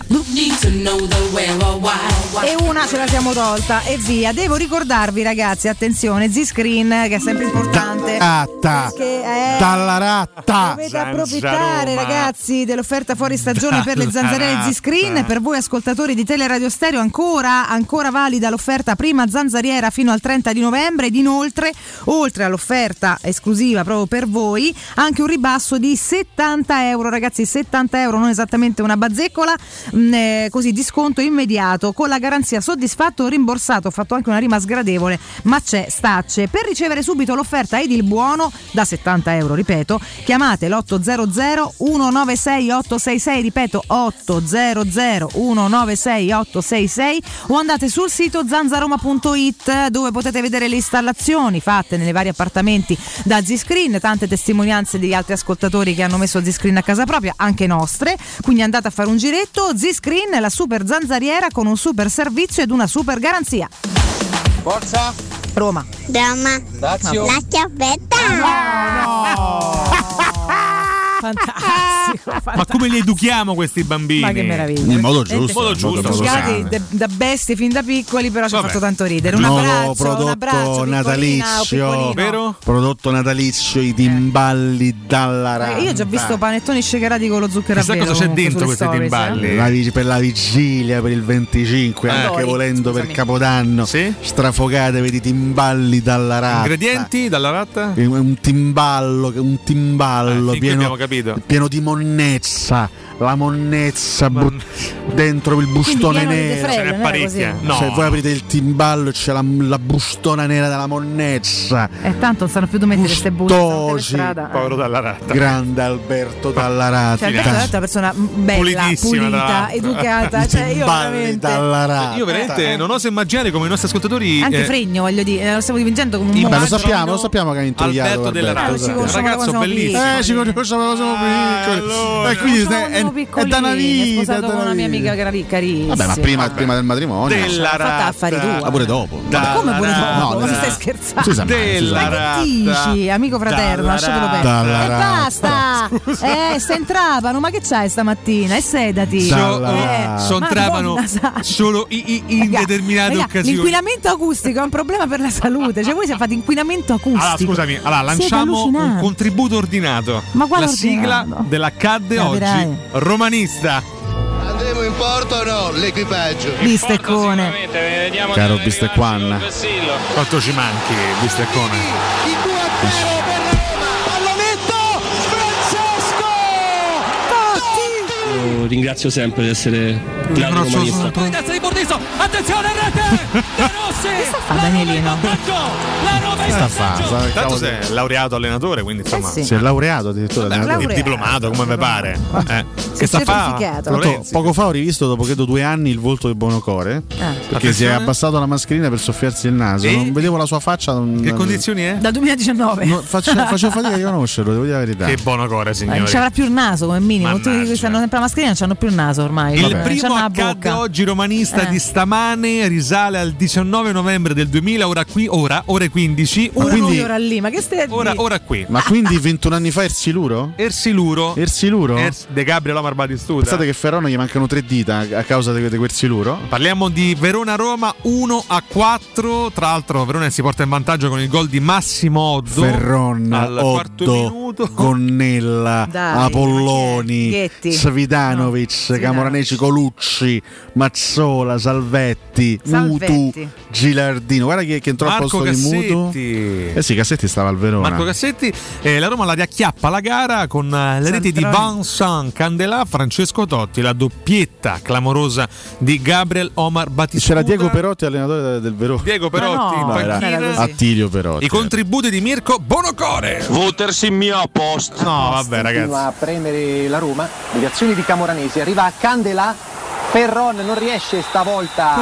E una ce la siamo tolta e via. Devo ricordarvi, ragazzi, attenzione, Z-Screen che è sempre importante. Ratta. È- Dalla ratta. Dovete approfittare, ragazzi, dell'offerta fuori stagione per le zanzariere Dalla Z-Screen. Per voi ascoltatori di Teleradio Stereo, ancora, ancora valida l'offerta prima zanzariera fino al 30 di novembre. Ed inoltre, oltre all'offerta esclusiva proprio per voi, anche un ribasso di 70 euro, ragazzi. 70 euro, non esattamente una bazzecola. mm, eh, così di sconto immediato con la garanzia soddisfatto o rimborsato. Ho fatto anche una rima sgradevole, ma c'è stacce. Per ricevere subito l'offerta ed il buono da 70 euro, ripeto, chiamate l'800 196 866, ripeto 800 196 866 o andate sul sito zanzaroma.it dove potete vedere le installazioni fatte nei vari appartamenti da Z-Screen, tante testimonianze di altri ascoltatori che hanno messo Z-Screen a casa propria, anche nostre, quindi andate a fare un giretto, Z-Screen è la super zanzariera con un super servizio ed una super garanzia. Forza! Roma. Roma. Lazio. La chiappetta. [laughs] Fantastico, [laughs] Ma come li educhiamo questi bambini? Ma che meraviglia. In modo giusto. modo giusto, Educati da, da bestie fin da piccoli, però ci ha fatto tanto ridere. Un Nuovo abbraccio, un abbraccio, prodotto natalizio. Vero? Prodotto natalizio, i timballi dalla ratta. Eh, Io ho già visto panettoni shakerati con lo zucchero a Chissà velo. cosa c'è dentro questi stories, timballi. eh. La per la vigilia, per il 25, anche Allora, volendo per scusami. Capodanno, Sì? strafocatevi di timballi dalla ratta. Ingredienti dalla ratta? Un timballo, un timballo Eh, pieno, abbiamo capito. pieno di monnezza, la monnezza bu- dentro il bustone nero. defrello, Ce n'è parecchia. No. Se voi aprite il timballo c'è la, la bustona nera della monnezza. Eh, tanto non sanno più dove mettere queste strada. Povero dalla ratta. Grande Alberto dalla ratta. Cioè, Alberto è una persona bella, pulita, educata. Cioè, io veramente. dalla ratta. Io veramente non oso immaginare come i nostri ascoltatori. Anche eh, Fregno, voglio dire, lo stiamo dipingendo come un Beh, lo sappiamo, lo sappiamo che ha introiato Alberto della Alberto, Ratta. conosciamo Un ragazzo bellissimo. Eh, ci conosciamo siamo piccoli. allora. E quindi Sono è, è, è piccolini, da una vita. sposato con una mia amica cari- carissima. Vabbè, ma prima, prima del matrimonio. Della fatta ratta. affari tua. Ma pure dopo. Ma come pure dopo? ratta. Ma No, stai no. scherzando? Si sa mai, si sa Della. Ma che dici, amico fraterno, lasciatelo perdere. E ratta. basta! Eh, sta in trapano, ma che c'hai stamattina? E sedati. Eh. Sono trapano solo i- i- in determinate occasioni. L'inquinamento acustico è un problema per la salute. Cioè, voi siete fatti inquinamento acustico. Allora, scusami, allora lanciamo un contributo ordinato. Ma quale La sigla dell'accadde oggi. Romanista. Andremo in porto o no? L'equipaggio. Bisteccone. Caro Bistecquan. Quanto ci manchi, bisteccone? Il 2 a 0 per la Roma. Pallonetto. Francesco. Io ringrazio sempre di essere grande romanista. Testa di Bordiso, attenzione rete! [laughs] De Rossi! fa Danielino? In Sta a fa? Sa- Tanto cavolo- sei laureato allenatore, quindi insomma. sì. Si è laureato addirittura. Il diplomato, come vi pare. Eh. Che sta a fa? poco fa ho rivisto dopo credo due anni il volto di Buonocore perché si è abbassato la mascherina per soffiarsi il naso. E? Non vedevo la sua faccia. non- Che condizioni è? Dal 2019. No, faccio, facevo fatica a riconoscerlo, devo dire la verità. Che buono core, Ma signori. non ci avrà più il naso come minimo. Tutti Mannaggia. che hanno sempre la mascherina non hanno più il naso ormai. Il Vabbè. primo accadde bocca. oggi romanista Eh. di stamane risale al 19 novembre del 2000, ora qui, ora, ore 15. Ora lui, ora lì, ma che stai a ora, dire? ora qui. Ma quindi 21 anni fa Ersiluro? Ersiluro. Ersiluro? Ers- De Gabriel Omar Batistuta. Pensate che Ferrano gli mancano tre dita a causa di, di quel siluro? Parliamo di Verona-Roma 1 a 4. Tra l'altro, Verona si porta in vantaggio con il gol di Massimo Oddo. Ferron, al quarto Otto, minuto. Gonnella, Dai, Apolloni. Svitanovic, Camoranesi, Colucci, Mazzola, Salvetti, Salvetti. Mutu, Gilardino. Guarda chi, chi entrò al posto di Mutu. Cassetti. Eh sì, Cassetti stava al Verona. Marco Cassetti, eh, la Roma la riacchiappa la gara con eh, le reti di. Vincent Candelà, Francesco Totti, la doppietta clamorosa di Gabriel Omar Battistuta. C'era Diego Perotti, allenatore del Verona. Diego Perotti no, così. Attilio Perotti. I contributi di Mirko Bonocore. Votersi mio a posto. No, vabbè, ragazzi. Continua a premere la Roma, le azioni di Camoranesi, arriva a Candelà Ferron non riesce stavolta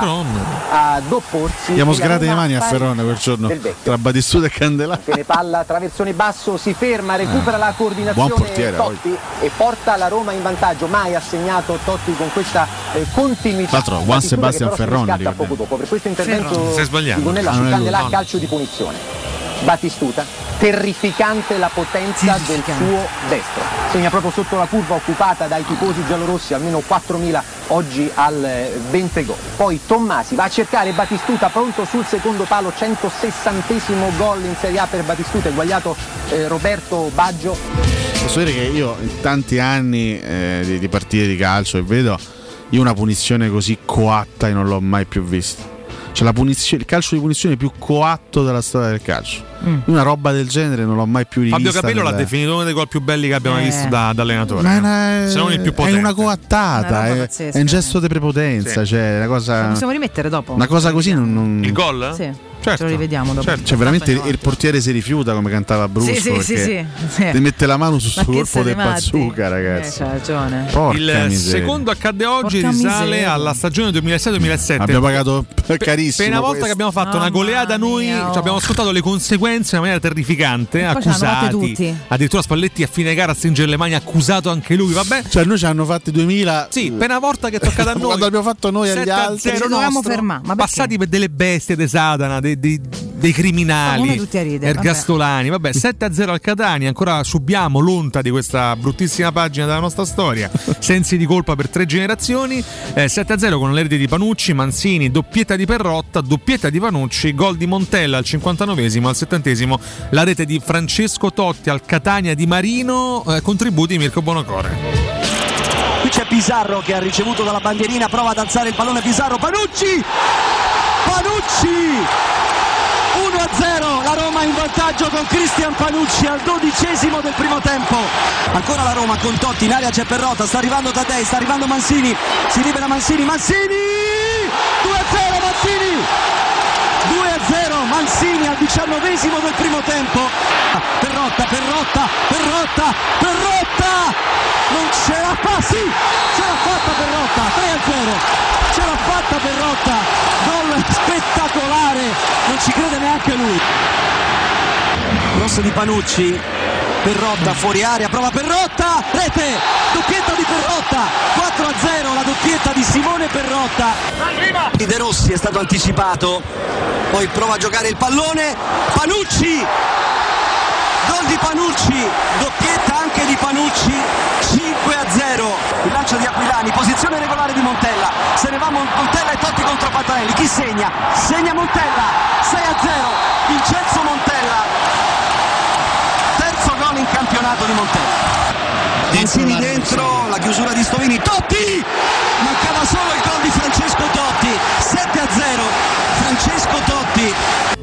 ad opporsi. Diamo sgrate le mani a pari Ferrone quel giorno tra Batistuta e Candelà. Tiene palla, traversone basso, si ferma, recupera la coordinazione Buon portiere, Totti e porta la Roma in vantaggio. Mai ha segnato Totti con questa eh, continuità. Tra l'altro, Juan Sebastian ricordiamo. poco dopo. Per questo intervento sbagliando. di Gonnella Ah, su. Candelà, calcio di punizione. Battistuta, terrificante la potenza del suo destro. Segna proprio sotto la curva occupata dai tifosi giallorossi, almeno 4.000 oggi al eh, Bentegò. Poi Tommasi va a cercare Battistuta pronto sul secondo palo, 160 gol in Serie A per Battistuta, eguagliato eh, Roberto Baggio. Posso dire che io in tanti anni eh, di, di partite di calcio e vedo io una punizione così coatta e non l'ho mai più vista. Cioè la punizione, il calcio di punizione più coatto della storia del calcio. Mm. Una roba del genere non l'ho mai più rivista. Fabio Capello l'ha nelle- definito uno dei gol più belli che abbiamo Eh. visto da, da allenatore. Ma è, una- Se non il più è potente. una coattata, Una è, pazzesca, è un gesto di prepotenza, Sì. cioè una cosa, Lo possiamo rimettere dopo? una cosa così non, non- Il gol? Sì. Certo. Ce lo rivediamo dopo. Cioè veramente il, il portiere si rifiuta come cantava Brusco Sì, sì, sì, sì, ti mette la mano sul corpo del matti? bazooka Eh, ragazzi. c'ha ragione. Porca il miseria. secondo accadde oggi Porca risale miseria. alla stagione 2006-2007. Abbiamo pagato [laughs] carissimo Per una volta questo. che abbiamo fatto una Mamma goleada noi, cioè oh. abbiamo ascoltato le conseguenze in maniera terrificante, accusati. tutti. Addirittura Spalletti a fine gara a stringere le mani, accusato anche lui, vabbè. Cioè noi ci hanno fatti 2000 Sì, per una volta che è toccata a [laughs] noi. Quando abbiamo fatto noi agli 7 a altri 0 Ci dovevamo fermare, passati per delle bestie di Satana, dei, dei- dei Ma criminali, ridere, ergastolani. Vabbè, 7 a 0 al Catania, ancora subiamo l'onta di questa bruttissima pagina della nostra storia. [laughs] Sensi di colpa per tre generazioni. Eh, 7 a 0 con le reti di Panucci, Manzini, doppietta di Perrotta, doppietta di Panucci, gol di Montella al 59esimo, al 70esimo la rete di Francesco Totti al Catania di Marino, eh, contributi di Mirko Bonocore. Qui c'è Pizarro che ha ricevuto dalla bandierina, prova ad alzare il pallone Pizarro, Panucci! Panucci! 1-0, la Roma in vantaggio con Cristian Panucci al dodicesimo del primo tempo. Ancora la Roma con Totti, in area c'è Perrotta, sta arrivando Tadei, sta arrivando Mancini, si libera Mancini, Mancini! 2-0 Mancini! 2-0 Mancini al diciannovesimo del primo tempo. Perrotta, Perrotta, Perrotta, Perrotta! Non ce la fa, sì! Ce l'ha fatta Perrotta, 3-0! Ce l'ha fatta Perrotta! Gol spettacolare! Non ci crede neanche lui. Cross di Panucci. Perrotta fuori area, prova Perrotta, rete, doppietta di Perrotta, 4-0 la doppietta di Simone Perrotta. Di De Rossi è stato anticipato, poi prova a giocare il pallone, Panucci, di Panucci, doppietta anche di Panucci, 5-0. Il lancio di Aquilani, posizione regolare di Montella, se ne va Mon- Montella e Totti contro Pantanelli, chi segna? Segna Montella, 6-0, Vincenzo Montella terzo gol in campionato di Montella. Mancini dentro, la chiusura di Stovini, Totti! Mancava solo il gol di Francesco Totti, 7 a 0, Francesco Totti.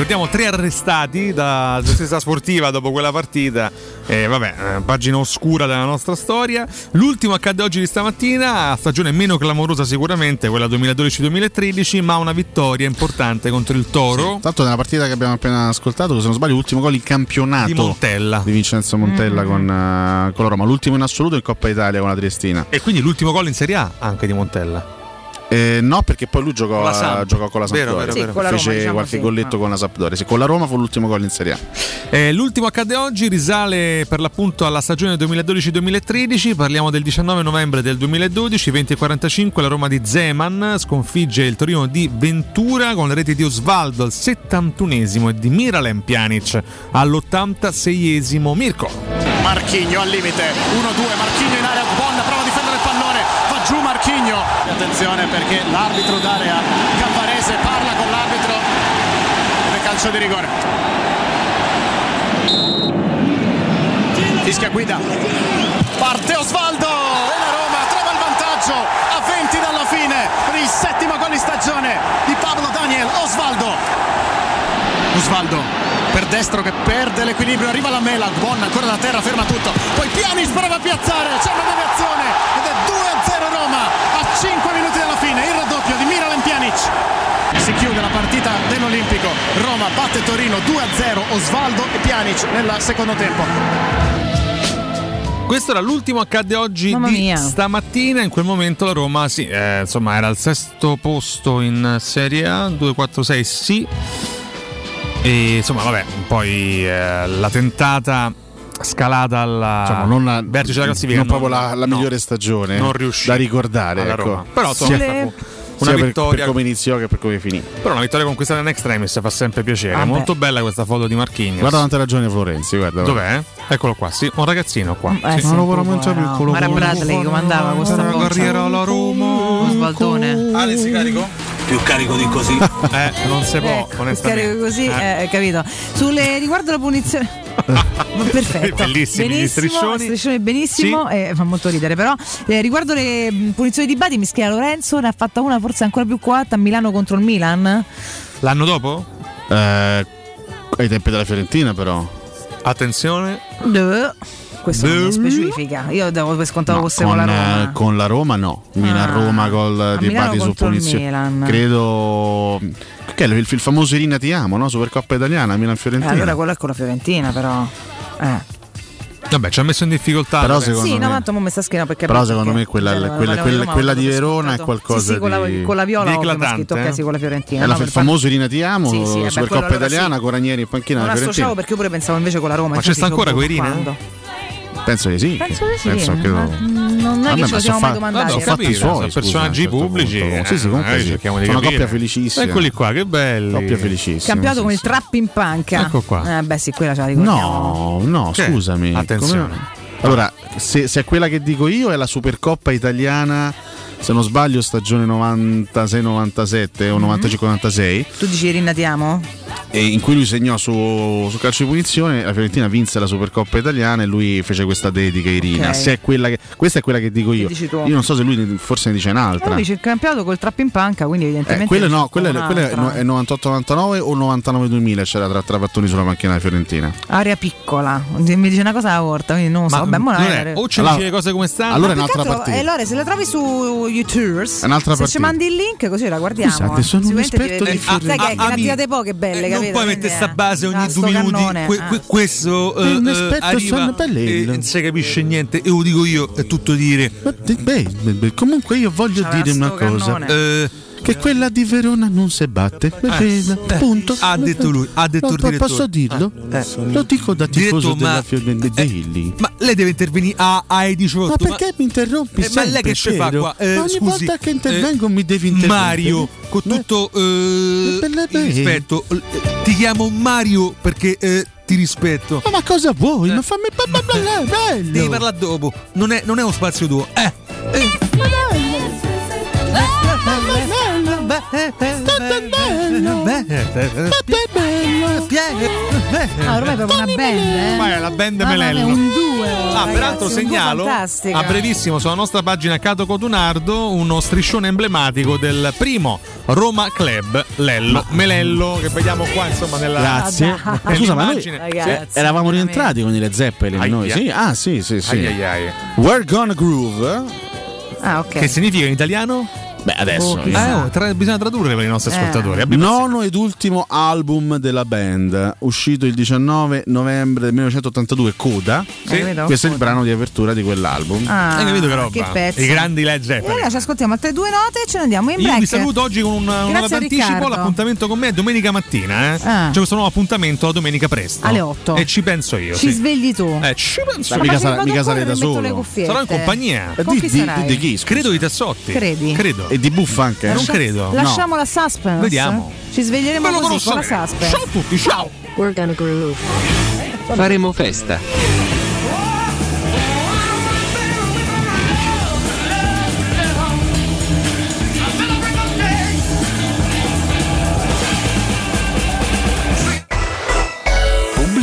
Ricordiamo tre arrestati da giustizia sportiva dopo quella partita. E vabbè, eh, pagina oscura della nostra storia. L'ultimo accade oggi di stamattina, stagione meno clamorosa sicuramente, quella 2012-2013, ma una vittoria importante contro il Toro. Tanto nella partita che abbiamo appena ascoltato, se non sbaglio, l'ultimo gol in campionato Di Montella. di Vincenzo Montella Mm. con, eh, con la Roma, l'ultimo in assoluto in Coppa Italia con la Triestina. E quindi l'ultimo gol in Serie A anche di Montella. Eh, no, perché poi lui giocò, Con la giocò con la Vero, Sampdoria. vero, Sì, vero. con la Fece Roma, diciamo qualche sì. golletto con la Sampdoria. Sì, con la Roma fu l'ultimo gol in Serie A. Eh, l'ultimo accade oggi risale per l'appunto alla stagione 2012-2013, parliamo del 19 novembre del 2012, 20.45 la Roma di Zeman sconfigge il Torino di Ventura con le reti di Osvaldo al 71esimo e di Miralem Pjanic all'86esimo. Mirko. Marchigno al limite 1-2 Marchigno in area Bonna prova a difendere il pallone va giù Marchigno attenzione perché l'arbitro d'area Cavarese parla con l'arbitro ed è calcio di rigore. Fischia guida. Parte Osvaldo e la Roma trova il vantaggio a 20 dalla fine per il settimo gol di stagione di Pablo Daniel. Osvaldo. Osvaldo per destro che perde l'equilibrio, arriva la mela, buona ancora da terra, ferma tutto. Poi Pjanic prova a piazzare, c'è una deviazione ed è 2-0 Roma a 5 minuti dalla fine, il raddoppio di Miralem Pjanic. Si chiude la partita dell'Olimpico, Roma batte Torino 2-0, Osvaldo e Pjanic nel secondo tempo. Questo era l'ultimo accadde oggi Mamma di mia. stamattina. In quel momento la Roma, sì, eh, insomma, era al sesto posto in Serie A, 2-4-6 sì. E insomma, vabbè, poi eh, la tentata scalata alla Diciamo, non la- vertice della classifica. non proprio la, la no, migliore stagione non riuscì da ricordare. ecco. Roma. Però insomma, una sia per- vittoria per, come iniziò che per come finì. Però una vittoria conquistata in extremis fa sempre piacere. Ah, È beh. molto bella questa foto di Marchignos. Guarda quante ragioni Florenzi, guarda. Dov'è? Eccolo qua, sì, un ragazzino qua. Eh, sì. sì, un po' buono. Era Bradley comandava questa carriera alla Roma. Sbaldone. Ale si carico? Più carico di così. [laughs] Eh, non si può, Ecco, onestamente. carico così, Eh. eh, capito. Sulle, riguardo la punizione. [laughs] Perfetto, Bellissimi gli benissimo, striscioni. striscioni benissimo, eh, fa molto ridere però. Eh, riguardo le mh, punizioni di Badi, Mischia Lorenzo ne ha fatta una forse ancora più coatta a Milano contro il Milan. L'anno dopo? Eh, ai tempi della Fiorentina, però. Attenzione. Duh. Questo non mi specifica. Io devo per scontato No, fosse con, con la Roma. Ah. eh, con la Roma no. Milan-Roma gol di Badi su punizione. Credo. Che è il, il famoso Irina Ti amo, no? Supercoppa italiana, Eh, Milan-Fiorentina. allora quello è con la Fiorentina, però. Eh. Vabbè, ci ha messo in difficoltà. Però secondo Sì, no, me- tanto mo mi sta scrivendo perché Però secondo me quella, quella- quella- Roma, quella di Verona è qualcosa sì, sì, con la, di. con la viola ho scritto ok, sì, con la Fiorentina. È la no, il famoso Irina Ti amo, Sì, sì, eh, beh, Supercoppa allora italiana, sì. con Ranieri in panchina Non associavo Fiorentina. perché io pure pensavo invece con la Roma. Ma c'è sta ancora ci con Irina? Penso di sì. Penso di sì. Penso che lo- Non è che ma ce lo siamo sono mai domandati. sono eh. fatti suoi, personaggi certo pubblici, eh, Sì, sì, comunque magari sì. cerchiamo di Sono una coppia felicissima. Eccoli qua, che belli. Coppia felicissima. Campionato sì, con il trap in panca. Ecco qua. Eh, beh, sì, quella ce la ricordiamo. No, no, Che? scusami. Attenzione. Come- Allora, se, se è quella che dico io è la Supercoppa italiana, se non sbaglio, stagione 96-97 o 95-96, Tu dici Irina ti amo? e in cui lui segnò su, su calcio di punizione, la Fiorentina vinse la Supercoppa italiana e lui fece questa dedica a Irina. Ok. Se è quella che, questa è quella che dico io. Io non so se lui forse ne dice un'altra. Tu dici il campionato col trap in panca, quindi Eh, evidentemente. quella no, c'è quella, è- quella è un'altra. no- è 98-99 o 99-2000 c'era tra trapattoni sulla macchina della Fiorentina. Area piccola. Mi dice una cosa aorta, quindi non lo so. Vabbè, la- è- o ci Allora- dici le cose come stanno. allora è un'altra partita. eh, Lore, se la trovi su YouTube, È se ci partita. mandi il link così la guardiamo. Scusate, sono un esperto di eh, Sai Fiorentina. che, Ah, ha ami- tirate poche belle, Eh, capito? non puoi Quindi, mettere sta eh, base ogni ah, due minuti. cannone, Que- ah. que- questo un eh, eh, esperto arriva e non si capisce niente. E lo dico io, è tutto dire. Beh, beh, beh, comunque io voglio C'aveva dire una cosa. cannone. Eh, Che quella di Verona non si batte. Beh, eh, punto. ha detto lui, ha detto il No, direttore. Posso dirlo? Eh. Lo dico da tifoso Diretto, ma- della Fiorentina. Daily. Ma lei deve intervenire a, ai 18. Ma perché mi interrompi Eh, ma sempre, lei che ci fa qua? Eh, Ogni scusi, volta che intervengo eh, mi devi interrompere. Mario, con tutto eh, il rispetto, eh, ti chiamo Mario perché eh, ti rispetto. Ma, ma cosa vuoi? Ma fammi pa- pa- parlare, bello. Devi parlare dopo, non è, non è uno spazio tuo. Eh. Ah, ormai è proprio una band, eh. Ma è la band Mamma mia, Melello. un duo. Ah, ragazzi, peraltro segnalo fantastico. a brevissimo sulla nostra pagina Cato Cotunardo uno striscione emblematico del primo Roma Club Lello Melello che vediamo qua insomma nella Grazie. Ah, Ma scusa, ma noi. Ragazzi, sì, eravamo rientrati con i Led Zeppelin noi? Aia. Sì, ah sì, sì, sì. Ai, ai, ai. We're gonna groove. Ah, ok. Che significa in italiano? Beh, adesso. Oh, io-. Eh, oh, tra- bisogna tradurre per i nostri Eh. ascoltatori. Abbiamo Nono ed ultimo album della band, uscito il 19 novembre del 1982, Coda. Sì. vedo? Questo è il brano di apertura di quell'album. Ah, Hai capito che roba? Che pezzo. I grandi Led E Zeppelin. allora ci ascoltiamo altre due note e ce ne andiamo in Io break. vi saluto oggi con un, un'ora Grazie a d'anticipo. Riccardo. L'appuntamento con me è domenica mattina. Eh? Ah. C'è questo nuovo appuntamento la domenica presto. Alle otto. E ci penso io. Ci sì. svegli tu. Eh, ci penso io. mica sarà- mica sarei da solo. Sarò in compagnia. Eh, Con di, chi di- di chi? scusa? Credo di Tassotti. Credi? Credo. E di Buffa anche? Non Lascia- credo. Lasciamo la suspense. Vediamo. Ci sveglieremo così con la suspense. Ciao a tutti, ciao. We're gonna groove. Faremo festa.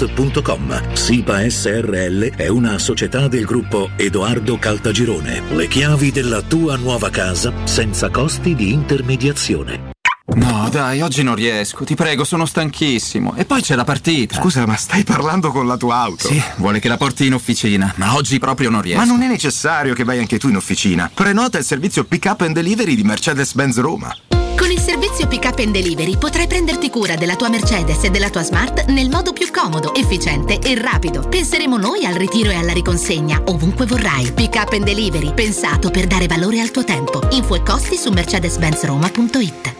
SIPA.com. SIPA SRL è una società del gruppo Edoardo Caltagirone. Le chiavi della tua nuova casa senza costi di intermediazione. No, dai, oggi non riesco. Ti prego, sono stanchissimo. E poi c'è la partita. Scusa, ma stai parlando con la tua auto? Sì, vuole che la porti in officina, ma oggi proprio non riesco. Ma non è necessario che vai anche tu in officina. Prenota il servizio Pick Up and Delivery di Mercedes-Benz Roma. Con il servizio Pick Up and Delivery potrai prenderti cura della tua Mercedes e della tua Smart nel modo più comodo, efficiente e rapido. Penseremo noi al ritiro e alla riconsegna ovunque vorrai. Pick Up and Delivery, pensato per dare valore al tuo tempo. Info e costi su mercedes-benzroma.it.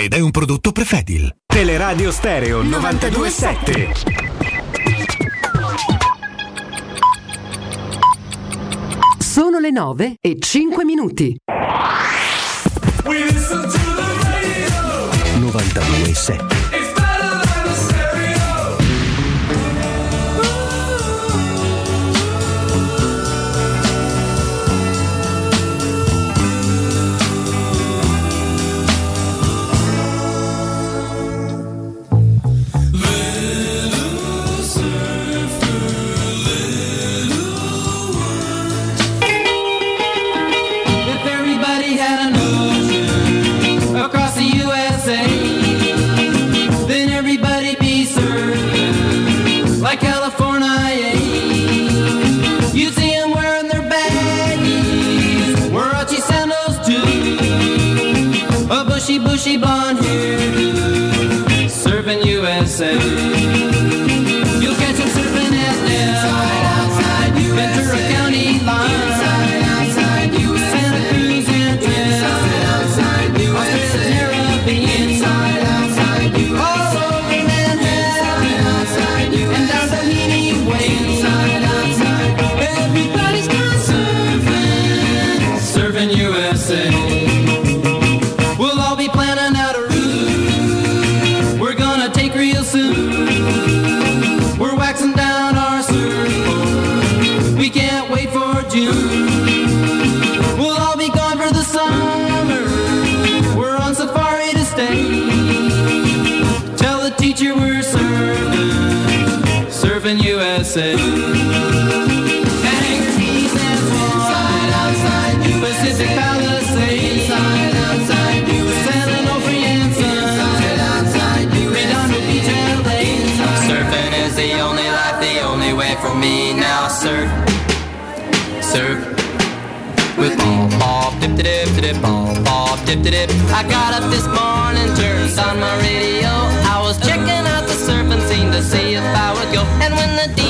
ed è un prodotto Prefedil. Teleradio Stereo 927. Sono le 9 e 5 minuti. 927. She's born here, serving USA. And Swan, Pacific Palisades, and Beach, LA. Surfing is the only life, the only way for me now. Surf, surf with ball, ball, dip, dip, dip, ball, ball, dip, dip. I got up this morning, turned on my radio. I was checking out the surfing scene to see if I would go. And when the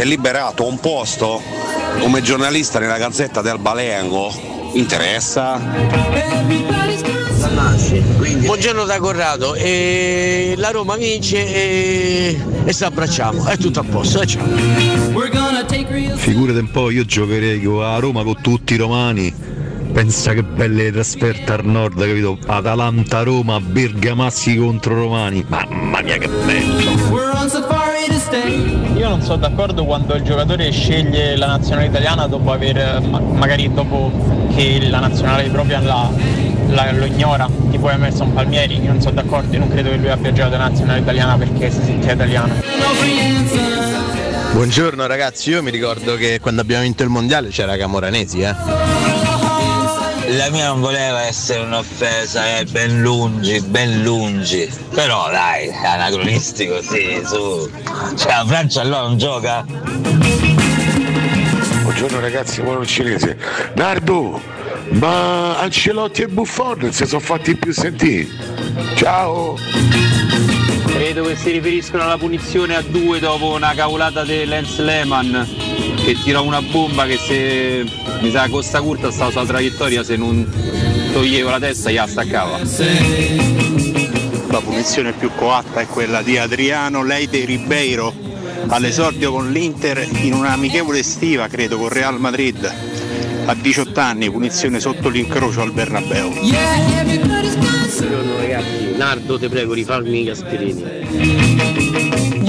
si è liberato un posto come giornalista nella gazzetta del Balengo. Interessa? Buongiorno da Corrado, e la Roma vince e, e ci abbracciamo, è tutto a posto, e ciao. Figurate un po', io giocherei con- a Roma con tutti i romani. Pensa che belle trasferte al nord, capito? Atalanta-Roma, Bergamaschi contro Romani. Mamma mia che bello! Io non sono d'accordo quando il giocatore sceglie la nazionale italiana dopo aver, ma- magari dopo che la nazionale propria la- la- lo ignora, tipo Emerson Palmieri, io non sono d'accordo, io non credo che lui abbia giocato la nazionale italiana perché si sentiva italiano. Buongiorno ragazzi, io mi ricordo che quando abbiamo vinto il mondiale c'era Camoranesi, eh. La mia non voleva essere un'offesa, è ben lungi, ben lungi. Però dai, è anacronistico, sì, su. Cioè la Francia allora non gioca? Buongiorno ragazzi, buono cinese. Nardo, ma Ancelotti e Buffon si sono fatti più sentire. Ciao! Credo che si riferiscono alla punizione a due dopo una cavolata di Lance Lehman che tirò una bomba che se mi sa Costa Curta stava sulla traiettoria se non toglievo la testa gliela staccava. La punizione più coatta è quella di Adriano Leite Ribeiro all'esordio con l'Inter in un'amichevole estiva, credo, con Real Madrid. A 18 anni, punizione sotto l'incrocio al Bernabeu. Buongiorno ragazzi, Nardo ti prego rifalmi i Gasperini.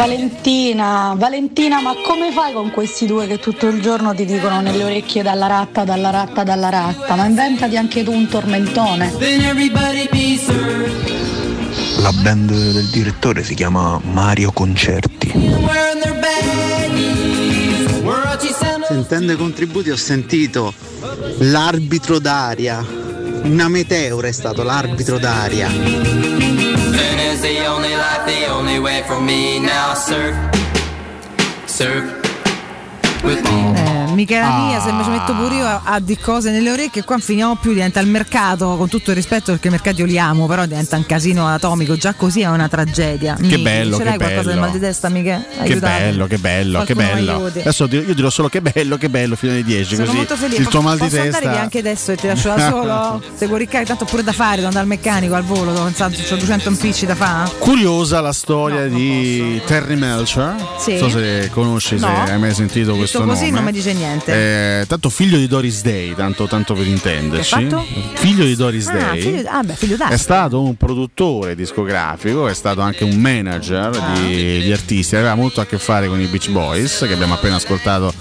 Valentina, Valentina, ma come fai con questi due che tutto il giorno ti dicono nelle orecchie dalla ratta, dalla ratta, dalla ratta? Ma inventati anche tu un tormentone. La band del direttore si chiama Mario Concerti. Sentendo i contributi ho sentito l'arbitro d'aria. Una meteora è stato l'arbitro d'aria. Then is the only life, the only way for me now. Surf, surf. With me. Mica la mia, Ah. se mi ci metto pure io a, a di cose nelle orecchie, qua finiamo più, diventa il mercato, con tutto il rispetto perché i mercati io li amo, però diventa un casino atomico, già così è una tragedia. Che Mi- bello, Ce che l'hai qualcosa bello. del mal di testa, mica? Che bello, che bello, che bello. Adesso io dirò solo che bello, che bello fino alle 10. Sono così molto felice. il tuo mal di Posso andare testa. via anche adesso e ti lascio da solo? [laughs] Se vuoi riccare, tanto pure da fare, devo andare al meccanico al volo, devo pensare, ho 200 impicci da fare. Curiosa la storia di Terry Melcher. Sì. Non so se conosci, se No. hai mai sentito questo Detto così nome. non mi dice niente. Eh, tanto figlio di Doris Day, tanto, tanto per intenderci. Figlio di Doris Ah, Day. figlio, ah, beh, figlio È stato un produttore discografico, è stato anche un manager Ah. di, di artisti, aveva molto a che fare con i Beach Boys, che abbiamo appena ascoltato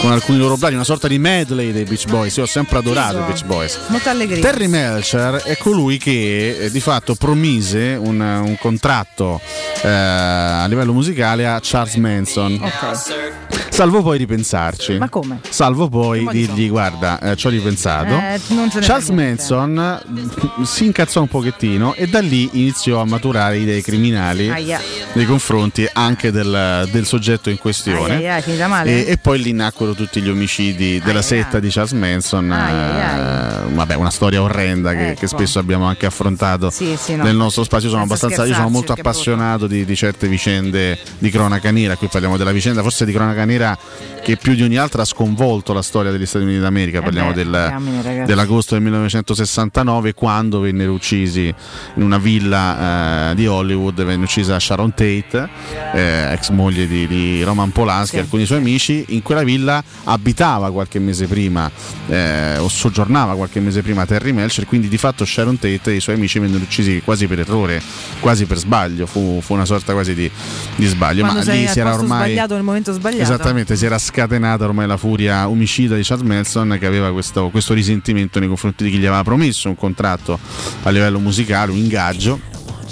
con alcuni loro brani, una sorta di medley dei Beach Boys. Io ho sempre adorato i Beach Boys. Molto allegria. Terry Melcher è colui che eh, di fatto promise un, un contratto eh, a livello musicale a Charles Manson. Salvo poi ripensarci. Ma come? Salvo poi Come dirgli: Guarda, eh, ci ho ripensato. Eh, Charles niente. Manson mm, si incazzò un pochettino e da lì iniziò a maturare idee criminali Aia. nei confronti anche del, del soggetto in questione. Ai, ai, ai, finita male? E, e poi lì nacquero tutti gli omicidi della setta di Charles Manson. eh, vabbè, una storia orrenda che, che Ecco. spesso abbiamo anche affrontato Sì, sì, no. nel nostro spazio. Io sono, abbastanza, io sono molto appassionato di, di certe vicende di cronaca nera. Qui parliamo della vicenda, forse di cronaca nera che più di ogni altra ha sconvolto la storia degli Stati Uniti d'America. Parliamo Eh beh, del- ragazzi. dell'agosto del 1969, quando vennero uccisi in una villa eh, di Hollywood, venne uccisa Sharon Tate, eh, ex moglie di, di Roman Polanski, e alcuni suoi amici. In quella villa abitava qualche mese prima eh, o soggiornava qualche mese prima Terry Melcher, quindi di fatto Sharon Tate e i suoi amici vennero uccisi quasi per errore, quasi per sbaglio, fu, fu una sorta quasi di, di sbaglio, Quando ma lì si era ormai... sbagliato nel momento sbagliato. Esattamente, si era scatenata ormai la furia omicida di Charles Manson che aveva questo, questo risentimento nei confronti di chi gli aveva promesso un contratto a livello musicale, un ingaggio,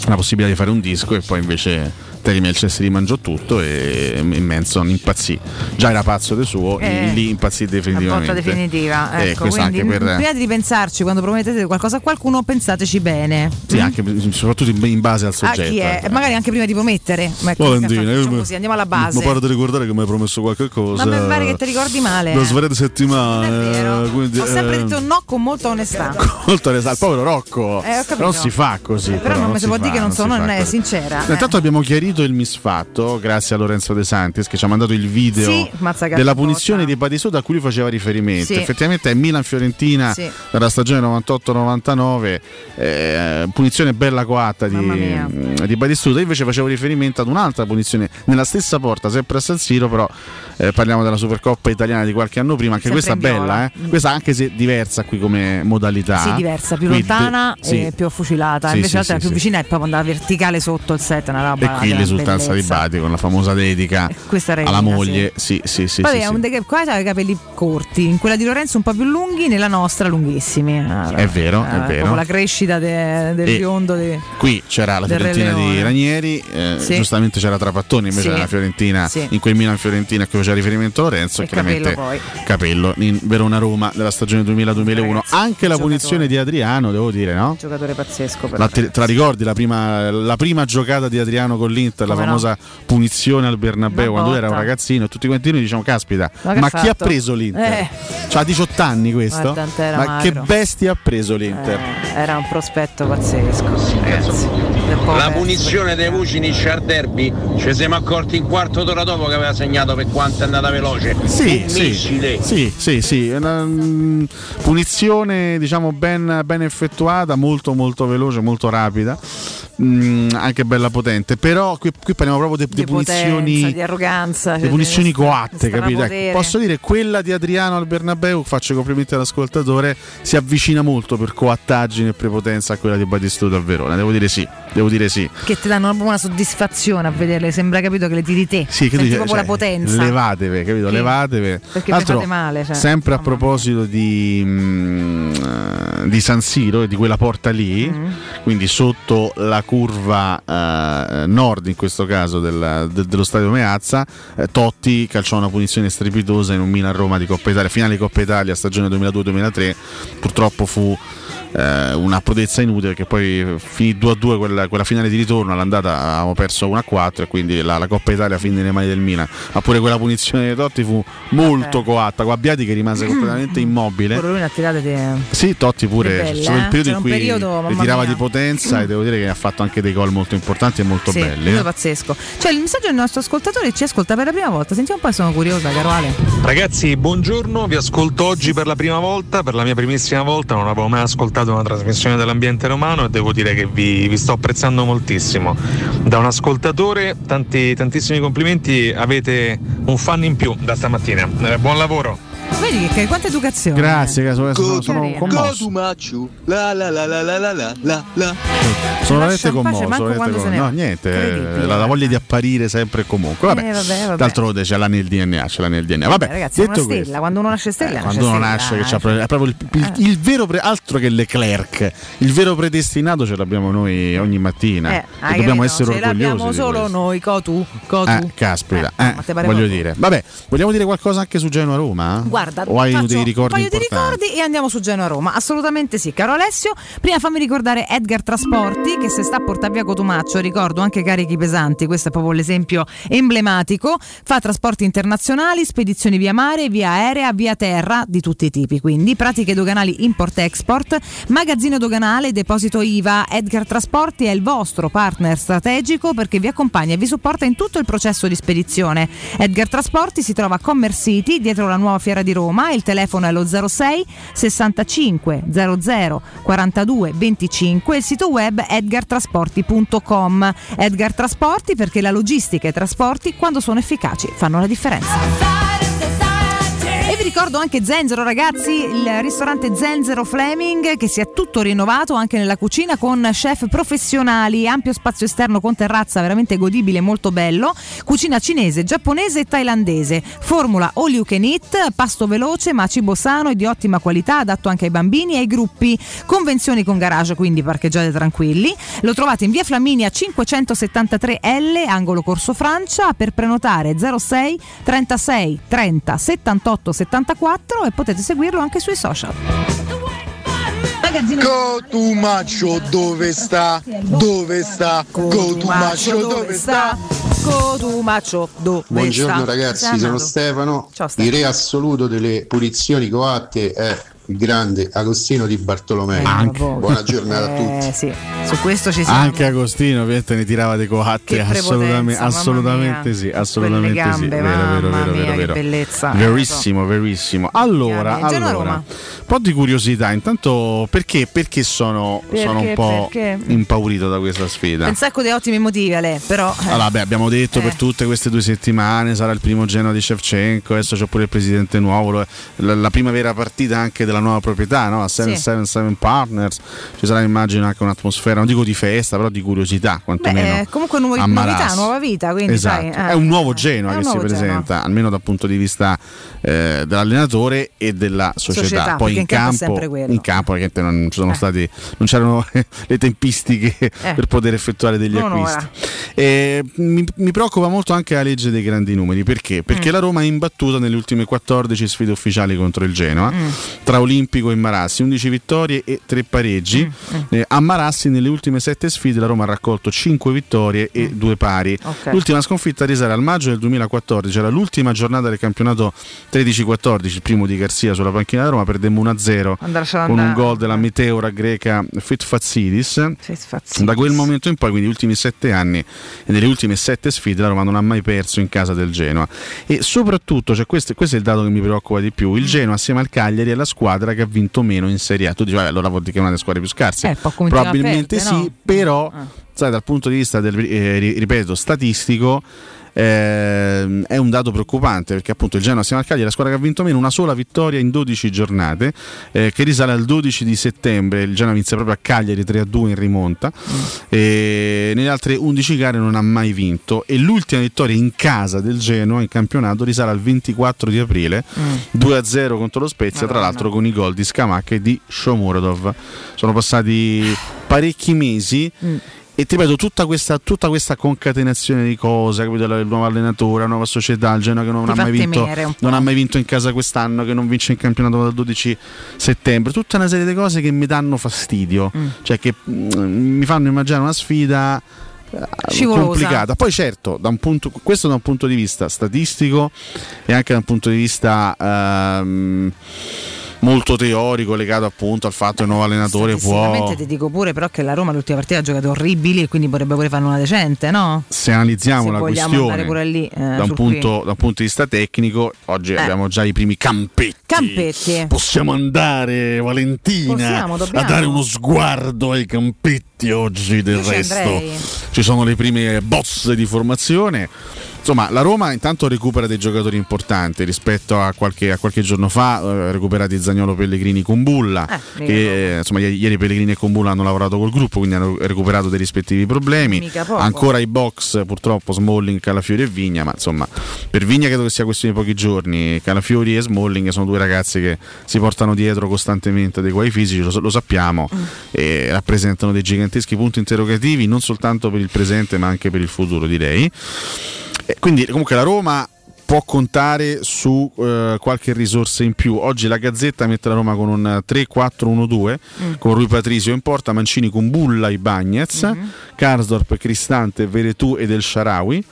la possibilità di fare un disco e poi invece Terry Melcher si rimangiò tutto e, e Manson impazzì. Già era pazzo del suo, Eh, lì impazzì definitivamente. definitiva. Eh, Ecco, questo quindi per- prima di ripensarci, quando promettete qualcosa a qualcuno, pensateci bene. Sì, anche, soprattutto in in base al soggetto. chi è? ecco. Magari anche prima di promettere. Ma ecco, Valentina, io così, andiamo alla base. Mi pare di ricordare che mi hai promesso qualche cosa. Ma mi pare che ti ricordi male. Da eh. svariate settimane. quindi, Ho sempre eh, detto no con molta onestà. [laughs] Molto onestà, il povero Rocco. Eh, non si fa così. Però non mi si può fa, dire che non sono non sincera. No, Intanto abbiamo chiarito il misfatto grazie a Lorenzo De Santis che ci ha mandato il video Sì, della punizione di Batistuta a cui lui faceva riferimento. Sì. Effettivamente è Milan-Fiorentina Sì. della stagione 98-99, eh, punizione bella coatta di, di Batistuta. Io invece facevo riferimento ad un'altra punizione nella stessa porta, sempre a San Siro, però eh, parliamo della Supercoppa italiana di qualche anno prima. Anche questa in bella, eh. questa anche se diversa qui come modalità. Sì, diversa, più Qui lontana e più fucilata. Invece l'altra è più vicina e proprio andava verticale sotto il set, una roba. E qui che l'esultanza di bellezza. Bati con la famosa dedica questa era alla moglie. Sì, sì, sì. Poi sì, aveva sì. un de- qua aveva i capelli corti, in quella di Lorenzo un po' più lunghi, nella nostra lunghissimi. Ah, È vero, è eh, vero. la crescita de- del E- biondo. de- Qui c'era la Fiorentina di. Ranieri, eh, Sì. giustamente c'era Trapattoni, invece nella Fiorentina, in quel Milan-Fiorentina a cui faceva riferimento Lorenzo, E chiaramente Capello. Capello in Verona-Roma della stagione 2000-2001. Anche la punizione di Adriano, devo dire, no? Giocatore pazzesco. però. La te, la ricordi la prima, la prima giocata di Adriano con l'Inter, la Come no? famosa punizione al Bernabeu quando lui era un ragazzino e tutti quanti noi diciamo caspita, Ma ma, ha chi ha preso l'Inter? Eh. C'ha 18 anni questo? Ma magro. che bestia ha preso l'Inter? Eh, era un prospetto pazzesco, ragazzi. La punizione dei Vucinic al derby ci siamo accorti un quarto d'ora dopo che aveva segnato per quanto è andata veloce. Sì, un sì, missile. sì, sì, sì, una mm, punizione diciamo ben, ben effettuata, molto molto veloce, molto rapida, mm, anche bella potente, però qui, qui parliamo proprio di, di punizioni... potenza, di arroganza, le cioè, punizioni di- coatte, di capito? Ecco, posso dire quella di Adriano al Bernabeu, faccio i complimenti all'ascoltatore, si avvicina molto per coattaggine e prepotenza a quella di Battistuta al Verona. Devo dire sì, devo dire sì. Che ti danno una soddisfazione a vederle, sembra capito che le tiri te. Sì, che tu Senti dici, proprio cioè, la potenza. Levatevi, capito? Sì. Levatevi. Perché mi fate male, cioè. sempre a proposito di, mm, eh, di San Siro e di quella porta lì, Mm. quindi sotto la curva eh, nord, in questo caso del- de- dello stadio Meazza, eh, Totti calciò una punizione strepitosa in un Milan-Roma di Coppa Italia, finale di Coppa Italia, stagione 2002-2003. Purtroppo fu eh, una prodezza inutile perché poi finì 2-2 quella, quella finale di ritorno all'andata avevamo perso 1-4 e quindi la, la Coppa Italia finì nelle mani del Milan ma pure quella punizione di Totti fu molto coatta Guabbiati che rimase completamente immobile Pure lui ne ha tirate di... sì, Totti pure Che belle, c'è stato il eh? periodo in cui periodo, ritirava mia. di potenza e devo dire che ha fatto anche dei gol molto importanti e molto Sì, belli eh. pazzesco. Cioè, il messaggio del nostro ascoltatore ci ascolta per la prima volta. Sentiamo un po', sono curiosa, caro Ale. Ragazzi, buongiorno, vi ascolto oggi per la prima volta, per la mia primissima volta, non avevo mai ascoltato una trasmissione dell'ambiente romano e devo dire che vi, vi sto apprezzando moltissimo. Da un ascoltatore, tanti, tantissimi complimenti, avete un fan in più da stamattina. Eh, buon lavoro! Vedi che quanta educazione. Grazie, caso, sono, sono commosso. La la la la la la la la. Sono veramente commosso. Veramente no, niente, la, la, voglia di apparire sempre e comunque. Vabbè. Eh, vabbè, vabbè. D'altronde ce l'ha nel DNA, ce l'ha nel DNA. Vabbè, eh, ragazzi, detto stella, questo, quando uno nasce stella, eh, quando uno nasce che c'ha, pre- è proprio il, il, eh. il vero pre- altro che Leclerc, il vero predestinato ce l'abbiamo noi ogni mattina. Eh, e dobbiamo capito? essere ce. L'abbiamo solo noi, Cotu, eh, caspita, eh, voglio dire. Vabbè, vogliamo dire qualcosa anche su Genoa Roma? O hai dei ricordi un paio di ricordi e andiamo su Genoa Roma. Assolutamente sì, caro Alessio. Prima fammi ricordare Edgar Trasporti che se sta a portare via Cotumaccio, ricordo anche carichi pesanti, questo è proprio l'esempio emblematico. Fa trasporti internazionali, spedizioni via mare, via aerea, via terra di tutti i tipi, quindi pratiche doganali import-export, magazzino doganale, deposito IVA. Edgar Trasporti è il vostro partner strategico perché vi accompagna e vi supporta in tutto il processo di spedizione. Edgar Trasporti si trova a Commerce City, dietro la nuova fiera di Roma. Il telefono è lo 06 65 00 42 25 e il sito web edgartrasporti.com. Edgar Trasporti perché la logistica e i trasporti, quando sono efficaci, fanno la differenza. Vi ricordo anche Zenzero, ragazzi, il ristorante Zenzero Fleming che si è tutto rinnovato anche nella cucina con chef professionali, ampio spazio esterno con terrazza veramente godibile, molto bello. Cucina cinese, giapponese e thailandese. Formula all you can eat, pasto veloce ma cibo sano e di ottima qualità, adatto anche ai bambini e ai gruppi. Convenzioni con garage, quindi parcheggiate tranquilli. Lo trovate in via Flaminia 573L, angolo Corso Francia. Per prenotare 06 36 30 78 74 e potete seguirlo anche sui social. Cotumaccio dove sta? Dove sta? Cotumaccio dove sta? Cotumaccio dove Buongiorno sta? ragazzi, sono? Stefano. Ciao, Il Stefano. re assoluto delle punizioni coatte è il grande Agostino di Bartolomei. Buona giornata a tutti. Eh sì, su questo ci siamo. Anche Agostino ovviamente ne tirava dei coatte Che assolutamente, assolutamente sì, assolutamente gambe, sì. Vero, vero, mamma vero, mia, vero, bellezza. Verissimo, verissimo. Allora, allora un po' di curiosità. Intanto perché, perché sono, Perché, sono un po' perché? impaurito da questa sfida? Un sacco di ottimi motivi, Ale, però. eh, Allora, beh, abbiamo detto Eh. per tutte queste due settimane sarà il primo Genoa di Shevchenko, adesso c'è pure il presidente nuovo, la, la prima vera partita anche della nuova proprietà, no? a 777 Partners, ci sarà immagino anche un'atmosfera, non dico di festa, però di curiosità Beh, quantomeno. eh, comunque a novità, nuova vita, quindi Esatto, sai, eh, è un nuovo Genoa che si Genoa. presenta, almeno dal punto di vista eh, dell'allenatore e della società. Società, Poi perché in campo in campo ovviamente non, ci sono Eh. stati, non c'erano [laughs] le tempistiche per poter effettuare degli Non acquisti. mi, mi preoccupa molto anche la legge dei grandi numeri perché? Perché Mm. la Roma è imbattuta nelle ultime 14 sfide ufficiali contro il Genoa, Mm. tra Olimpico e Marassi, 11 vittorie e 3 pareggi. Mm, Eh, a Marassi nelle ultime 7 sfide la Roma ha raccolto 5 vittorie e 2 pari. Mm. Ok. L'ultima sconfitta risale al maggio del 2014, era l'ultima giornata del campionato 13-14, il primo di Garcia sulla panchina della Roma, perdemmo 1-0 Andare a con un gol della meteora greca Fitfazidis. Fitfazidis. Da quel momento in poi, quindi gli ultimi sette anni e nelle ultime sette sfide, la Roma non ha mai perso in casa del Genoa. E soprattutto, cioè questo, questo è il dato che mi preoccupa di più: il Genoa assieme al Cagliari è la squadra che ha vinto meno in Serie A. Tu dici, vabbè, allora vuol dire che è una delle squadre più scarse. Eh, Probabilmente perdere, sì, no? però, sai, dal punto di vista del, eh, ri- ripeto, statistico. ehm, è un dato preoccupante perché appunto il Genoa assieme al Cagliari è la squadra che ha vinto meno una sola vittoria in 12 giornate eh, che risale al 12 di settembre. Il Genoa inizia proprio a Cagliari 3-2 in rimonta e nelle altre 11 gare non ha mai vinto. E l'ultima vittoria in casa del Genoa in campionato risale al 24 di aprile 2-0 contro lo Spezia tra l'altro con i gol di Scamacca e di Shomurodov. Sono passati parecchi mesi e ti ripeto, tutta questa, tutta questa concatenazione di cose, capito? il nuovo allenatore, la nuova società, il Genoa che non ha, mai vinto, non ha mai vinto in casa quest'anno, che non vince in campionato dal 12 settembre, tutta una serie di cose che mi danno fastidio, Mm. cioè che mm, mi fanno immaginare una sfida eh, Scivolosa. complicata. Poi certo, da un punto, questo da un punto di vista statistico e anche da un punto di vista ehm, molto teorico legato appunto al fatto che il nuovo allenatore può ti dico pure però che la Roma l'ultima partita ha giocato orribili e quindi vorrebbe pure farne una decente, no? se analizziamo Se la questione lì, eh, da, un punto, da un punto di vista tecnico, oggi Eh. abbiamo già i primi campetti. Campetti. Possiamo andare, Valentina, Possiamo, a dare uno sguardo ai campetti oggi del Io resto. Ci sono le prime bozze di formazione. Insomma, la Roma intanto recupera dei giocatori importanti rispetto a qualche, a qualche giorno fa, eh, recuperati Zagnolo Pellegrini con Bulla, Eh, che eh, insomma, ieri, Pellegrini e con Bulla hanno lavorato col gruppo, quindi hanno recuperato dei rispettivi problemi. Ancora i box, purtroppo Smalling, Calafiori e Vigna, ma insomma, per Vigna credo che sia questione di pochi giorni. Calafiori e Smalling sono due ragazzi che si portano dietro costantemente dei guai fisici, lo, lo sappiamo, Mm. e rappresentano dei giganteschi punti interrogativi non soltanto per il presente ma anche per il futuro direi. E quindi comunque la Roma può contare su eh, qualche risorsa in più. Oggi la Gazzetta mette la Roma con un 3-4-1-2 Mm. con Rui Patrizio in porta, Mancini con Bulla e Bagnez, Mm-hmm. Karsdorp, Cristante, Veretù ed El Sharawi.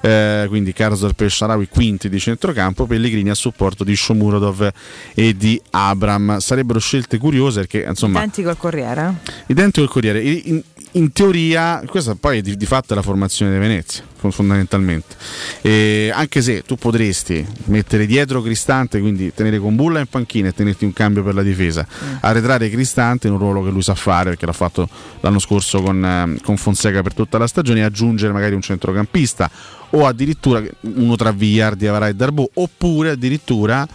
Eh, quindi Karsdorp e El Sharawi quinti di centrocampo, Pellegrini a supporto di Shomurodov e di Abram. Sarebbero scelte curiose perché insomma Identico al Corriere. eh? identico al Corriere. In, in teoria, questa poi di, di fatto è la formazione di Venezia, fon- fondamentalmente. E anche se tu potresti mettere dietro Cristante, quindi tenere con Bulla in panchina e tenerti un cambio per la difesa, arretrare Cristante in un ruolo che lui sa fare, perché l'ha fatto l'anno scorso con, eh, con Fonseca per tutta la stagione, e aggiungere magari un centrocampista o addirittura uno tra Vigliardi, Avarà e Darbo, oppure addirittura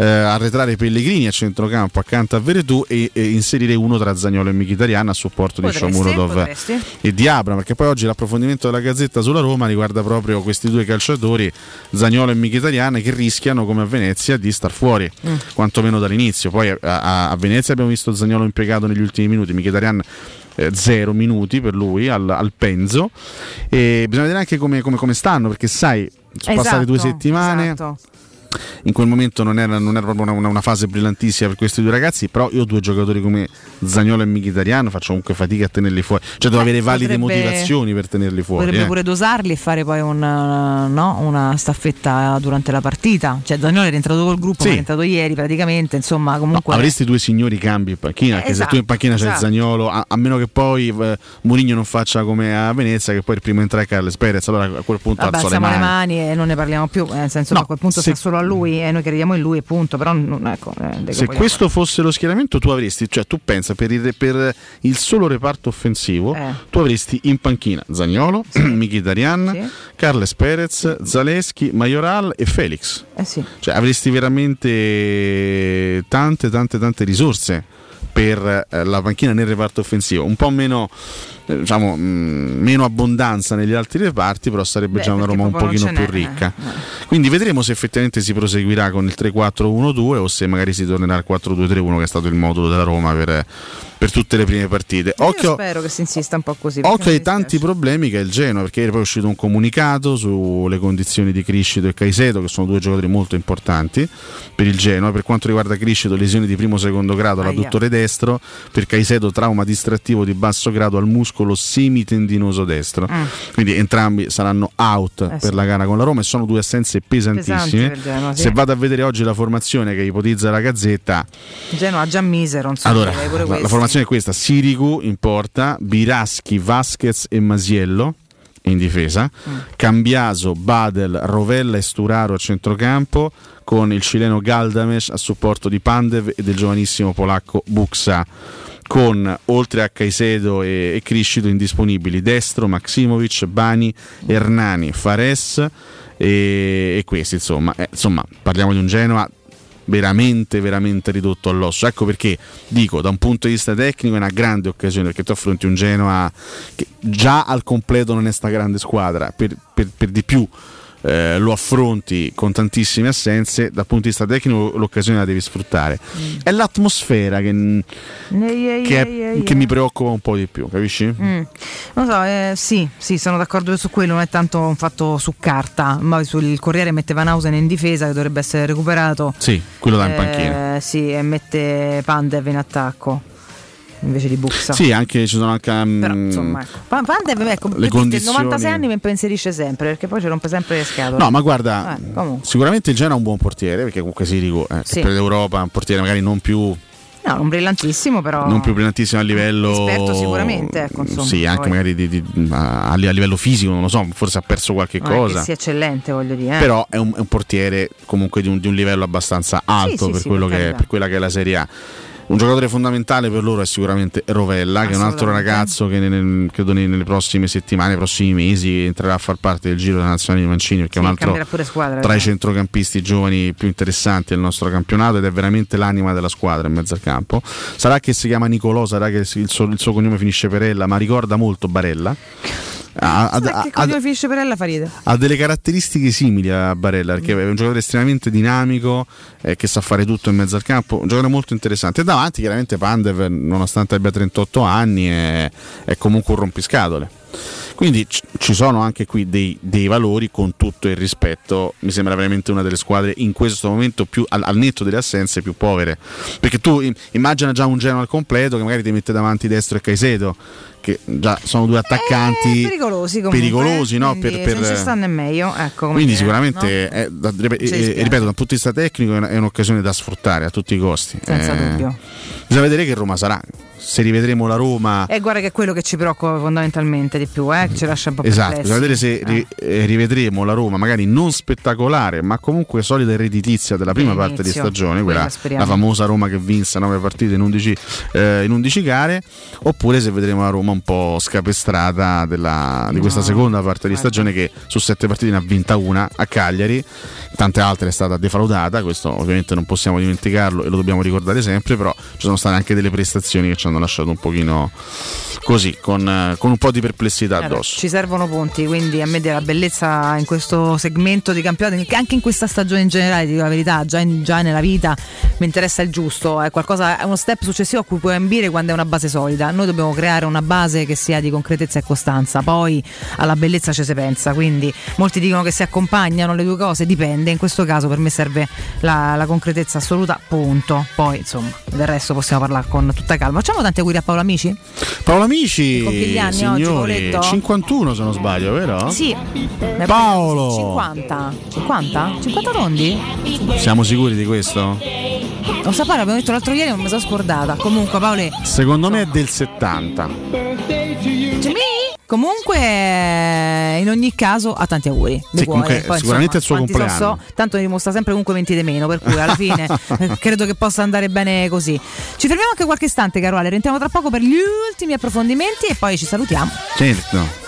eh, arretrare Pellegrini a centrocampo accanto a Veretù e, e inserire uno tra Zagnolo e Mkhitaryan a supporto Potresti, di Shomurodov potresti. e di Abram perché poi oggi l'approfondimento della Gazzetta sulla Roma riguarda proprio questi due calciatori Zagnolo e Mkhitaryan che rischiano come a Venezia di star fuori Mm. quantomeno dall'inizio poi a, a- a Venezia abbiamo visto Zagnolo impiegato negli ultimi minuti Mkhitaryan eh, zero minuti per lui al, al Penzo e bisogna vedere anche come, come- come stanno perché sai sono passate due Esatto, settimane esatto. In quel momento non era, non era proprio una, una- una fase brillantissima per questi due ragazzi, però io due giocatori come Zagnolo e Mkhitaryan faccio comunque fatica a tenerli fuori, cioè devo avere valide Eh, potrebbe- motivazioni per tenerli fuori. Potrebbe eh. pure dosarli e fare poi un, eh, no, una staffetta durante la partita. Cioè Zagnolo è rientrato col gruppo, Sì. è rientrato ieri praticamente, insomma comunque... Avresti due signori cambi in panchina, perché se Esatto, tu in panchina c'è esatto. Zagnolo, a, a meno che poi eh, Mourinho non faccia come a Venezia, che poi il primo entra è Carles Perez, allora a quel punto Vabbè, alzo le alziamo le mani. mani e non ne parliamo più, eh, nel senso No, che a quel punto se- sta solo a lui e noi crediamo in lui, punto. Però non, ecco, eh, Se questo fosse lo schieramento, tu avresti, cioè tu pensa per il, per il solo reparto offensivo, Eh. tu avresti in panchina Zagnolo, [clears throat] Mkhitaryan, Carles Perez, Zaleschi, Majoral e Felix. Eh sì. Cioè avresti veramente tante, tante, tante risorse per eh, la panchina nel reparto offensivo. Un po' meno, diciamo, mh, meno abbondanza negli altri reparti, però sarebbe Beh, già una Roma un pochino più ricca. Quindi vedremo se effettivamente si proseguirà con il 3-4-1-2 o se magari si tornerà al 4-2-3-1 che è stato il modulo della Roma per, per tutte le prime partite. Io Occhio, spero che si insista un po' così. Occhio ai tanti problemi che è il Genoa, perché ieri poi è uscito un comunicato sulle condizioni di Criscito e Caicedo, che sono due giocatori molto importanti per il Genoa. Per quanto riguarda Criscito, lesioni di primo o secondo grado all'adduttore destro, per Caicedo trauma distrattivo di basso grado al muscolo semitendinoso destro. Mm. Quindi entrambi saranno out Eh per sì. la gara con la Roma e sono due assenze pesantissime. Genoa, sì. Se vado a vedere oggi la formazione che ipotizza la Gazzetta, Genoa già misero, insomma, allora, la, la formazione è questa: Sirigu in porta, Biraschi, Vasquez e Masiello in difesa, Mm. Cambiaso, Badel, Rovella e Sturaro a centrocampo con il cileno Galdames a supporto di Pandev e del giovanissimo polacco Buxa con oltre a Caicedo e, e Criscito indisponibili destro Maximovic, Bani, Hernani, Fares e, e questi insomma, Eh, insomma parliamo di un Genoa veramente veramente ridotto all'osso. Ecco perché dico da un punto di vista tecnico è una grande occasione perché tu affronti un Genoa che già al completo non è sta grande squadra per, per- per di più eh, lo affronti con tantissime assenze dal punto di vista tecnico l'occasione la devi sfruttare è l'atmosfera che, Eh, che, è- eh, eh, che mi preoccupa un po' di più capisci? Mm. Non so, eh, sì, sì, sono d'accordo su quello, non è tanto un fatto su carta, ma sul Corriere mette Van Hausen in difesa che dovrebbe essere recuperato. sì, quello da in panchina Eh, sì, e mette Pandev in attacco invece di Buxa. sì anche ci sono anche mm, Però insomma, ecco. Pandev ecco, Le condizioni- 96 anni mi impensierisce sempre perché poi ci rompe sempre le scatole. No, ma guarda, Eh, sicuramente il Genoa è un buon portiere, perché comunque Sirico eh, Sì. per l'Europa un portiere magari non più, No, non brillantissimo, però. non più brillantissimo a livello... Esperto sicuramente, ecco, insomma, sì, anche poi- magari di- di- a, a livello fisico, non lo so, forse ha perso qualche non cosa. sia eccellente, voglio dire. eh. Però è un, è un portiere comunque di un, di un livello abbastanza alto sì, per, sì, quello per che, per quella che è la Serie A. Un giocatore fondamentale per loro è sicuramente Rovella, che è un altro ragazzo che nel- credo nelle prossime settimane, nei prossimi mesi entrerà a far parte del giro della nazionale di Mancini, perché è un Sì, altro squadra, tra i eh. centrocampisti giovani più interessanti del nostro campionato ed è veramente l'anima della squadra in mezzo al campo. Sarà che si chiama Nicolò, sarà che il suo, il suo cognome finisce per Ella, ma ricorda molto Barella. Ha, ha- ha- ha- finisce per ella fa ridere. ha delle caratteristiche simili a Barella perché è un giocatore estremamente dinamico eh, che sa fare tutto in mezzo al campo un giocatore molto interessante. E davanti chiaramente Pandev nonostante abbia 38 anni è, è comunque un rompiscatole quindi c- ci sono anche qui dei, dei valori con tutto il rispetto mi sembra veramente una delle squadre in questo momento più al, al netto delle assenze più povere perché tu im- immagina già un Genoa al completo che magari ti mette davanti destro e Caicedo che già sono due attaccanti Pericolosi comunque. pericolosi, no? Per- per- non ci stanno è meglio. Ecco, quindi sicuramente, no? è, da- rip- Ci eh, ripeto, dal punto di vista tecnico è un'occasione da sfruttare a tutti i costi. Senza Eh, dubbio. Bisogna vedere che Roma sarà. Se rivedremo la Roma... E guarda che è quello che ci preoccupa fondamentalmente di più, eh? che ci lascia un po' Esatto, bisogna vedere se ri- eh, rivedremo la Roma, magari non spettacolare, ma comunque solida e redditizia della prima Inizio, parte di stagione, quella la famosa Roma che vinse 9 partite in 11, eh, in 11 gare, oppure se vedremo la Roma un po' scapestrata della- di questa No, seconda parte di stagione che su 7 partite ne ha vinta una a Cagliari, tante altre è stata defraudata, questo ovviamente non possiamo dimenticarlo e lo dobbiamo ricordare sempre, però ci sono state anche delle prestazioni che ci hanno lasciato un pochino così, con, eh, con un po' di perplessità Eh addosso. ci servono punti, quindi a me della bellezza in questo segmento di campionato, anche in questa stagione in generale, dico la verità, già, in- già nella vita mi interessa il giusto, è, qualcosa, è uno step successivo a cui puoi ambire quando è una base solida. Noi dobbiamo creare una base che sia di concretezza e costanza, poi alla bellezza ci si pensa, quindi molti dicono che si accompagnano le due cose, dipende, in questo caso per me serve la, la concretezza assoluta, punto. Poi insomma, del resto possiamo parlare con tutta calma. Facciamo tanti auguri a Paolo Amici? Paolo Amici, oggi, signori, Paoletto? 51 se non sbaglio, vero? Sì. Paolo! 50. 50? 50 tondi? Siamo sicuri di questo? Lo sapere, abbiamo detto l'altro ieri, non mi sono scordata. Comunque, Paole. Secondo me è del 70. Jimmy? Comunque, eh, in ogni caso, ha tanti auguri. Sì, comunque, Poi, sicuramente è il suo quanti so compleanno. so, tanto dimostra sempre comunque 20 di meno, per cui alla [laughs] fine eh, credo che possa andare bene così. Ci fermiamo anche qualche istante, caro Ale. Rientriamo tra poco per gli ultimi approfondimenti e poi ci salutiamo. Certo.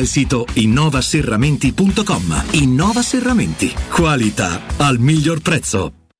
il sito innovaserramenti.com. Innova Serramenti. Qualità al miglior prezzo.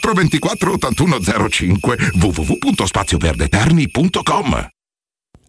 24 81 05 www.spazioverdeterni.com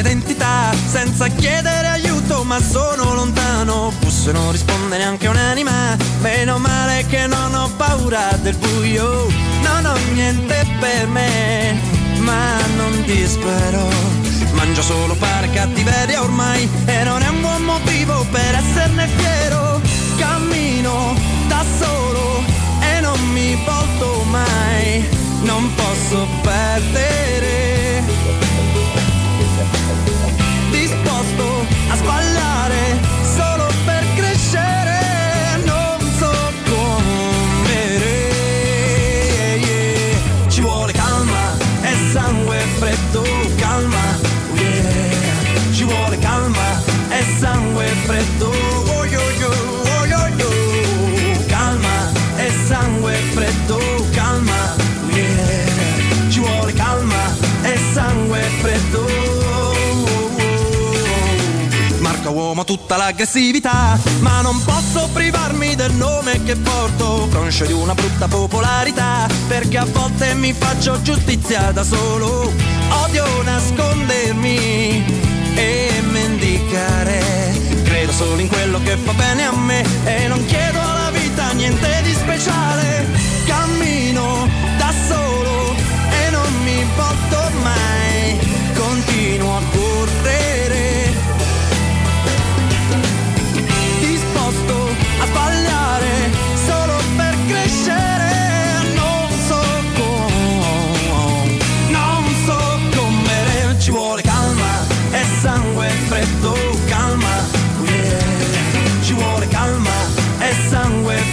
mia identità senza chiedere aiuto, ma sono lontano. Busso e non risponde neanche un'anima. Meno male che non ho paura del buio. Non ho niente per me, ma non dispero. Mangio solo fare cattiveria ormai e non è un buon motivo per esserne fiero. Cammino da solo e non mi volto mai. Non posso perdere Uomo tutta l'aggressività. Ma non posso privarmi del nome che porto Conscio di una brutta popolarità Perché a volte mi faccio giustizia da solo. Odio nascondermi e mendicare. Credo solo in quello che fa bene a me E non chiedo alla vita niente di speciale. Cammino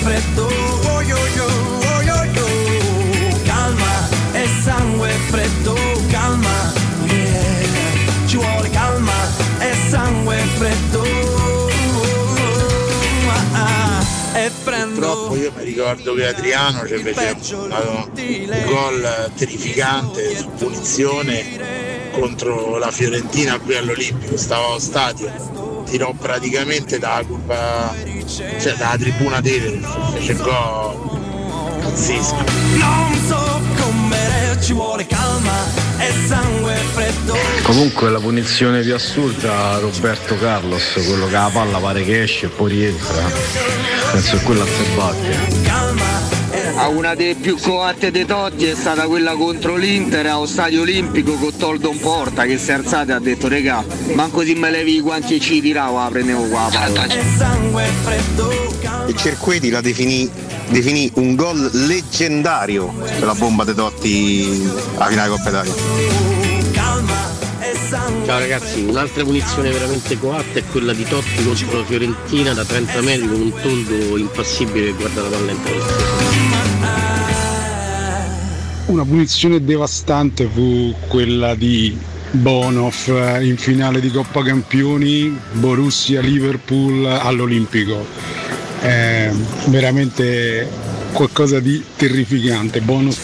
freddo. Oh yo yo, oh yo yo. calma e sangue freddo calma. Yeah. ci vuole calma e sangue freddo. Ah, ah, e prendo Purtroppo io mi ricordo che Adriano ci fece un gol terrificante su punizione contro la Fiorentina qui all'Olimpico, stava allo stadio, tirò praticamente dalla curva, cioè dalla tribuna tele, fece il gol pazzesco. Non so come ci vuole calma e Comunque la punizione più assurda Roberto Carlos, quello che la palla pare che esce e poi rientra. Penso che quella si batte. A una delle più coatte dei Totti è stata quella contro l'Inter allo stadio olimpico con Toldon Porta che si è alzata e ha detto regà manco se me levi i guanti e ci tiravo la prendevo qua la palla E Cerqueti la definì, definì un gol leggendario per la bomba dei Totti alla finale Coppa Italia. Ciao ragazzi, un'altra punizione veramente coatta è quella di Totti contro la Fiorentina da 30 metri con un toldo impassibile che guarda la palla in testa. Una punizione devastante fu quella di Bonov in finale di Coppa Campioni, Borussia-Liverpool all'Olimpico. È veramente qualcosa di terrificante. Bonov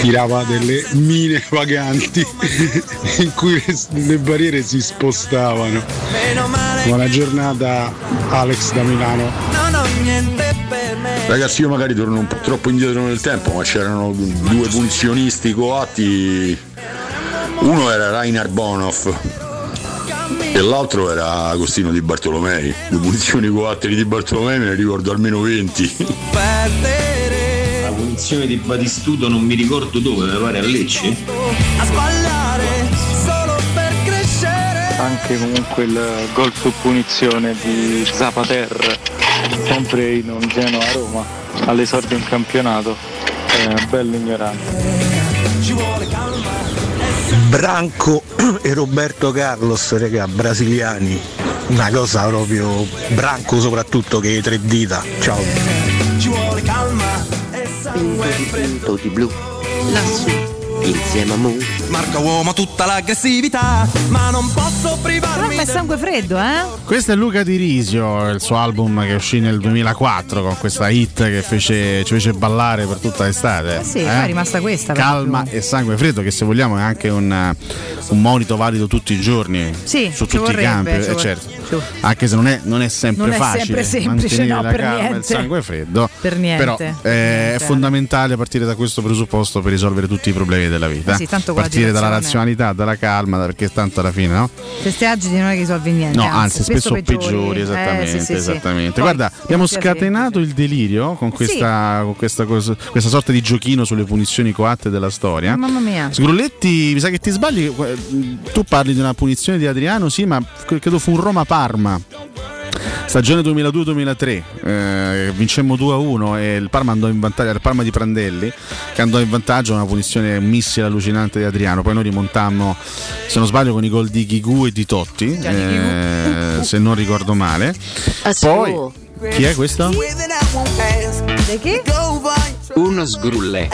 tirava delle mine vaganti [laughs] in cui le barriere si spostavano. Buona giornata Alex da Milano. Ragazzi, io magari torno un po' troppo indietro nel tempo, ma c'erano due punizionisti coatti. Uno era Rainer Bonhoff e l'altro era Agostino Di Bartolomei. Le punizioni coatte di Bartolomei me ne ricordo almeno 20. La punizione di Batistuto non mi ricordo dove, mi pare a Lecce. a sbagliare solo per crescere. Anche comunque il gol su punizione di Zapater, sempre in un Genoa Roma, all'esordio in campionato, è bello ignorante. Branco [clears throat] e Roberto Carlos, regà, brasiliani. Una cosa proprio branco soprattutto che tre dita. Ciao. Ci vuole calma e sangue freddo di blu. lassù. Insieme a Mu. Marca uomo tutta l'aggressività, ma non posso Però privarmi è sangue freddo, eh? Questo è Luca Di Risio, il suo album che uscì nel 2004 con questa hit che fece, ci fece ballare per tutta l'estate. Eh sì, poi è rimasta questa. per Calma e sangue freddo, che se vogliamo è anche un, un monito valido tutti i giorni Sì, su tutti i vorrebbe, campi. ci eh, certo. Ci- Anche se non è, non è sempre Non è facile sempre semplice, mantenere no, la per calma e il niente. sangue freddo. Per niente. Però eh, è Niente. fondamentale partire da questo presupposto per risolvere tutti i problemi della vita. Eh sì, tanto con partire dalla razionalità, dalla calma, perché tanto alla fine, no? Ti agiti non è che risolvi niente. No, anzi, spesso, peggiori, Eh, esattamente. sì, sì, sì. esattamente. Poi, Guarda, abbiamo scatenato il delirio con questa, con questa, cosa- questa sorta di giochino sulle punizioni coatte della storia. Mamma mia. Sgrulletti, mi sa che ti sbagli. Tu parli di una punizione di Adriano, sì, ma credo fu un Roma-Parma. Stagione 2002-2003, eh, vincemmo 2-1 e il Parma andò in vantaggio, il Parma di Prandelli, che andò in vantaggio una punizione un missile allucinante di Adriano. Poi noi rimontammo, se non sbaglio, con i gol di Ghigù e di Totti, eh, se non ricordo male. Poi, chi è questo? Di chi? Uno sgrulle.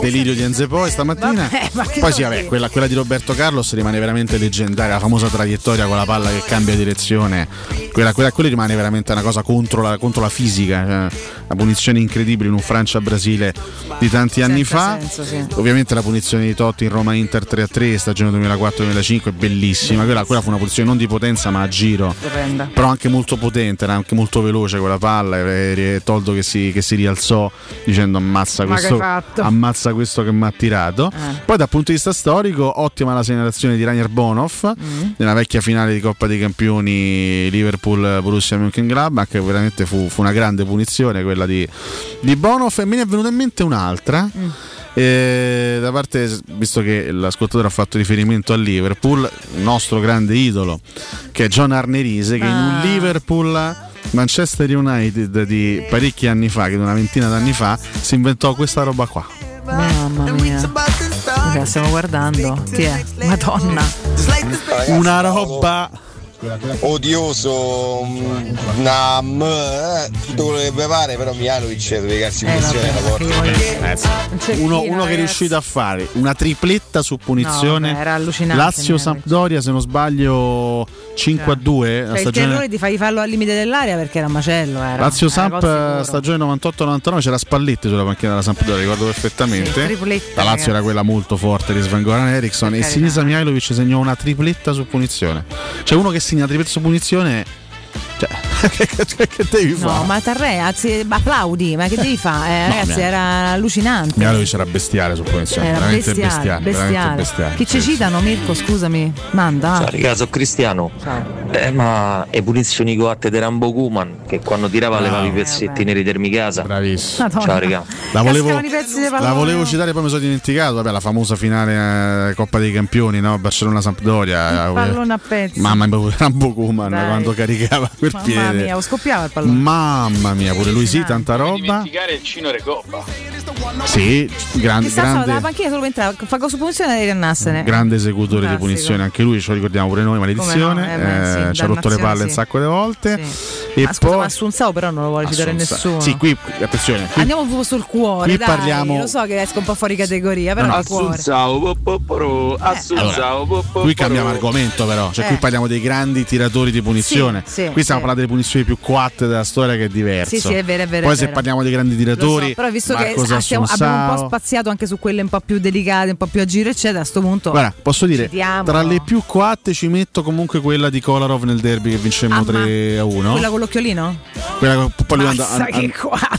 Delirio di Enze Poi stamattina. Vabbè, ma Poi sì, vabbè, quella, quella di Roberto Carlos rimane veramente leggendaria, la famosa traiettoria con la palla che cambia direzione. Quella, quella, quella rimane veramente una cosa contro la, contro la fisica, cioè, una punizione incredibile in un Francia-Brasile di tanti anni fa. senso, sì. Ovviamente la punizione di Totti in Roma-Inter 3-3, stagione 2004-2005, è bellissima. Quella, quella fu una punizione non di potenza ma a giro. Stupenda. Però anche molto potente, era anche molto veloce quella palla. E, Toldo che si, che si rialzò dicendo ammazza questo, hai fatto?" ammazza questo che mi ha tirato. Eh. Poi dal punto di vista storico, ottima la segnalazione di Rainer Bonhoff Mm. nella vecchia finale di Coppa dei Campioni Liverpool-Borussia Mönchengladbach, che veramente fu, fu una grande punizione quella di, di Bonhoff. E me ne è venuta in mente un'altra. Mm. eh, da parte, visto che l'ascoltatore ha fatto riferimento al Liverpool, il nostro grande idolo, che è John Arnerise, che in un Ah. Liverpool Manchester United di parecchi anni fa, che una ventina d'anni fa, si inventò questa roba qua. Mamma mia. Stiamo guardando. Chi è? Madonna. Una roba. Odioso mm, una m, eh, tutto quello che vi pare però Mianovic deve darsi punizione alla porta Uno, uno che è riuscito a fare una tripletta su punizione. No, vabbè, era allucinante, Lazio Sampdoria, se non sbaglio, 5 a 2. la Cioè, il stagione- terrore di fargli farlo al limite dell'area perché era un macello. Era. Lazio Samp stagione 98-99 c'era Spalletti sulla panchina della Sampdoria, ricordo perfettamente. Sì, la Lazio era quella molto forte di Sven Goran Eriksson e. Sinisa Mihailovic segnò una tripletta su punizione. Cioè uno che segna tripletta su punizione cioè, che, che- che devi No, fare? ma Tarrea, anzi, applaudi, ma che devi fare? Eh, No, ragazzi, mi- era allucinante. Mialovic era bestiale su punizione, Era veramente bestiale, bestiale, bestiale. veramente bestiale. Chi ci citano, Mirko? Scusami. Manda. Ciao ragazzi, sono Cristiano. Eh, ma e punizioni coatte di Rambo Kuman che quando tirava No. levava i pezzetti neri termi casa. Bravissimo. Madonna. Ciao raga. La volevo, di la volevo citare, poi mi sono dimenticato. Vabbè, la famosa finale eh, Coppa dei Campioni, no? Barcellona-Sampdoria. eh, Pallone a pezzi. Mamma mia, Rambo Kuman quando caricava quel Mamma piede. Mia, lo scoppiava il pallone. Mamma mia, pure lui sì, tanta roba. dimenticare il Cino Recoppa. Sì, gran- Chissà, stava dalla grande, panchina solo per entrare, fa cosa punizione e riannarsene. grande esecutore di Classico. punizione, anche lui, ce lo ricordiamo pure noi, maledizione. No, eh, beh, sì, eh, ci ha rotto le palle un sì. sacco di volte. E Ma scusa, poi ma Assunzao però non lo vuole citare nessuno. Sì, qui attenzione, qui Andiamo proprio sul cuore, qui dai. parliamo- Lo so che esco un po' fuori categoria, però No, no. il cuore. Assunzao, popoporo, Assunzao, popoporo. Qui cambiamo argomento però, cioè Eh. qui parliamo dei grandi tiratori di punizione. Sì, sì, qui stiamo sì. parlando delle punizioni più quatte della storia che è diverso. Sì, sì, è vero, è vero, Poi se parliamo dei grandi tiratori, però visto che stiamo- abbiamo un po' spaziato anche su quelle un po' più delicate, un po' più a giro, eccetera, a sto punto. Guarda, posso dire, citiamo- tra le più coatte ci metto comunque quella di Kolarov nel derby che vincemmo Ah, ma 3 a 1. Quella con l'occhiolino? Quella che poi lui andò, an- an-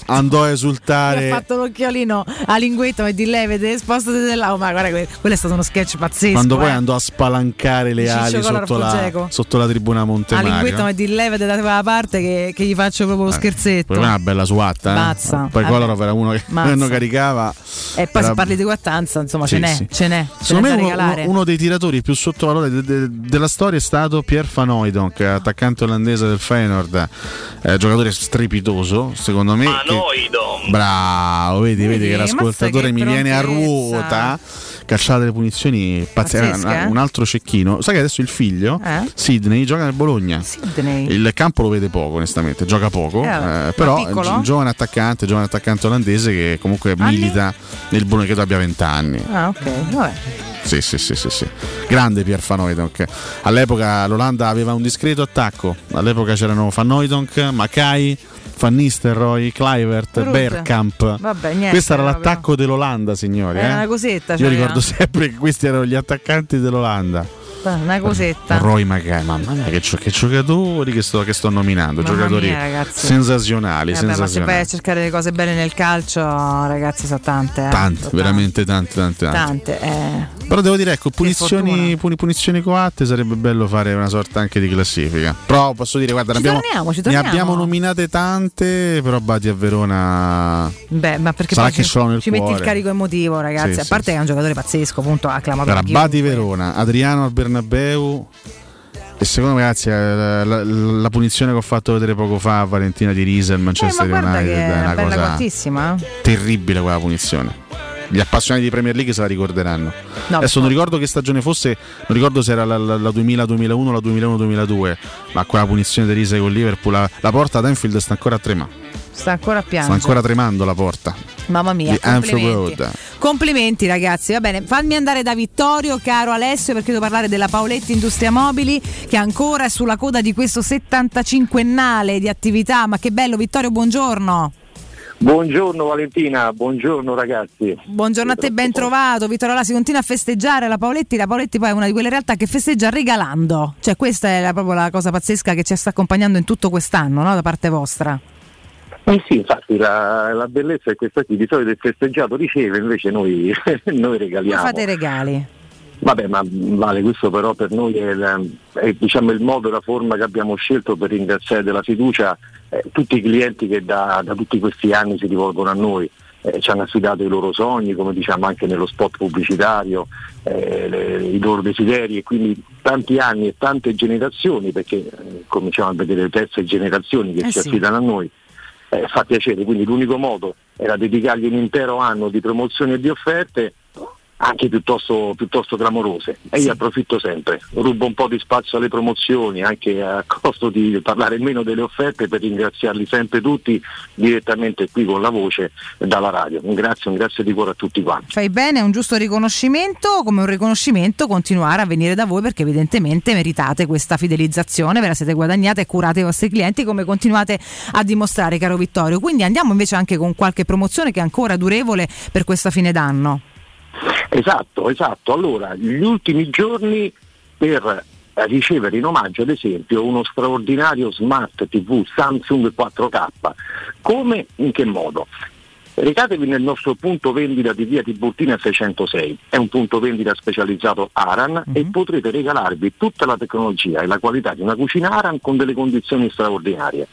andò a esultare. ha fatto l'occhiolino a linguetto e di lei, vedete, spostate dell'auto. Ma guarda, que- quello è stato uno sketch pazzesco. Quando poi eh. andò a spalancare le ali sotto la, sotto la tribuna a Montemario. linguetto e di lei, vedete da quella parte che, che gli faccio proprio lo scherzetto. Poi è una bella suatta. Eh? Mazza. Poi Vabbè. Kolarov era uno che [laughs] caricava. E poi era- se parli di guattanza, insomma, Sì, ce n'è, sì. ce n'è. Ce Secondo n'è me uno, regalare. uno- dei tiratori più sottovalutati de- de- della storia è stato Pierre Van Hooydonk, che è attaccante olandese del Feyenoord, eh, giocatore strepitoso, secondo me. che- Bravo, vedi, vedi, Vedi, che l'ascoltatore che mi viene a ruota. Calciata delle punizioni pazzesche. Eh? Un altro cecchino. Sai che adesso il figlio, Eh? Sidney, gioca nel Bologna. Sidney. Il campo lo vede poco, onestamente, gioca poco, Eh, eh, però è un giovane attaccante, giovane attaccante olandese che comunque Anni? milita nel Bologna, credo abbia 20 anni. Ah, ok, vabbè. Sì, sì, sì, sì, sì. Grande Pier Van Hooydonk. All'epoca l'Olanda aveva un discreto attacco. All'epoca c'erano Van Hooydonk, Mackay, Van Nistelrooy, Brutto. Bergkamp. Vabbè, niente. Questo era proprio. l'attacco dell'Olanda, signori. Era eh. una cosetta, Io cioè, ricordo era. sempre che questi erano gli attaccanti dell'Olanda. Una cosetta. Roy Mackay, mamma mia, che, che giocatori che sto, che sto nominando. Mamma giocatori mia, sensazionali. Eh, vabbè, ma se sensazionali. vai a cercare le cose belle nel calcio, ragazzi, sono tante. Eh. Tante, Sono veramente tante, tante, tante. Tante. eh. Però devo dire, ecco, punizioni, puni- punizioni coatte sarebbe bello fare una sorta anche di classifica. Però posso dire, guarda, ne Ci abbiamo, torniamo, ci ne torniamo. abbiamo nominate tante, però Bati a Verona... Beh, ma perché Sarà che ci, l'ho nel ci metti il carico emotivo, ragazzi. Sì, a sì, parte che è un giocatore pazzesco, appunto, acclamato Allora. Bati Verona, Adriano al Bernabeu. E secondo me, ragazzi, eh, la, la- la punizione che ho fatto vedere poco fa a Valentina di Eh, ma Manchester guarda United, che è una cosa quantissima. terribile quella punizione. Gli appassionati di Premier League se la ricorderanno. No, Adesso non ricordo che stagione fosse, non ricordo se era la, la- la 2000-2001 la 2001-2002, ma quella punizione di Riese con Liverpool, la, porta ad Anfield sta ancora a tremare. Sta ancora a Sta ancora tremando la porta Mamma mia, complimenti. Complimenti ragazzi, va bene. Fammi andare da Vittorio, caro Alessio, perché devo parlare della Paoletti Industria Mobili che ancora è sulla coda di questo 75ennale di attività. Ma che bello, Vittorio, buongiorno. Buongiorno Valentina, buongiorno ragazzi. Buongiorno a te, ben trovato. Vittorio, là si continua a festeggiare la Paoletti. La Paoletti poi è una di quelle realtà che festeggia regalando. Cioè, questa è la- proprio la cosa pazzesca che ci sta accompagnando in tutto quest'anno, no? Da parte vostra. Eh sì, infatti la, la bellezza è questa qui, di solito il festeggiato riceve, invece noi, [laughs] noi regaliamo. fate regali? Vabbè, ma vale, questo però per noi è, il- è, diciamo, il modo e la forma che abbiamo scelto per ringraziare della fiducia eh, tutti i clienti che da, da tutti questi anni si rivolgono a noi. Eh, ci hanno affidato i loro sogni, come diciamo anche nello spot pubblicitario, eh, le- i loro desideri e quindi tanti anni e tante generazioni, perché eh, cominciamo a vedere le terze generazioni che Eh si sì. affidano a noi, eh, fa piacere, quindi l'unico modo era dedicargli un intero anno di promozioni e di offerte anche piuttosto, piuttosto clamorose e io approfitto sempre, rubo un po' di spazio alle promozioni anche a [laughs] costo di parlare meno delle offerte per ringraziarli sempre tutti direttamente qui con la voce dalla radio. Un grazie, un grazie di cuore a tutti quanti. Fai bene, è un giusto riconoscimento, come un riconoscimento continuare a venire da voi perché evidentemente meritate questa fidelizzazione, ve la siete guadagnata e curate i vostri clienti come continuate a dimostrare caro Vittorio. Quindi andiamo invece anche con qualche promozione che è ancora durevole per questa fine d'anno. Esatto, esatto. Allora, gli ultimi giorni per ricevere in omaggio ad esempio uno straordinario smart TV Samsung 4K. Come? In che modo? Recatevi nel nostro punto vendita di via Tiburtina 606, è un punto vendita specializzato Aran e potrete regalarvi tutta la tecnologia e la qualità di una cucina Aran con delle condizioni straordinarie.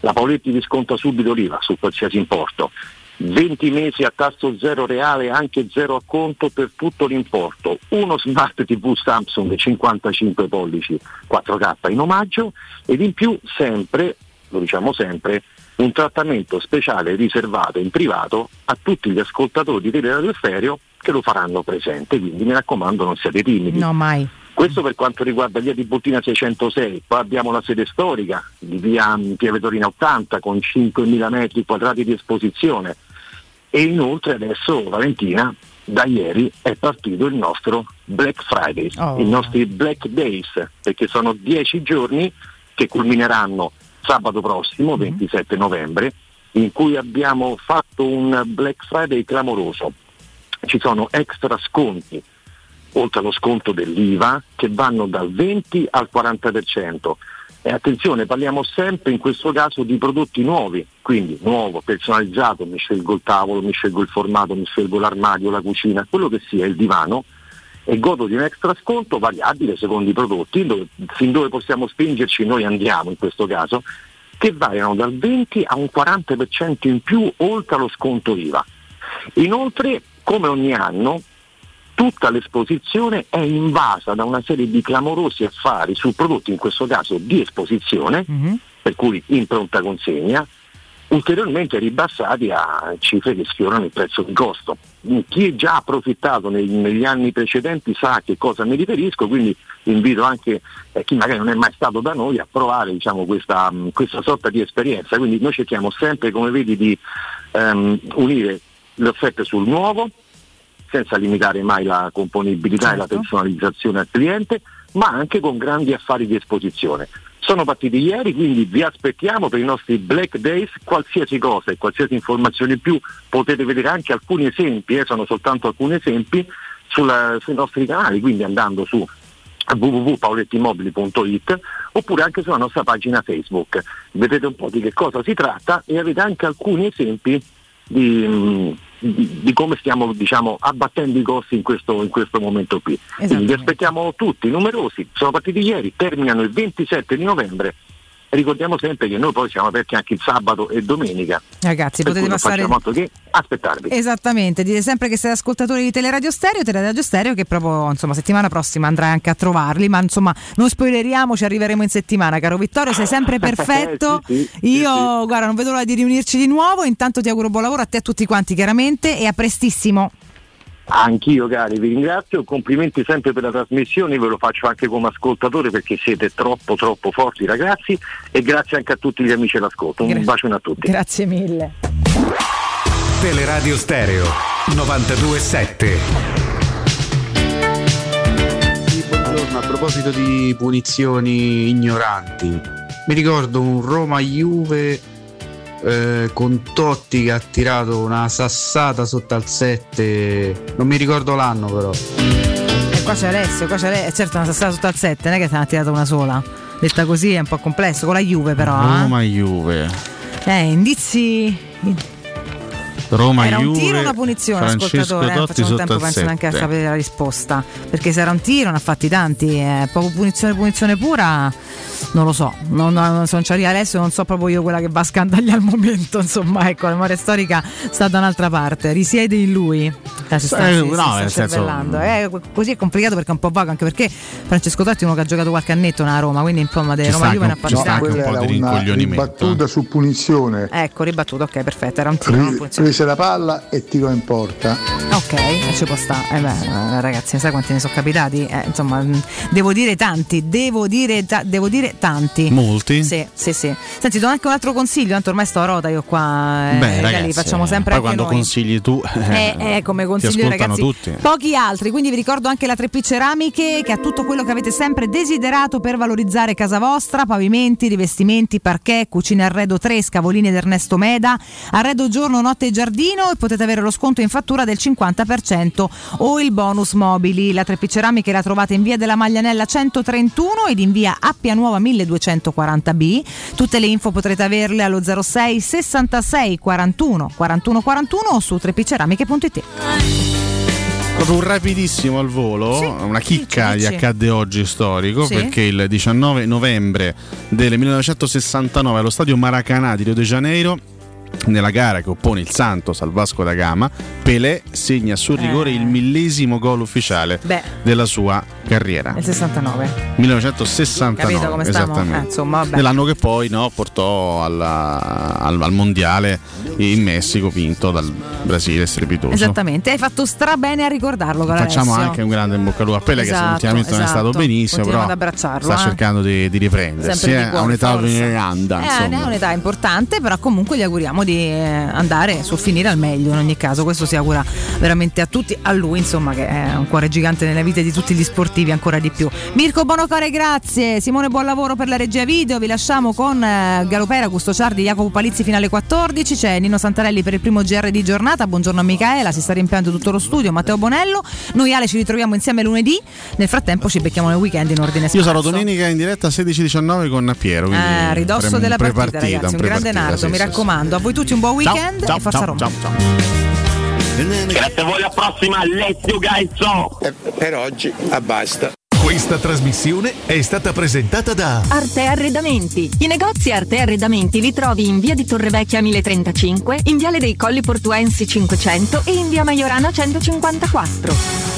La Paoletti vi sconta subito l'IVA su qualsiasi importo. 20 mesi a tasso zero reale, anche zero a conto per tutto l'importo. Uno smart TV Samsung 55 pollici 4K in omaggio ed in più sempre, lo diciamo sempre, un trattamento speciale riservato in privato a tutti gli ascoltatori di Teleradio Stereo che lo faranno presente, quindi mi raccomando non siate timidi. No, mai. Questo per quanto riguarda via di Bottina 606, poi abbiamo la sede storica di via Pieve Torina 80 con 5.000 metri quadrati di esposizione e inoltre adesso Valentina da ieri è partito il nostro Black Friday, Oh. i nostri Black Days, perché sono 10 giorni che culmineranno sabato prossimo, 27 novembre, in cui abbiamo fatto un Black Friday clamoroso. Ci sono extra sconti, oltre allo sconto dell'IVA, che vanno dal 20 al 40%. E attenzione, parliamo sempre in questo caso di prodotti nuovi, quindi nuovo, personalizzato, mi scelgo il tavolo, mi scelgo il formato, mi scelgo l'armadio, la cucina, quello che sia, il divano, e godo di un extra sconto variabile secondo i prodotti, dove, fin dove possiamo spingerci noi andiamo in questo caso, che variano dal 20 a un 40% in più oltre allo sconto IVA. Inoltre, come ogni anno, tutta l'esposizione è invasa da una serie di clamorosi affari su prodotti, in questo caso di esposizione, per cui in pronta consegna, ulteriormente ribassati a cifre che sfiorano il prezzo di costo. Chi già ha approfittato nei- negli anni precedenti sa a che cosa mi riferisco, quindi invito anche eh, chi magari non è mai stato da noi a provare diciamo, questa, mh, questa sorta di esperienza. Quindi noi cerchiamo sempre, come vedi, di ehm, unire le offerte sul nuovo, senza limitare mai la componibilità e la personalizzazione al cliente, ma anche con grandi affari di esposizione. Sono partiti ieri, quindi vi aspettiamo per i nostri Black Days, qualsiasi cosa e qualsiasi informazione in più potete vedere anche alcuni esempi, eh, sono soltanto alcuni esempi sulla- sui nostri canali, quindi andando su www.paulettimobili.it oppure anche sulla nostra pagina Facebook. Vedete un po' di che cosa si tratta e avete anche alcuni esempi di, mm, di- di come stiamo diciamo, abbattendo i costi in questo, in questo momento qui. Quindi vi aspettiamo tutti, numerosi, sono partiti ieri, terminano il 27 di novembre. Ricordiamo sempre che noi poi siamo aperti anche il sabato e domenica. Ragazzi, per potete passare altro che aspettarvi. Esattamente, dite sempre che siete ascoltatori di Teleradio Stereo, Teleradio Stereo che proprio insomma settimana prossima andrai anche a trovarli, ma insomma non spoileriamo, ci arriveremo in settimana, caro Vittorio, sei sempre [laughs] perfetto. Sì, sì, sì, Io guarda, non vedo l'ora di riunirci di nuovo, intanto ti auguro buon lavoro a te e a tutti quanti chiaramente e a prestissimo. Anch'io cari, vi ringrazio, complimenti sempre per la trasmissione, ve lo faccio anche come ascoltatore perché siete troppo troppo forti ragazzi e grazie anche a tutti gli amici all'ascolto. Un Gra- bacione a tutti. Grazie mille. Teleradio Stereo 927. Sì, buongiorno, a proposito di punizioni ignoranti, mi ricordo un Roma-Juve eh, con Totti che ha tirato una sassata sotto al 7, non mi ricordo l'anno però. E qua c'è Alessio, qua c'è Alessio, certo una sassata sotto al 7, non è che te ne ha tirata una sola. Detta così è un po' complesso, con la Juve però. eh. Roma Juve. Eh, indizi. Roma era un Juve. tiro o una punizione, Francesco ascoltatore? Eh, Totti facciamo sotto tempo, penso neanche a 7. sapere la risposta. Perché se era un tiro, ne ha fatti tanti. Eh, proprio punizione, punizione pura, non lo so. Non, non, se non ci arriva adesso, non so proprio io quella che va a scandagliare al momento. [laughs] Insomma, ecco, la memoria storica sta da un'altra parte. Risiede in lui. Eh, si sta, Eh, si- no, si sta senso-. Eh, così è complicato perché è un po' vago, anche perché Francesco Totti è uno che ha giocato qualche annetto nella Roma, quindi insomma, sta Roma Juve ne ha anche un- un po' di rincoglionimento. ribattuta su punizione. Ecco, ribattuto, ok, perfetto. Era un tiro, non Prese la palla e tirò in porta. Ok, e ci può stare. Eh beh, eh, ragazzi, sai quanti ne sono capitati? Eh, insomma, mh, devo dire tanti, devo dire, ta- devo dire tanti. Molti? Sì, sì, sì. Senti, do anche un altro consiglio, tanto ormai sto a rota io qua. eh, Beh, ragazzi, facciamo sempre poi anche quando noi. consigli tu, Eh, [laughs] eh, come consiglio ragazzi tutti. pochi altri quindi vi ricordo anche la 3P Ceramiche che ha tutto quello che avete sempre desiderato per valorizzare casa vostra pavimenti, rivestimenti, parquet, cucine arredo 3 Scavoline ed Ernesto Meda arredo giorno, notte e giardino e potete avere lo sconto in fattura del 50% o il bonus mobili. La 3P Ceramiche la trovate in via della Maglianella 131 ed in via Appia Nuova 1240B tutte le info potrete averle allo 06 66 41 41 41 o su 3pceramiche.it Proprio un rapidissimo al volo, una chicca gli accadde oggi storico Sì. perché il 19 novembre del 1969 allo stadio Maracanã di Rio de Janeiro nella gara che oppone il Santos al Vasco da Gama, Pelé segna sul rigore Eh. il millesimo gol ufficiale Beh. della sua carriera. nel 69 1969 Capito come esattamente. Eh, insomma, vabbè. nell'anno che poi no, portò alla- al, al mondiale in Messico vinto dal Brasile strepitoso Esattamente, hai fatto strabene a ricordarlo. caro Facciamo anche un grande in bocca al lupo a che Esatto, ultimamente non è stato esatto. benissimo, Continuiamo però sta eh. cercando di, di riprendersi. Di eh, cuore, ha un'età veneranda, Eh, insomma. ha un'età importante, però comunque gli auguriamo di eh, andare sul finire al meglio in ogni caso. Questo si augura veramente a tutti, a lui, insomma, che è un cuore gigante nelle vite di tutti gli sportivi, ancora di più. Mirko Bonocore, grazie. Simone, buon lavoro per la regia video. Vi lasciamo con eh, Galopera, Gusto Ciardi, Jacopo Palizzi fino alle 14. C'è Nino Santarelli per il primo GR di giornata. Buongiorno a Micaela, si sta riempiendo tutto lo studio. Matteo Bonello. Noi Ale ci ritroviamo insieme lunedì. Nel frattempo ci becchiamo nel weekend in ordine Io sparso. sarò domenica in diretta 16-19 con Piero. quindi Eh, a ridosso della partita, ragazzi. Un, grande nardo, sì, mi sì, raccomando. A voi tutti un buon weekend Ciao, e forza ciao, Roma. ciao, Grazie a voi, alla prossima, let's you guys so. per oggi, ah, basta. Questa trasmissione è stata presentata da Arte Arredamenti. I negozi Arte Arredamenti li trovi in via di Torrevecchia 1035, in viale dei Colli Portuensi 500 e in via Maiorana 154.